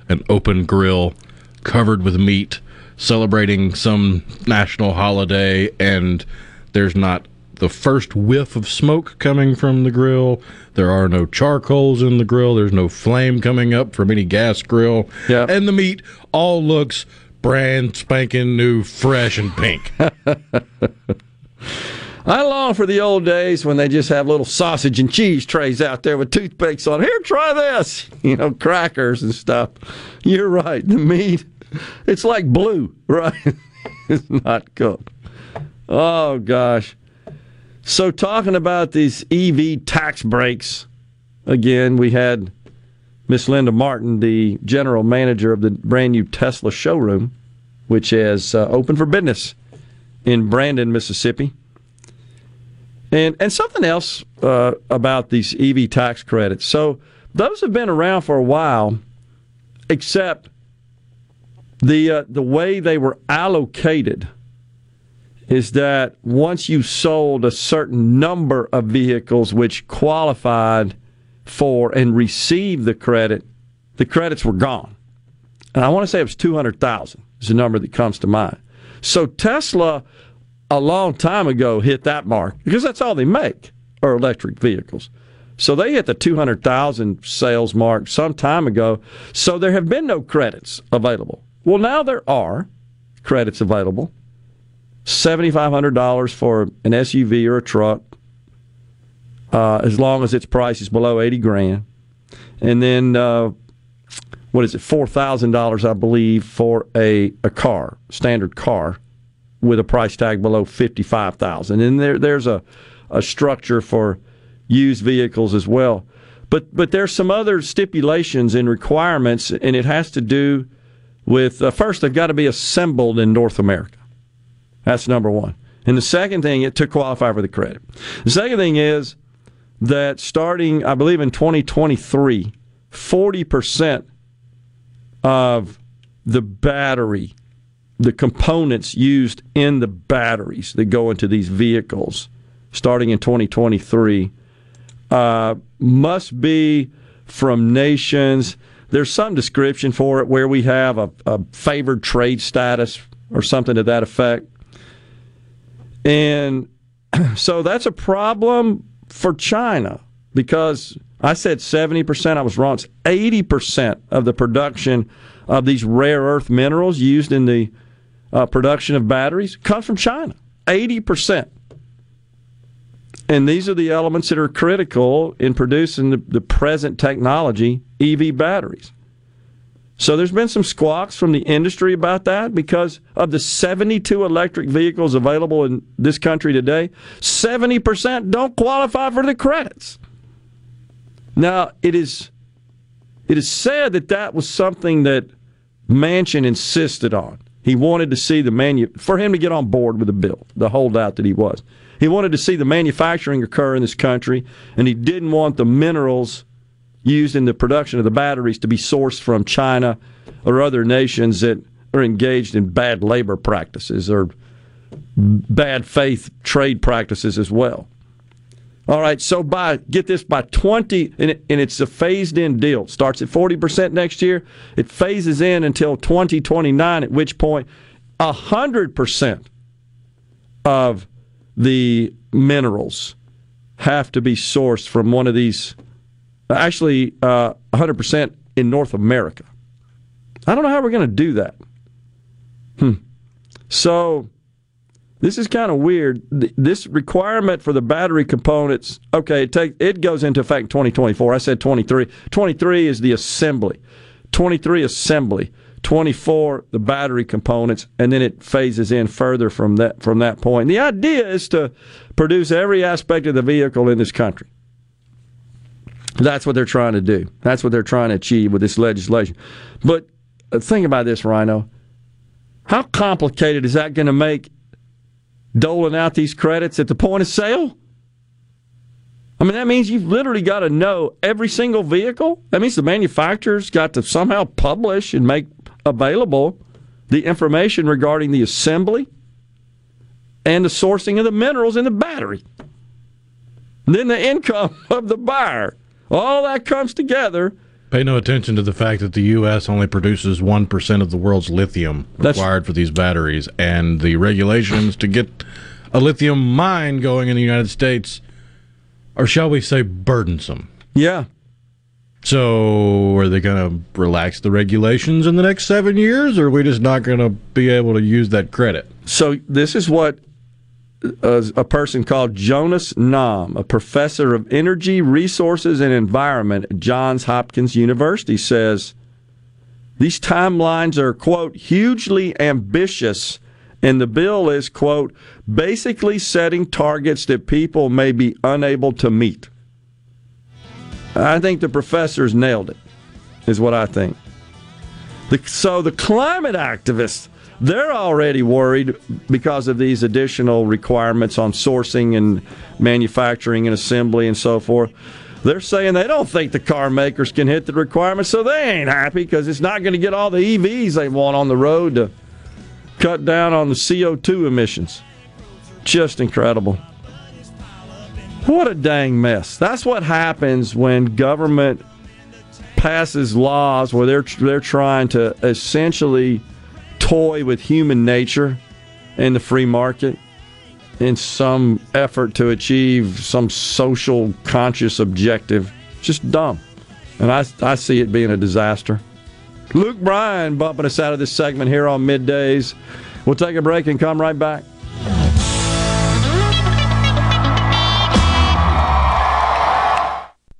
an open grill covered with meat celebrating some national holiday and there's not the first whiff of smoke coming from the grill. There are no charcoals in the grill. There's no flame coming up from any gas grill. Yeah. And the meat all looks brand spanking new, fresh and pink. I long for the old days when they just have little sausage and cheese trays out there with toothpicks on. Here, try this. You know, crackers and stuff. You're right. The meat, it's like blue, right? it's not cooked. Oh, gosh. So, talking about these EV tax breaks, again, we had Miss Linda Martin, the general manager of the brand new Tesla showroom, which is uh, open for business in Brandon, Mississippi. And and something else uh, about these EV tax credits. So those have been around for a while, except the uh, the way they were allocated is that once you sold a certain number of vehicles which qualified for and received the credit, the credits were gone. And I want to say it was 200,000 is the number that comes to mind. So Tesla a long time ago hit that mark because that's all they make are electric vehicles. So they hit the 200,000 sales mark some time ago. So there have been no credits available. Well, now there are credits available. $7,500 for an SUV or a truck, uh, as long as its price is below 80 grand. And then, uh, what is it, $4,000, I believe, for a, a car, standard car with a price tag below 55000 and there there's a, a structure for used vehicles as well. But but there's some other stipulations and requirements and it has to do with uh, first they've got to be assembled in North America. That's number 1 and the second thing it to qualify for the credit. The second thing is that starting I believe in 2023 40% of the battery the components used in the batteries that go into these vehicles starting in 2023 uh, must be from nations. There's some description for it where we have a, a favored trade status or something to that effect. And so that's a problem for China because I said 70%, I was wrong. It's 80% of the production of these rare earth minerals used in the uh, production of batteries comes from China. 80%. And these are the elements that are critical in producing the, the present technology, EV batteries. So there's been some squawks from the industry about that because of the 72 electric vehicles available in this country today, 70% don't qualify for the credits. Now, it is it is said that that was something that Manchin insisted on. He wanted to see the manu for him to get on board with the bill, the holdout that he was. He wanted to see the manufacturing occur in this country, and he didn't want the minerals used in the production of the batteries to be sourced from China or other nations that are engaged in bad labor practices or bad faith trade practices as well. All right, so by get this by 20 and, it, and it's a phased in deal. It starts at 40% next year. It phases in until 2029 at which point 100% of the minerals have to be sourced from one of these actually uh, 100% in North America. I don't know how we're going to do that. Hmm. So this is kind of weird. This requirement for the battery components, okay, it take it goes into effect in 2024. I said 23. 23 is the assembly. 23 assembly. 24 the battery components and then it phases in further from that from that point. The idea is to produce every aspect of the vehicle in this country. That's what they're trying to do. That's what they're trying to achieve with this legislation. But think about this, Rhino. How complicated is that going to make doling out these credits at the point of sale? I mean, that means you've literally got to know every single vehicle. That means the manufacturer's got to somehow publish and make available the information regarding the assembly and the sourcing of the minerals in the battery. And then the income of the buyer. All that comes together. Pay no attention to the fact that the U.S. only produces 1% of the world's lithium required for these batteries, and the regulations to get a lithium mine going in the United States are, shall we say, burdensome. Yeah. So, are they going to relax the regulations in the next seven years, or are we just not going to be able to use that credit? So, this is what a, a person called Jonas Nahm, a professor of energy, resources, and environment at Johns Hopkins University, says these timelines are, quote, hugely ambitious, and the bill is, quote, basically setting targets that people may be unable to meet. I think the professors nailed it, is what I think. The, so the climate activists, they're already worried because of these additional requirements on sourcing and manufacturing and assembly and so forth. They're saying they don't think the car makers can hit the requirements, so they ain't happy because it's not going to get all the EVs they want on the road to cut down on the CO2 emissions. Just incredible. What a dang mess. That's what happens when government passes laws where they're they're trying to essentially toy with human nature and the free market in some effort to achieve some social conscious objective. Just dumb. And I, I see it being a disaster. Luke Bryan bumping us out of this segment here on middays. We'll take a break and come right back.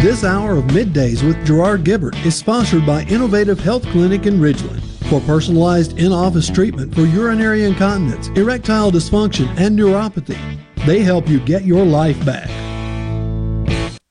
This hour of Middays with Gerard Gibert is sponsored by Innovative Health Clinic in Ridgeland. For personalized in office treatment for urinary incontinence, erectile dysfunction, and neuropathy, They help you get your life back.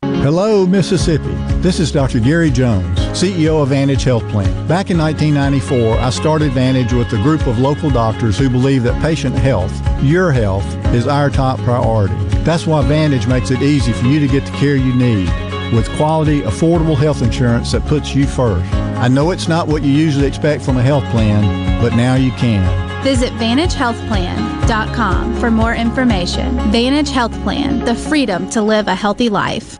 Hello, Mississippi. This is Dr. Gary Jones, CEO of Vantage Health Plan. Back in 1994, I started Vantage with a group of local doctors who believe that patient health, your health, is our top priority. That's why Vantage makes it easy for you to get the care you need with quality, affordable health insurance that puts you first. I know it's not what you usually expect from a health plan, but now you can. Visit VantageHealthPlan.com for more information. Vantage Health Plan, the freedom to live a healthy life.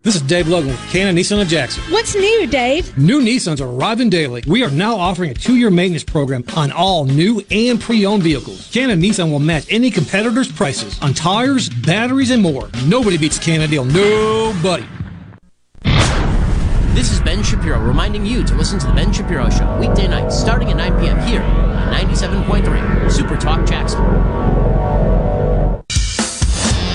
This is Dave Logan with Cannon Nissan of Jackson. What's new, Dave? New Nissans are arriving daily. We are now offering a two-year maintenance program on all new and pre-owned vehicles. Cannon Nissan will match any competitor's prices on tires, batteries, and more. Nobody beats a Cannon deal. Nobody. This is Ben Shapiro reminding you to listen to The Ben Shapiro Show weekday nights starting at 9 p.m. here on 97.3 Super Talk Jackson.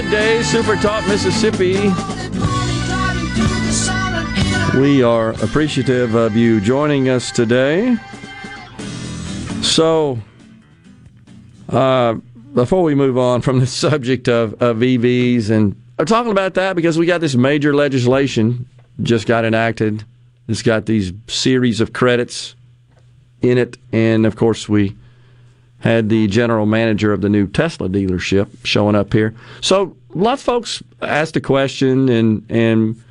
Midday Super Talk Mississippi. We are appreciative of you joining us today. So, uh, before we move on from the subject of, of EVs, and I'm talking about that because we got this major legislation just got enacted. It's got these series of credits in it, and of course we had the general manager of the new Tesla dealership showing up here. So a lot of folks asked a question and and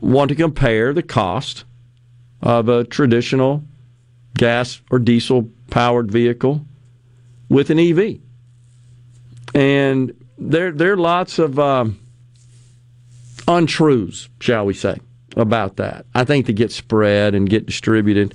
want to compare the cost of a traditional gas or diesel powered vehicle with an EV. And there there are lots of um, untruths, shall we say, about that. I think that get spread and get distributed.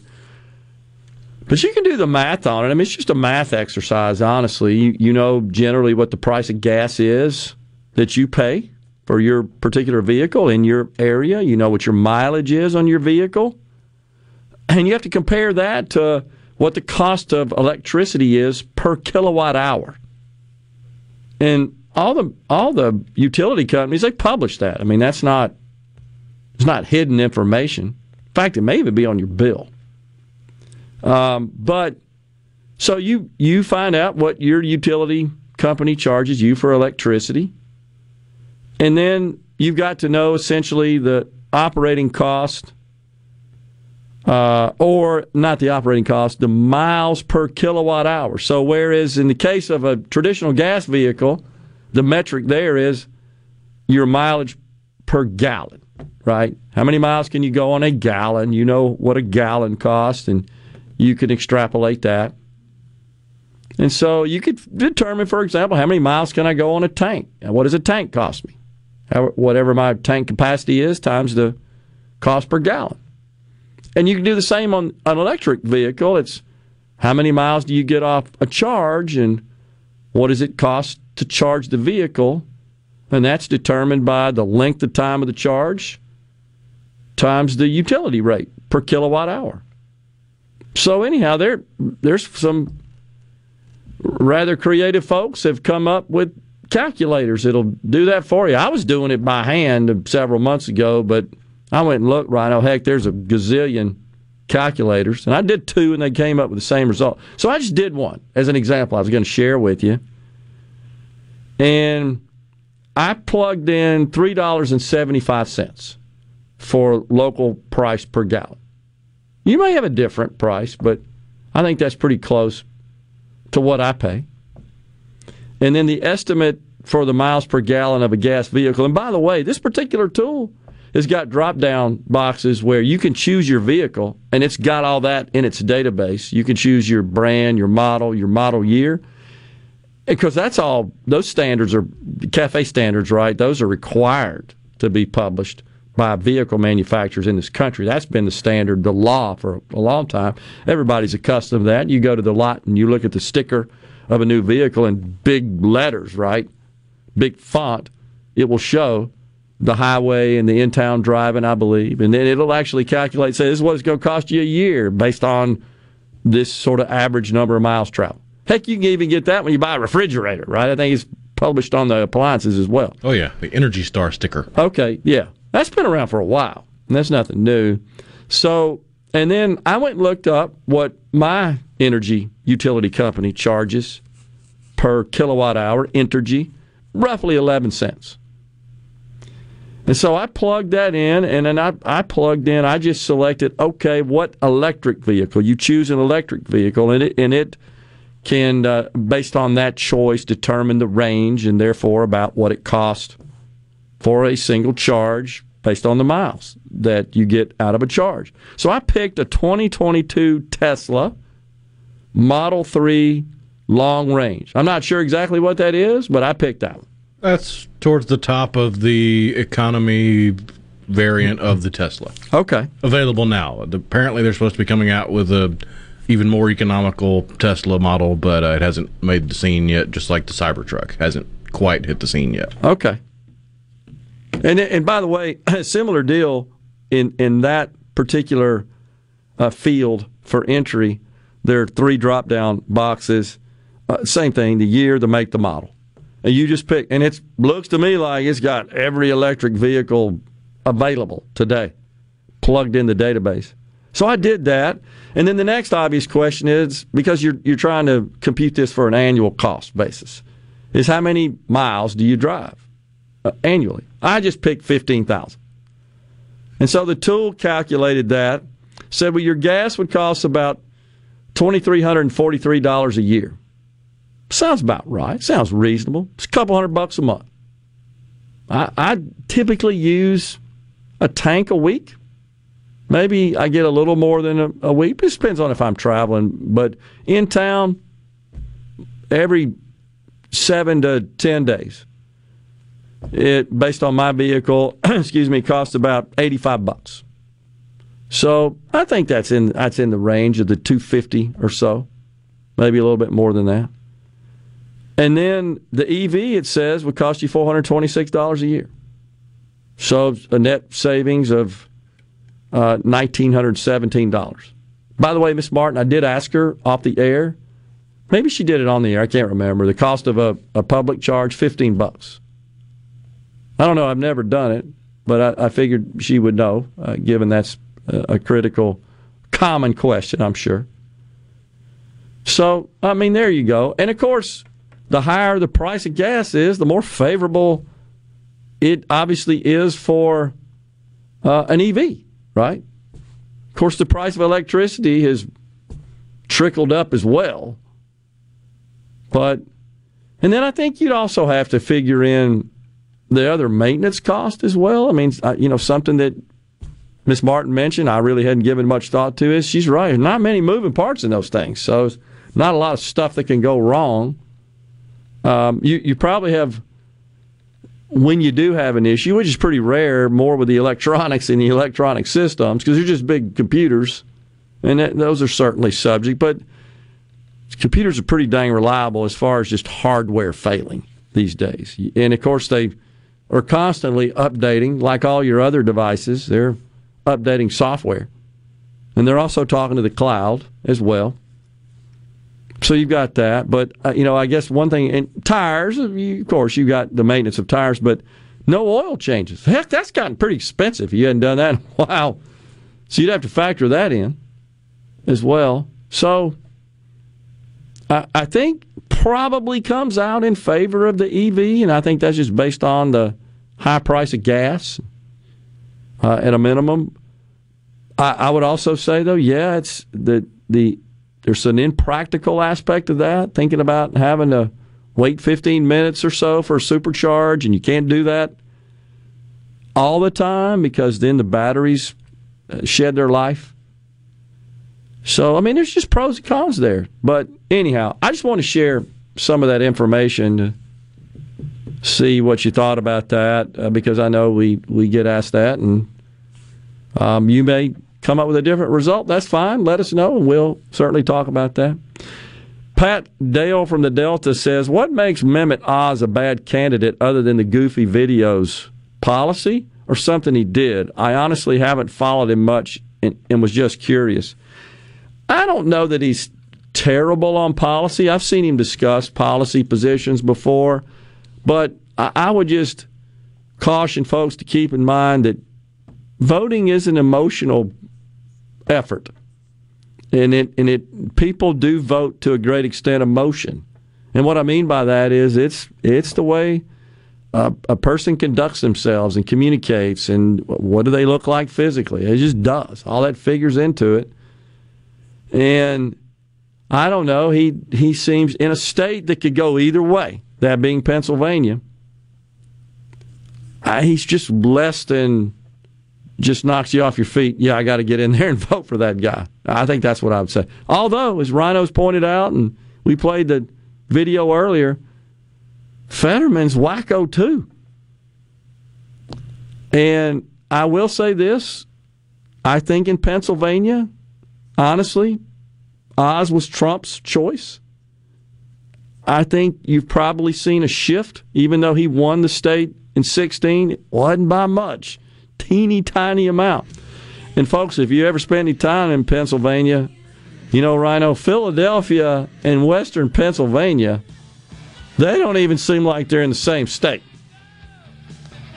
But you can do the math on it. I mean, it's just a math exercise, honestly. You, you know generally what the price of gas is that you pay for your particular vehicle in your area. You know what your mileage is on your vehicle. And you have to compare that to what the cost of electricity is per kilowatt hour. And all the all the utility companies they publish that. I mean, that's not it's not hidden information. In fact, it may even be on your bill. Um, but so you you find out what your utility company charges you for electricity, and then you've got to know essentially the operating cost, uh, or not the operating cost, the miles per kilowatt hour. So whereas in the case of a traditional gas vehicle, the metric there is your mileage per gallon, right? How many miles can you go on a gallon? You know what a gallon costs, and you can extrapolate that. And so you could determine, for example, how many miles can I go on a tank? And what does a tank cost me? Whatever my tank capacity is times the cost per gallon. And you can do the same on an electric vehicle. It's how many miles do you get off a charge and what does it cost to charge the vehicle? And that's determined by the length of time of the charge times the utility rate per kilowatt hour. So anyhow, there there's some rather creative folks have come up with calculators that'll do that for you. I was doing it by hand several months ago, but I went and looked, Right, Rhino. Heck, there's a gazillion calculators, and I did two, and they came up with the same result. So I just did one as an example. I was going to share with you, and I plugged in three dollars and seventy five cents for local price per gallon. You may have a different price, but I think that's pretty close to what I pay. And then the estimate for the miles per gallon of a gas vehicle. And by the way, this particular tool has got drop down boxes where you can choose your vehicle and it's got all that in its database. You can choose your brand, your model, your model year. Because that's all, those standards are CAFE standards, right? Those are required to be published by vehicle manufacturers in this country. That's been the standard, the law for a long time. Everybody's accustomed to that. You go to the lot and you look at the sticker of a new vehicle in big letters, right? Big font. It will show the highway and the in town driving, I believe. And then it'll actually calculate, say, this is what it's going to cost you a year based on this sort of average number of miles traveled. Heck, you can even get that when you buy a refrigerator, right? I think it's published on the appliances as well. Oh yeah, the Energy Star sticker. Okay, yeah. That's been around for a while. And that's nothing new. So, and then I went and looked up what my energy utility company charges per kilowatt hour, Entergy, roughly 11 cents. And so I plugged that in, and then I, I plugged in, I just selected, okay, what electric vehicle? You choose an electric vehicle, and it, and it can, uh, based on that choice, determine the range and therefore about what it costs for a single charge based on the miles that you get out of a charge. So I picked a 2022 Tesla Model 3 long range. I'm not sure exactly what that is, but I picked that one. That's towards the top of the economy variant of the Tesla. Okay. Available now. Apparently, they're supposed to be coming out with a even more economical Tesla model, but uh, it hasn't made the scene yet. Just like the Cybertruck hasn't quite hit the scene yet. Okay. And and by the way, a similar deal in in that particular uh, field for entry. There are three drop down boxes. Uh, same thing: the year, the make, the model. And you just pick, and it looks to me like it's got every electric vehicle available today, plugged in the database. So I did that, and then the next obvious question is because you're you're trying to compute this for an annual cost basis, is how many miles do you drive Uh, annually? I just picked fifteen thousand, and so the tool calculated that. Said, well, your gas would cost about twenty three hundred and forty three dollars a year. Sounds about right. Sounds reasonable. It's a couple hundred bucks a month. I, I typically use a tank a week. Maybe I get a little more than a, a week. It depends on if I'm traveling. But in town, every seven to ten days, it based on my vehicle, excuse me, costs about eighty five bucks. So I think that's in that's in the range of the two fifty or so, maybe a little bit more than that. And then the EV, it says, would cost you four hundred twenty six dollars a year. So a net savings of uh, nineteen hundred seventeen dollars. By the way, Miss Martin, I did ask her off the air. Maybe she did it on the air. I can't remember. The cost of a, a public charge, fifteen bucks. I don't know. I've never done it, but I, I figured she would know, uh, given that's a, a critical, common question. I'm sure. So I mean, there you go. And of course, the higher the price of gas is, the more favorable it obviously is for uh, an EV, right? Of course, the price of electricity has trickled up as well. But, and then I think you'd also have to figure in the other maintenance cost as well. I mean, you know, something that Miss Martin mentioned, I really hadn't given much thought to is she's right. Not many moving parts in those things. So, not a lot of stuff that can go wrong. Um, you, you probably have when you do have an issue, which is pretty rare, more with the electronics and the electronic systems, because they're just big computers, and that, those are certainly subject. But computers are pretty dang reliable as far as just hardware failing these days. And of course, they are constantly updating, like all your other devices. They're updating software, and they're also talking to the cloud as well. So you've got that, but uh, you know, I guess one thing and tires. You, of course, you've got the maintenance of tires, but no oil changes. Heck, that's gotten pretty expensive. You hadn't done that in a while, so you'd have to factor that in as well. So I, I think probably comes out in favor of the EV, and I think that's just based on the high price of gas uh, at a minimum. I, I would also say though, yeah, it's the the there's an impractical aspect of that. Thinking about having to wait 15 minutes or so for a supercharge, and you can't do that all the time because then the batteries uh, shed their life. So I mean, there's just pros and cons there. But anyhow, I just want to share some of that information see what you thought about that uh, because I know we we get asked that, and um, you may come up with a different result. That's fine. Let us know, and we'll certainly talk about that. Pat Dale from the Delta says, "What makes Mehmet Oz a bad candidate other than the goofy videos? Policy or something he did? I honestly haven't followed him much and, and was just curious. I don't know that he's terrible on policy. I've seen him discuss policy positions before, but I, would just caution folks to keep in mind that voting is an emotional effort, and it and it people do vote to a great extent emotion, and what I mean by that is it's it's the way a, a person conducts themselves and communicates, and what do they look like physically? It just does. All that figures into it, and I don't know. He he seems in a state that could go either way. That being Pennsylvania. He's just less than just knocks you off your feet. Yeah, I got to get in there and vote for that guy. I think that's what I would say. Although, as Rhinos pointed out, and we played the video earlier, Fetterman's wacko too. And I will say this I think in Pennsylvania, honestly, Oz was Trump's choice. I think you've probably seen a shift, even though he won the state in 16, it wasn't by much, teeny tiny amount. And folks, if you ever spend any time in Pennsylvania, you know, Rhino, Philadelphia and Western Pennsylvania, they don't even seem like they're in the same state.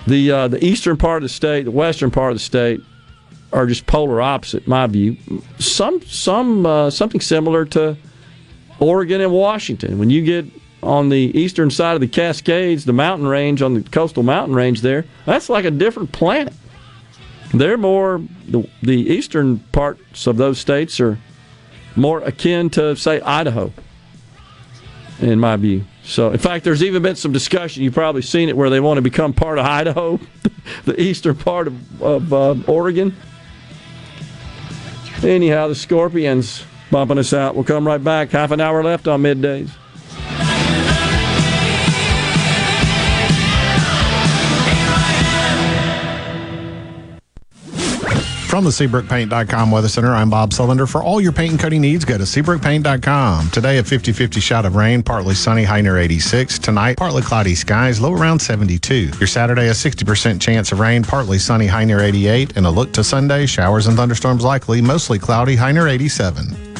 The uh, the eastern part of the state, the western part of the state, are just polar opposite, my view. Some some uh, something similar to Oregon and Washington. When you get on the eastern side of the Cascades, the mountain range on the coastal mountain range there, that's like a different planet. They're more the the eastern parts of those states are more akin to say Idaho, in my view. So, in fact, there's even been some discussion. You've probably seen it where they want to become part of Idaho, the eastern part of, of uh, Oregon. Anyhow, the Scorpions bumping us out. We'll come right back. Half an hour left on middays. From the SeabrookPaint.com Weather Center, I'm Bob Sullender. For all your paint and coating needs, go to SeabrookPaint.com. Today, a 50 50 shot of rain, partly sunny, high near 86. Tonight, partly cloudy skies, low around 72. Your Saturday, a 60% chance of rain, partly sunny, high near 88. And a look to Sunday, showers and thunderstorms likely, mostly cloudy, high near 87.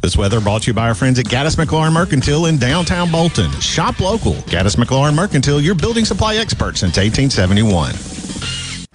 This weather brought to you by our friends at Gaddis McLaurin Mercantile in downtown Bolton. Shop local. Gaddis McLaurin Mercantile, your building supply expert since 1871.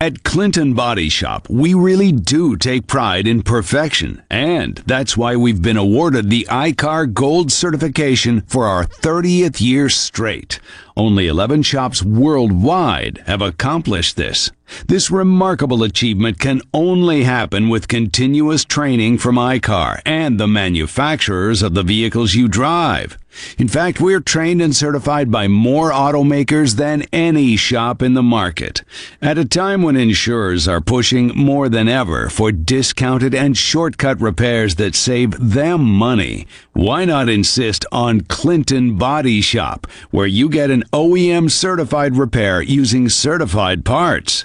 At Clinton Body Shop, we really do take pride in perfection, and that's why we've been awarded the iCar Gold certification for our 30th year straight. Only 11 shops worldwide have accomplished this. This remarkable achievement can only happen with continuous training from iCar and the manufacturers of the vehicles you drive. In fact, we're trained and certified by more automakers than any shop in the market. At a time when Genuine insurers are pushing more than ever for discounted and shortcut repairs that save them money. Why not insist on Clinton Body Shop, where you get an OEM certified repair using certified parts?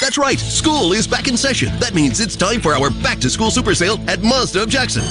That's right, school is back in session. That means it's time for our back to school super sale at Mazda of Jackson.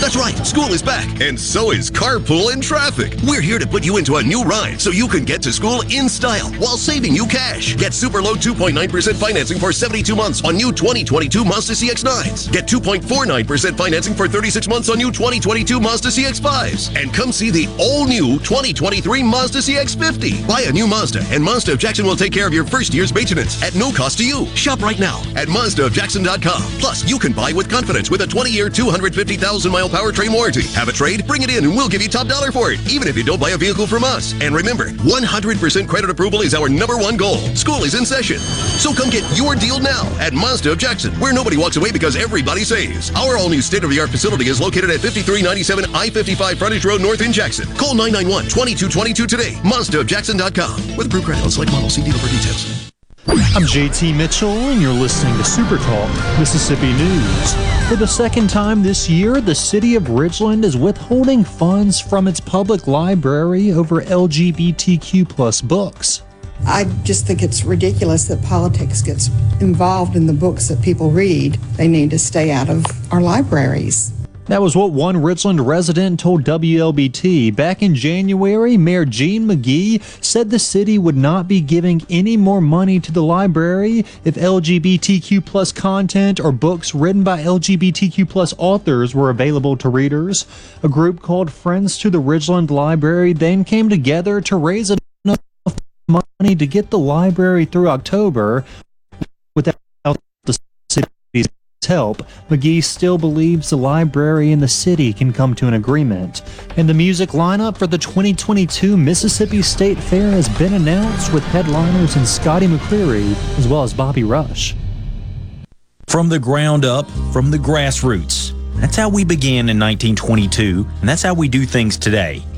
That's right, school is back, and so is carpool and traffic. We're here to put you into a new ride so you can get to school in style while saving you cash. Get super low 2.9% financing for 72 months on new 2022 Mazda CX-9s. Get 2.49% financing for 36 months on new 2022 Mazda CX-5s. And come see the all new 2023 Mazda CX-50. Buy a new Mazda, and Mazda of Jackson will take care of your first year's maintenance at no cost to you. Shop right now at MazdaofJackson.com. Plus, you can buy with confidence with a 20-year, 250,000-mile powertrain warranty. Have a trade? Bring it in and we'll give you top dollar for it, even if you don't buy a vehicle from us. And remember, 100% credit approval is our number one goal. School is in session. So come get your deal now at Mazda of Jackson, where nobody walks away because everybody saves. Our all-new state-of-the-art facility is located at 5397 I-55 Frontage Road North in Jackson. Call 991-2222 today. MazdaofJackson.com. With approved credit select models. See dealer for details. I'm JT Mitchell, and you're listening to Super Talk Mississippi News. For the second time this year, the city of Ridgeland is withholding funds from its public library over LGBTQ plus books. I just think it's ridiculous that politics gets involved in the books that people read. They need to stay out of our libraries. That was what one Richland resident told WLBT. Back in January, Mayor Gene McGee said the city would not be giving any more money to the library if LGBTQ plus content or books written by LGBTQ plus authors were available to readers. A group called Friends to the Ridgeland Library then came together to raise enough money to get the library through October without help, McGee still believes the library and the city can come to an agreement. And the music lineup for the 2022 Mississippi State Fair has been announced with headliners in Scotty McCreery as well as Bobby Rush. From the ground up, from the grassroots. That's how we began in 1922, and that's how we do things today.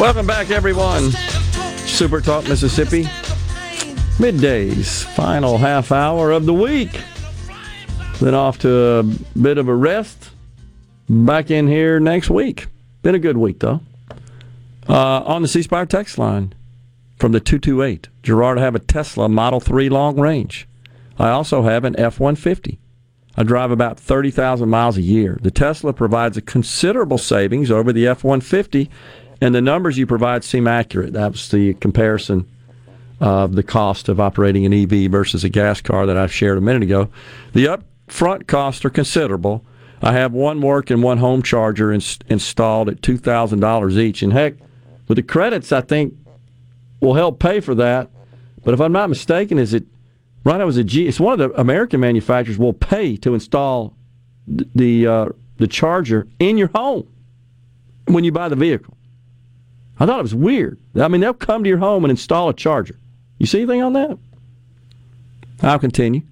Welcome back, everyone. Super Talk Mississippi. Middays, final half hour of the week. Then off to a bit of a rest. Back in here next week. Been a good week, though. Uh, on the C Spire text line from the 228, Gerard, I have a Tesla Model 3 long range. I also have an F 150. I drive about 30,000 miles a year. The Tesla provides a considerable savings over the F 150, and the numbers you provide seem accurate. That was the comparison of the cost of operating an EV versus a gas car that I shared a minute ago. The upfront costs are considerable. I have one work and one home charger ins- installed at $2,000 each. And heck, with the credits, I think will help pay for that. But if I'm not mistaken, is it right? I was a G. It's one of the American manufacturers will pay to install th- the uh, the charger in your home when you buy the vehicle. I thought it was weird. I mean, they'll come to your home and install a charger. You see anything on that? I'll continue.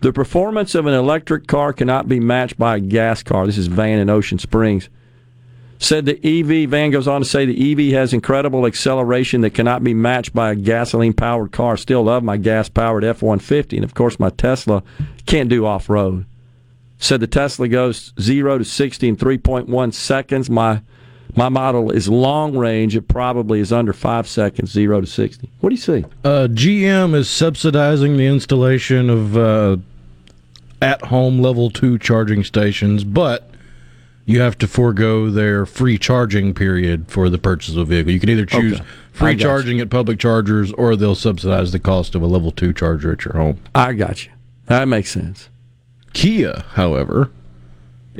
The performance of an electric car cannot be matched by a gas car. This is Van in Ocean Springs. Said the EV, Van goes on to say the EV has incredible acceleration that cannot be matched by a gasoline powered car. Still love my gas powered F 150. And of course, my Tesla can't do off road. Said the Tesla goes 0 to 60 in 3.1 seconds. My my model is long range. It probably is under five seconds, 0 to 60. What do you see? Uh, GM is subsidizing the installation of uh, at home level 2 charging stations, but you have to forego their free charging period for the purchase of a vehicle. You can either choose Okay. Free got you. charging at public chargers or they'll subsidize the cost of a level 2 charger at your home. I got you. That makes sense. Kia, however,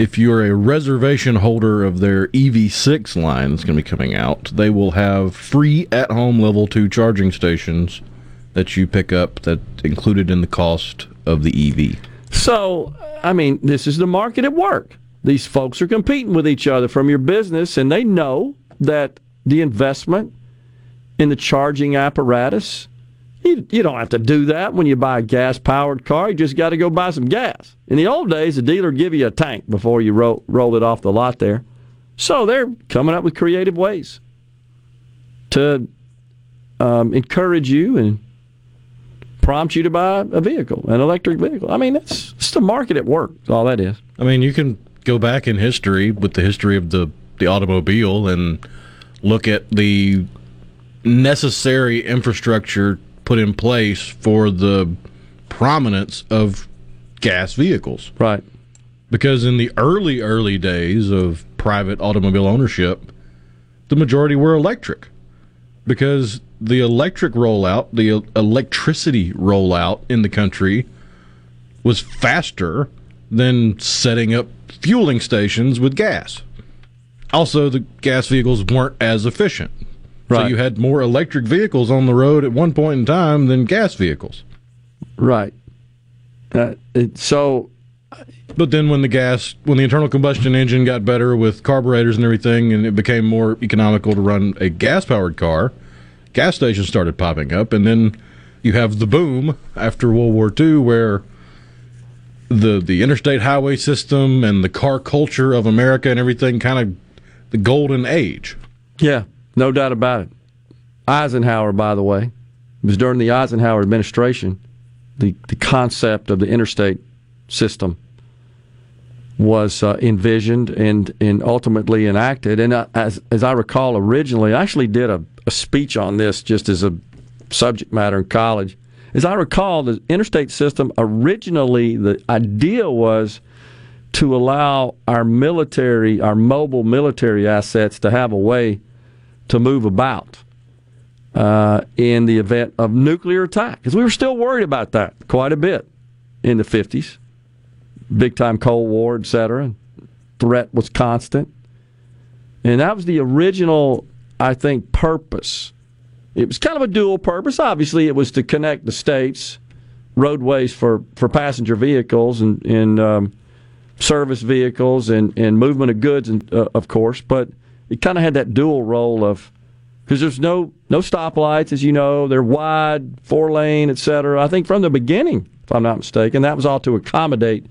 if you're a reservation holder of their EV6 line that's going to be coming out, they will have free at home level 2 charging stations that you pick up that included in the cost of the EV. So, I mean, this is the market at work. These folks are competing with each other from your business, and they know that the investment in the charging apparatus, you, you don't have to do that when you buy a gas powered car. You just got to go buy some gas. In the old days, the dealer would give you a tank before you roll, it off the lot there. So they're coming up with creative ways to um, encourage you and prompt you to buy a vehicle, an electric vehicle. I mean, it's, it's the market at work. All that is. I mean, you can go back in history with the history of the, the automobile and look at the necessary infrastructure put in place for the prominence of gas vehicles. Right. Because in the early, early days of private automobile ownership, the majority were electric. Because the electric rollout, the electricity rollout in the country was faster than setting up fueling stations with gas. Also, the gas vehicles weren't as efficient. So you had more electric vehicles on the road at one point in time than gas vehicles. Right. Uh, it, so, But then when the gas, when the internal combustion engine got better with carburetors and everything, and it became more economical to run a gas powered car, gas stations started popping up. And then you have the boom after World War II where the, the interstate highway system and the car culture of America and everything kind of the golden age. yeah, no doubt about it. Eisenhower, by the way, it was during the Eisenhower administration, the, the concept of the interstate system was uh, envisioned and, and ultimately enacted. And uh, as, as I recall, originally, I actually did a, a speech on this just as a subject matter in college. As I recall, the interstate system originally, the idea was to allow our military, our mobile military assets, to have a way to move about uh, in the event of nuclear attack. Because we were still worried about that quite a bit in the 50s. Big time Cold War, et cetera. Threat was constant. And that was the original, I think, purpose. It was kind of a dual purpose. Obviously, it was to connect the states, roadways for, for passenger vehicles and, and um, service vehicles and, and movement of goods, and, uh, of course. But it kind of had that dual role of because there's no no stoplights, as you know. They're wide, four lane, et cetera. I think from the beginning, if I'm not mistaken, that was all to accommodate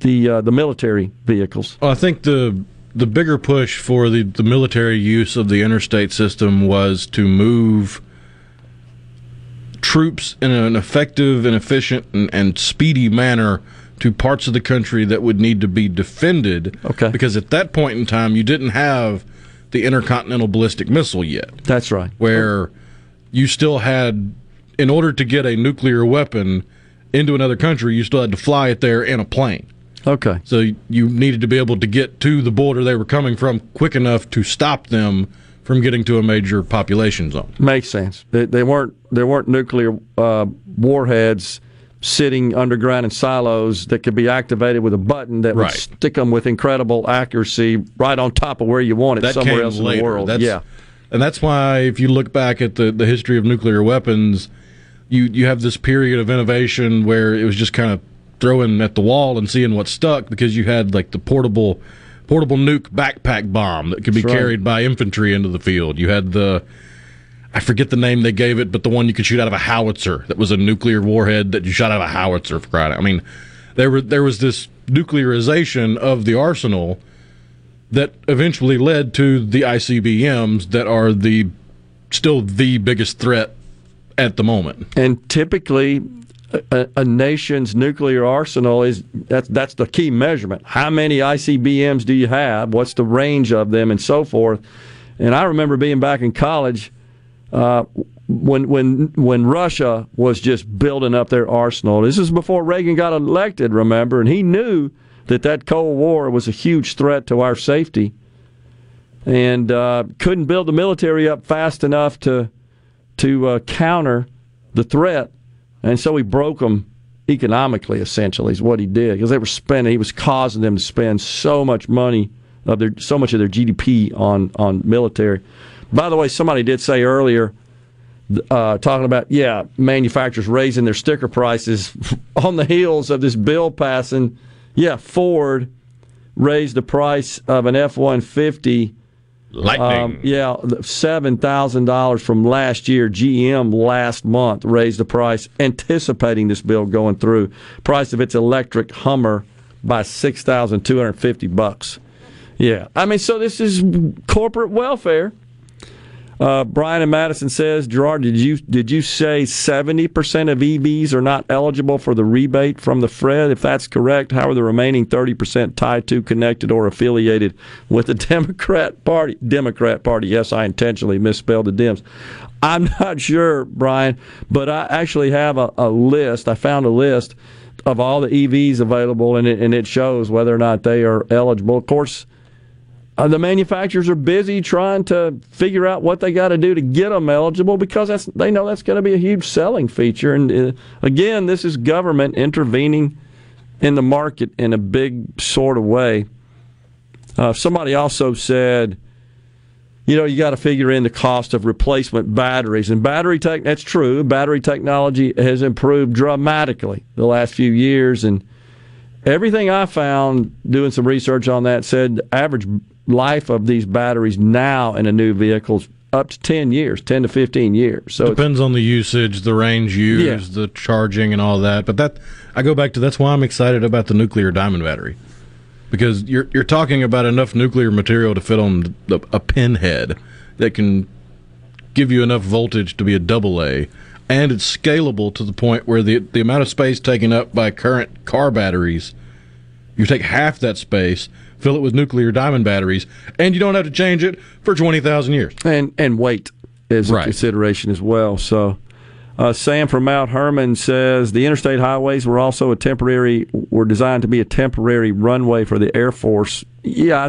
the uh, the military vehicles. Well, I think the the bigger push for the, the military use of the interstate system was to move troops in an effective and efficient and, and speedy manner to parts of the country that would need to be defended. Okay. Because at that point in time, you didn't have the intercontinental ballistic missile yet. That's right. Where you still had, in order to get a nuclear weapon into another country, you still had to fly it there in a plane. Okay. So you needed to be able to get to the border they were coming from quick enough to stop them from getting to a major population zone. Makes sense. They, they weren't there weren't nuclear uh, warheads sitting underground in silos that could be activated with a button that would stick them with incredible accuracy right on top of where you want it that somewhere else later. in the world. That's, yeah. and that's why if you look back at the, the history of nuclear weapons, you you have this period of innovation where it was just kind of throwing at the wall and seeing what stuck because you had like the portable portable nuke backpack bomb that could be right. carried by infantry into the field. You had the I forget the name they gave it, but the one you could shoot out of a howitzer that was a nuclear warhead that you shot out of a howitzer for crying. I mean, there were there was this nuclearization of the arsenal that eventually led to the ICBMs that are the still the biggest threat at the moment. And typically, a, a nation's nuclear arsenal is that's that's the key measurement. How many ICBMs do you have? What's the range of them, and so forth. And I remember being back in college when when when Russia was just building up their arsenal. This is before Reagan got elected, remember, and he knew that that Cold War was a huge threat to our safety, and uh, couldn't build the military up fast enough to to uh, counter the threat, and so he broke them economically. Essentially, is what he did because they were spending. He was causing them to spend so much money of their so much of their GDP on on military. By the way, somebody did say earlier, uh, talking about yeah, manufacturers raising their sticker prices on the heels of this bill passing. Yeah, Ford raised the price of an F one fifty. Lightning. Um, yeah, seven thousand dollars from last year. GM last month raised the price, anticipating this bill going through. Price of its electric Hummer by six thousand two hundred fifty bucks. Yeah, I mean, so this is corporate welfare. Uh, Brian and Madison says, Gerard, did you did you say seventy percent of EVs are not eligible for the rebate from the Fed? If that's correct, how are the remaining thirty percent tied to, connected, or affiliated with the Democrat Party? Democrat Party. Yes, I intentionally misspelled the Dems. I'm not sure, Brian, but I actually have a, a list. I found a list of all the EVs available, and it, and it shows whether or not they are eligible. Of course. Uh, the manufacturers are busy trying to figure out what they got to do to get them eligible because they know that's going to be a huge selling feature. And uh, again, this is government intervening in the market in a big sort of way. Uh, somebody also said, you know, you got to figure in the cost of replacement batteries. And battery tech, that's true. Battery technology has improved dramatically the last few years. And everything I found doing some research on that said average life of these batteries now in a new vehicle is up to 10 years, 10 to 15 years. So Depends on the usage, the range used, the charging, and all that. But that I go back to that's why I'm excited about the nuclear diamond battery because you're you're talking about enough nuclear material to fit on the, a pinhead that can give you enough voltage to be a double A, and it's scalable to the point where the the amount of space taken up by current car batteries, you take half that space, fill it with nuclear diamond batteries, and you don't have to change it for twenty thousand years. and and weight is a consideration as well. So, uh, Sam from Mount Hermon says the interstate highways were also a temporary were designed to be a temporary runway for the Air Force. Yeah,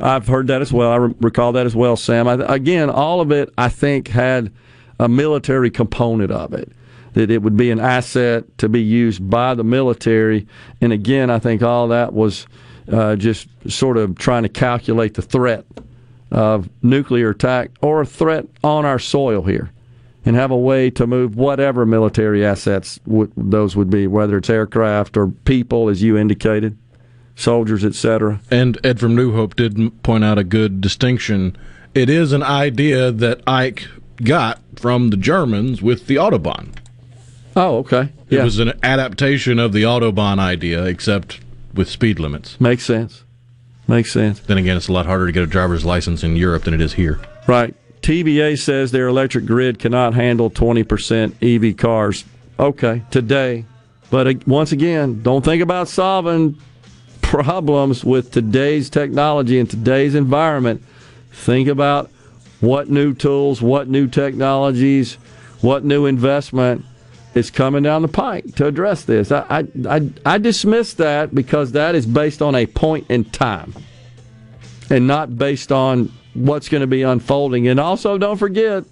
I, I've heard that as well. I re- recall that as well, Sam. I, again, all of it I think had a military component of it. That it would be an asset to be used by the military, and again, I think all that was uh, just sort of trying to calculate the threat of nuclear attack or a threat on our soil here and have a way to move whatever military assets w- those would be, whether it's aircraft or people, as you indicated, soldiers, etc. And Ed from New Hope did point out a good distinction. It is an idea that Ike got from the Germans with the Autobahn. Oh, okay. It was an adaptation of the Autobahn idea, except with speed limits. Makes sense. Makes sense. Then again, it's a lot harder to get a driver's license in Europe than it is here. Right. TBA says their electric grid cannot handle 20% EV cars. Okay, today. But once again, don't think about solving problems with today's technology and today's environment. Think about what new tools, what new technologies, what new investment is coming down the pike to address this. I, I, I, I dismiss that because that is based on a point in time and not based on what's going to be unfolding. And also, don't forget,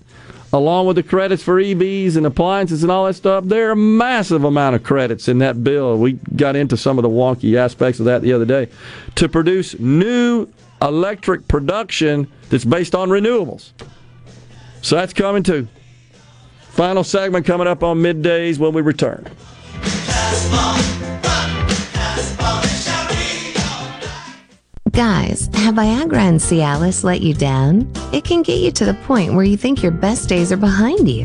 along with the credits for EVs and appliances and all that stuff, there are a massive amount of credits in that bill. We got into some of the wonky aspects of that the other day to produce new electric production that's based on renewables. So that's coming too. Final segment coming up on middays when we return. Guys, have Viagra and Cialis let you down? It can get you to the point where you think your best days are behind you.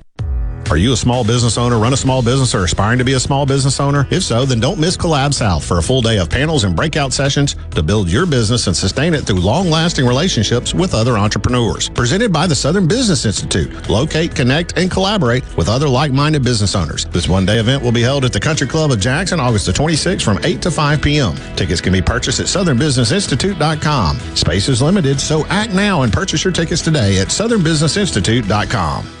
Are you a small business owner, run a small business, or aspiring to be a small business owner? If so, then don't miss Collab South for a full day of panels and breakout sessions to build your business and sustain it through long lasting relationships with other entrepreneurs. Presented by the Southern Business Institute. Locate, connect, and collaborate with other like minded business owners. This one day event will be held at the Country Club of Jackson August the 26th from 8 to 5 p.m. Tickets can be purchased at southernbusinessinstitute.com. Space is limited, so act now and purchase your tickets today at southernbusinessinstitute.com.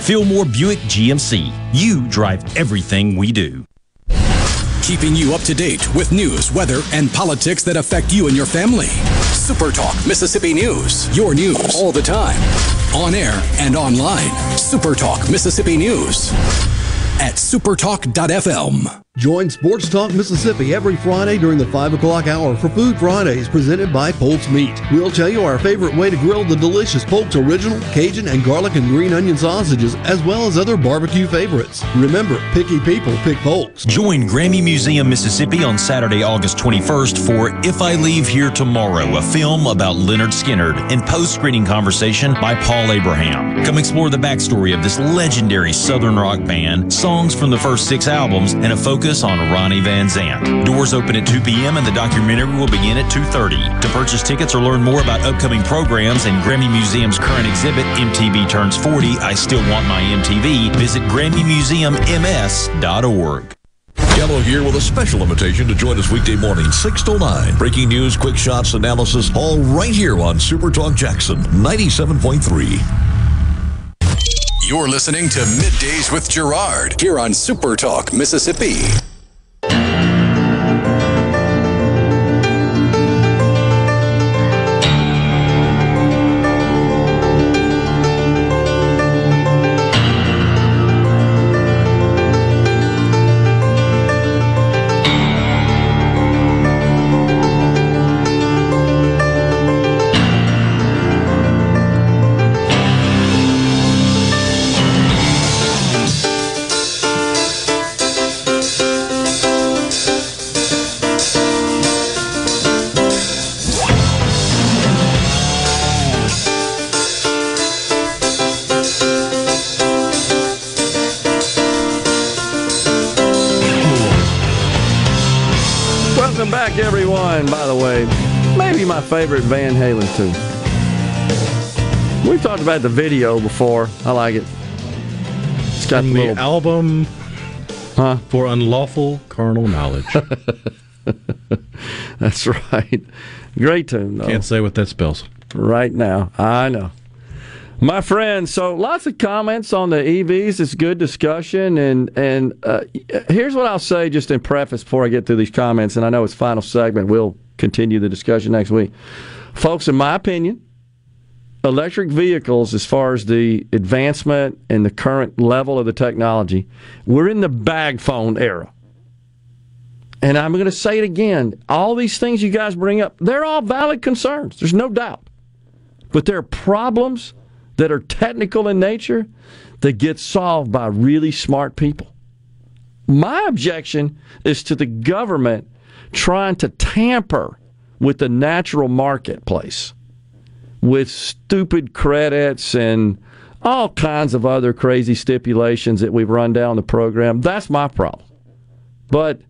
Fillmore Buick GMC. You drive everything we do. Keeping you up to date with news, weather, and politics that affect you and your family. Super Talk Mississippi News. Your news all the time. On air and online. Super Talk Mississippi News. At supertalk.fm. Join Sports Talk Mississippi every Friday during the 5 o'clock hour for Food Fridays presented by Polk's Meat. We'll tell you our favorite way to grill the delicious Polk's Original, Cajun, and garlic and green onion sausages, as well as other barbecue favorites. Remember, picky people pick Polk's. Join Grammy Museum Mississippi on Saturday, August 21st for If I Leave Here Tomorrow, a film about Lynyrd Skynyrd and post-screening conversation by Paul Abraham. Come explore the backstory of this legendary Southern rock band, songs from the first six albums, and a focus on Ronnie Van Zant. Doors open at 2 p.m. and the documentary will begin at 2.30. To purchase tickets or learn more about upcoming programs and Grammy Museum's current exhibit, MTV Turns 40, I Still Want My MTV, visit GrammyMuseumMS.org. Gallo here with a special invitation to join us weekday morning, 6 to 9. Breaking news, quick shots, analysis, all right here on Super Talk Jackson 97.3. You're listening to Middays with Gerard here on Super Talk Mississippi. Favorite Van Halen tune. We've talked about the video before. I like it. It's got the little, album huh? for unlawful carnal knowledge. That's right. Great tune, though. Can't say what that spells. right now. I know. My friend, so lots of comments on the EVs. It's good discussion, and and uh, here's what I'll say just in preface before I get through these comments. And I know it's final segment. We'll continue the discussion next week, folks. In my opinion, electric vehicles, as far as the advancement and the current level of the technology, we're in the bag phone era. And I'm going to say it again. All these things you guys bring up, they're all valid concerns. There's no doubt. But there are problems that are technical in nature that get solved by really smart people. My objection is to the government trying to tamper with the natural marketplace with stupid credits and all kinds of other crazy stipulations that we've run down the program. That's my problem. But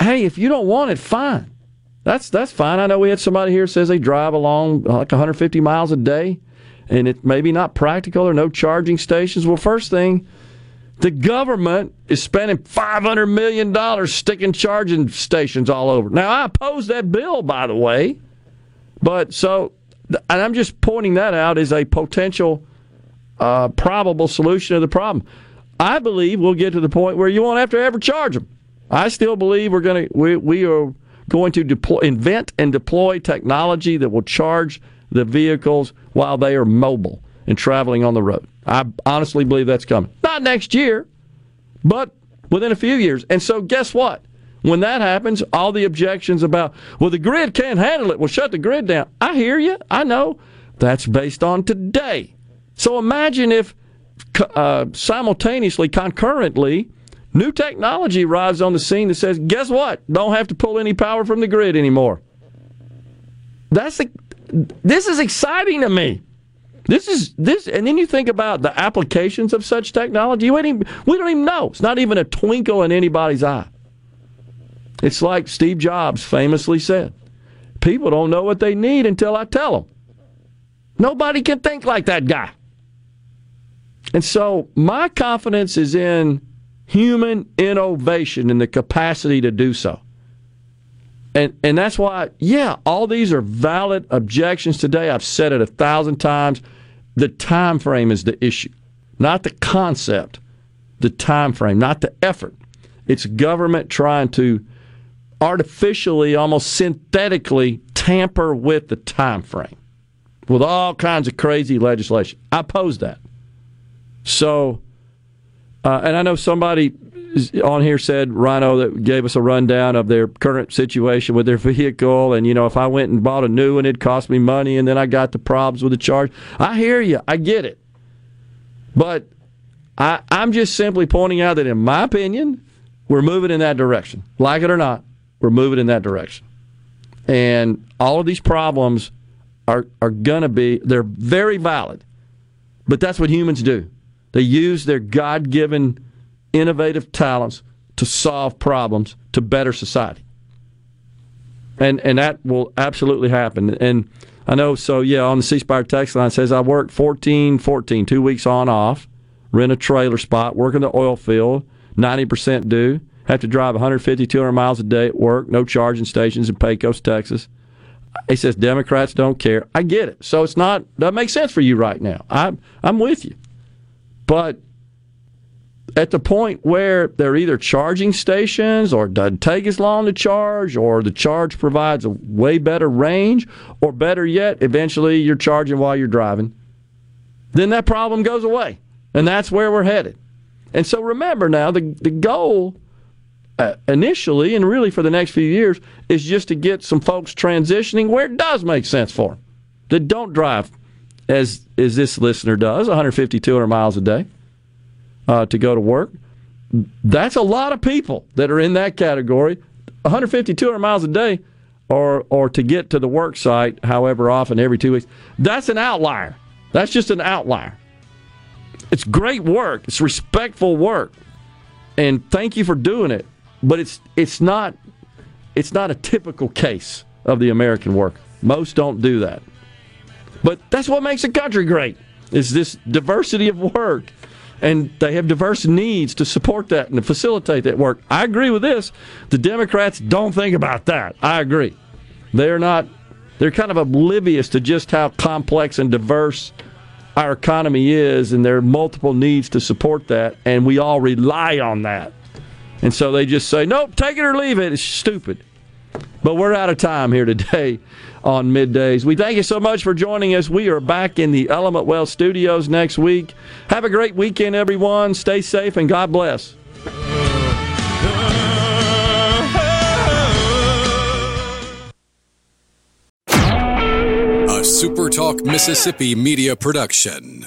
hey, if you don't want it, fine. That's that's fine. I know we had somebody here says they drive along like 150 miles a day, and it maybe not practical or no charging stations. Well, first thing, the government is spending 500 million dollars sticking charging stations all over. Now, I oppose that bill, by the way, but so, and I'm just pointing that out as a potential uh, probable solution to the problem. I believe we'll get to the point where you won't have to ever charge them. I still believe we're going to we, we are going to deploy, invent and deploy technology that will charge the vehicles while they are mobile and traveling on the road. I honestly believe that's coming. Not next year, but within a few years. And so guess what? When that happens, all the objections about, well, the grid can't handle it, well, shut the grid down. I hear you. I know. That's based on today. So imagine if uh, simultaneously, concurrently, new technology arrives on the scene that says, guess what? Don't have to pull any power from the grid anymore. That's the, this is exciting to me. This is this, and then you think about the applications of such technology. We don't, even, we don't even know. It's not even a twinkle in anybody's eye. It's like Steve Jobs famously said: "People don't know what they need until I tell them." Nobody can think like that guy. And so my confidence is in human innovation and the capacity to do so. And and that's why, yeah, all these are valid objections today. I've said it a thousand times. The time frame is the issue, not the concept. The time frame, not the effort. It's government trying to artificially, almost synthetically tamper with the time frame with all kinds of crazy legislation. I oppose that. So, uh, and I know somebody on here said Rhino that gave us a rundown of their current situation with their vehicle, and you know if I went and bought a new one, it'd cost me money, and then I got the problems with the charge. I hear you, I get it, but I, I'm just simply pointing out that in my opinion, we're moving in that direction. Like it or not, we're moving in that direction, and all of these problems are are gonna be they're very valid, but that's what humans do. They use their God given innovative talents to solve problems to better society. And and that will absolutely happen. And I know so yeah, on the C Spire text line says I work 14 14, two weeks on off, rent a trailer spot, work in the oil field, 90% due, have to drive 150, 200 miles a day at work, no charging stations in Pecos, Texas. He says Democrats don't care. I get it. So it's not that makes sense for you right now. I'm I'm with you. But at the point where they're either charging stations or doesn't take as long to charge or the charge provides a way better range or better yet eventually you're charging while you're driving then that problem goes away. And that's where we're headed. And so remember now the, the goal uh, initially and really for the next few years is just to get some folks transitioning where it does make sense for them that don't drive as as this listener does 150 200 miles a day uh, to go to work. That's a lot of people that are in that category. 150, 200 miles a day, or or to get to the work site, however often, every two weeks. That's an outlier. That's just an outlier. It's great work. It's respectful work, and thank you for doing it. But it's it's not it's not a typical case of the American worker. Most don't do that. But that's what makes a country great. Is this diversity of work. And they have diverse needs to support that and to facilitate that work. I agree with this. The Democrats don't think about that. I agree. They're not they're kind of oblivious to just how complex and diverse our economy is, and there are multiple needs to support that, and we all rely on that. And so they just say, nope, take it or leave it. It's stupid. But we're out of time here today on middays. We thank you so much for joining us. We are back in the Element Wealth studios next week. Have a great weekend, everyone. Stay safe and God bless. A SuperTalk Mississippi media production.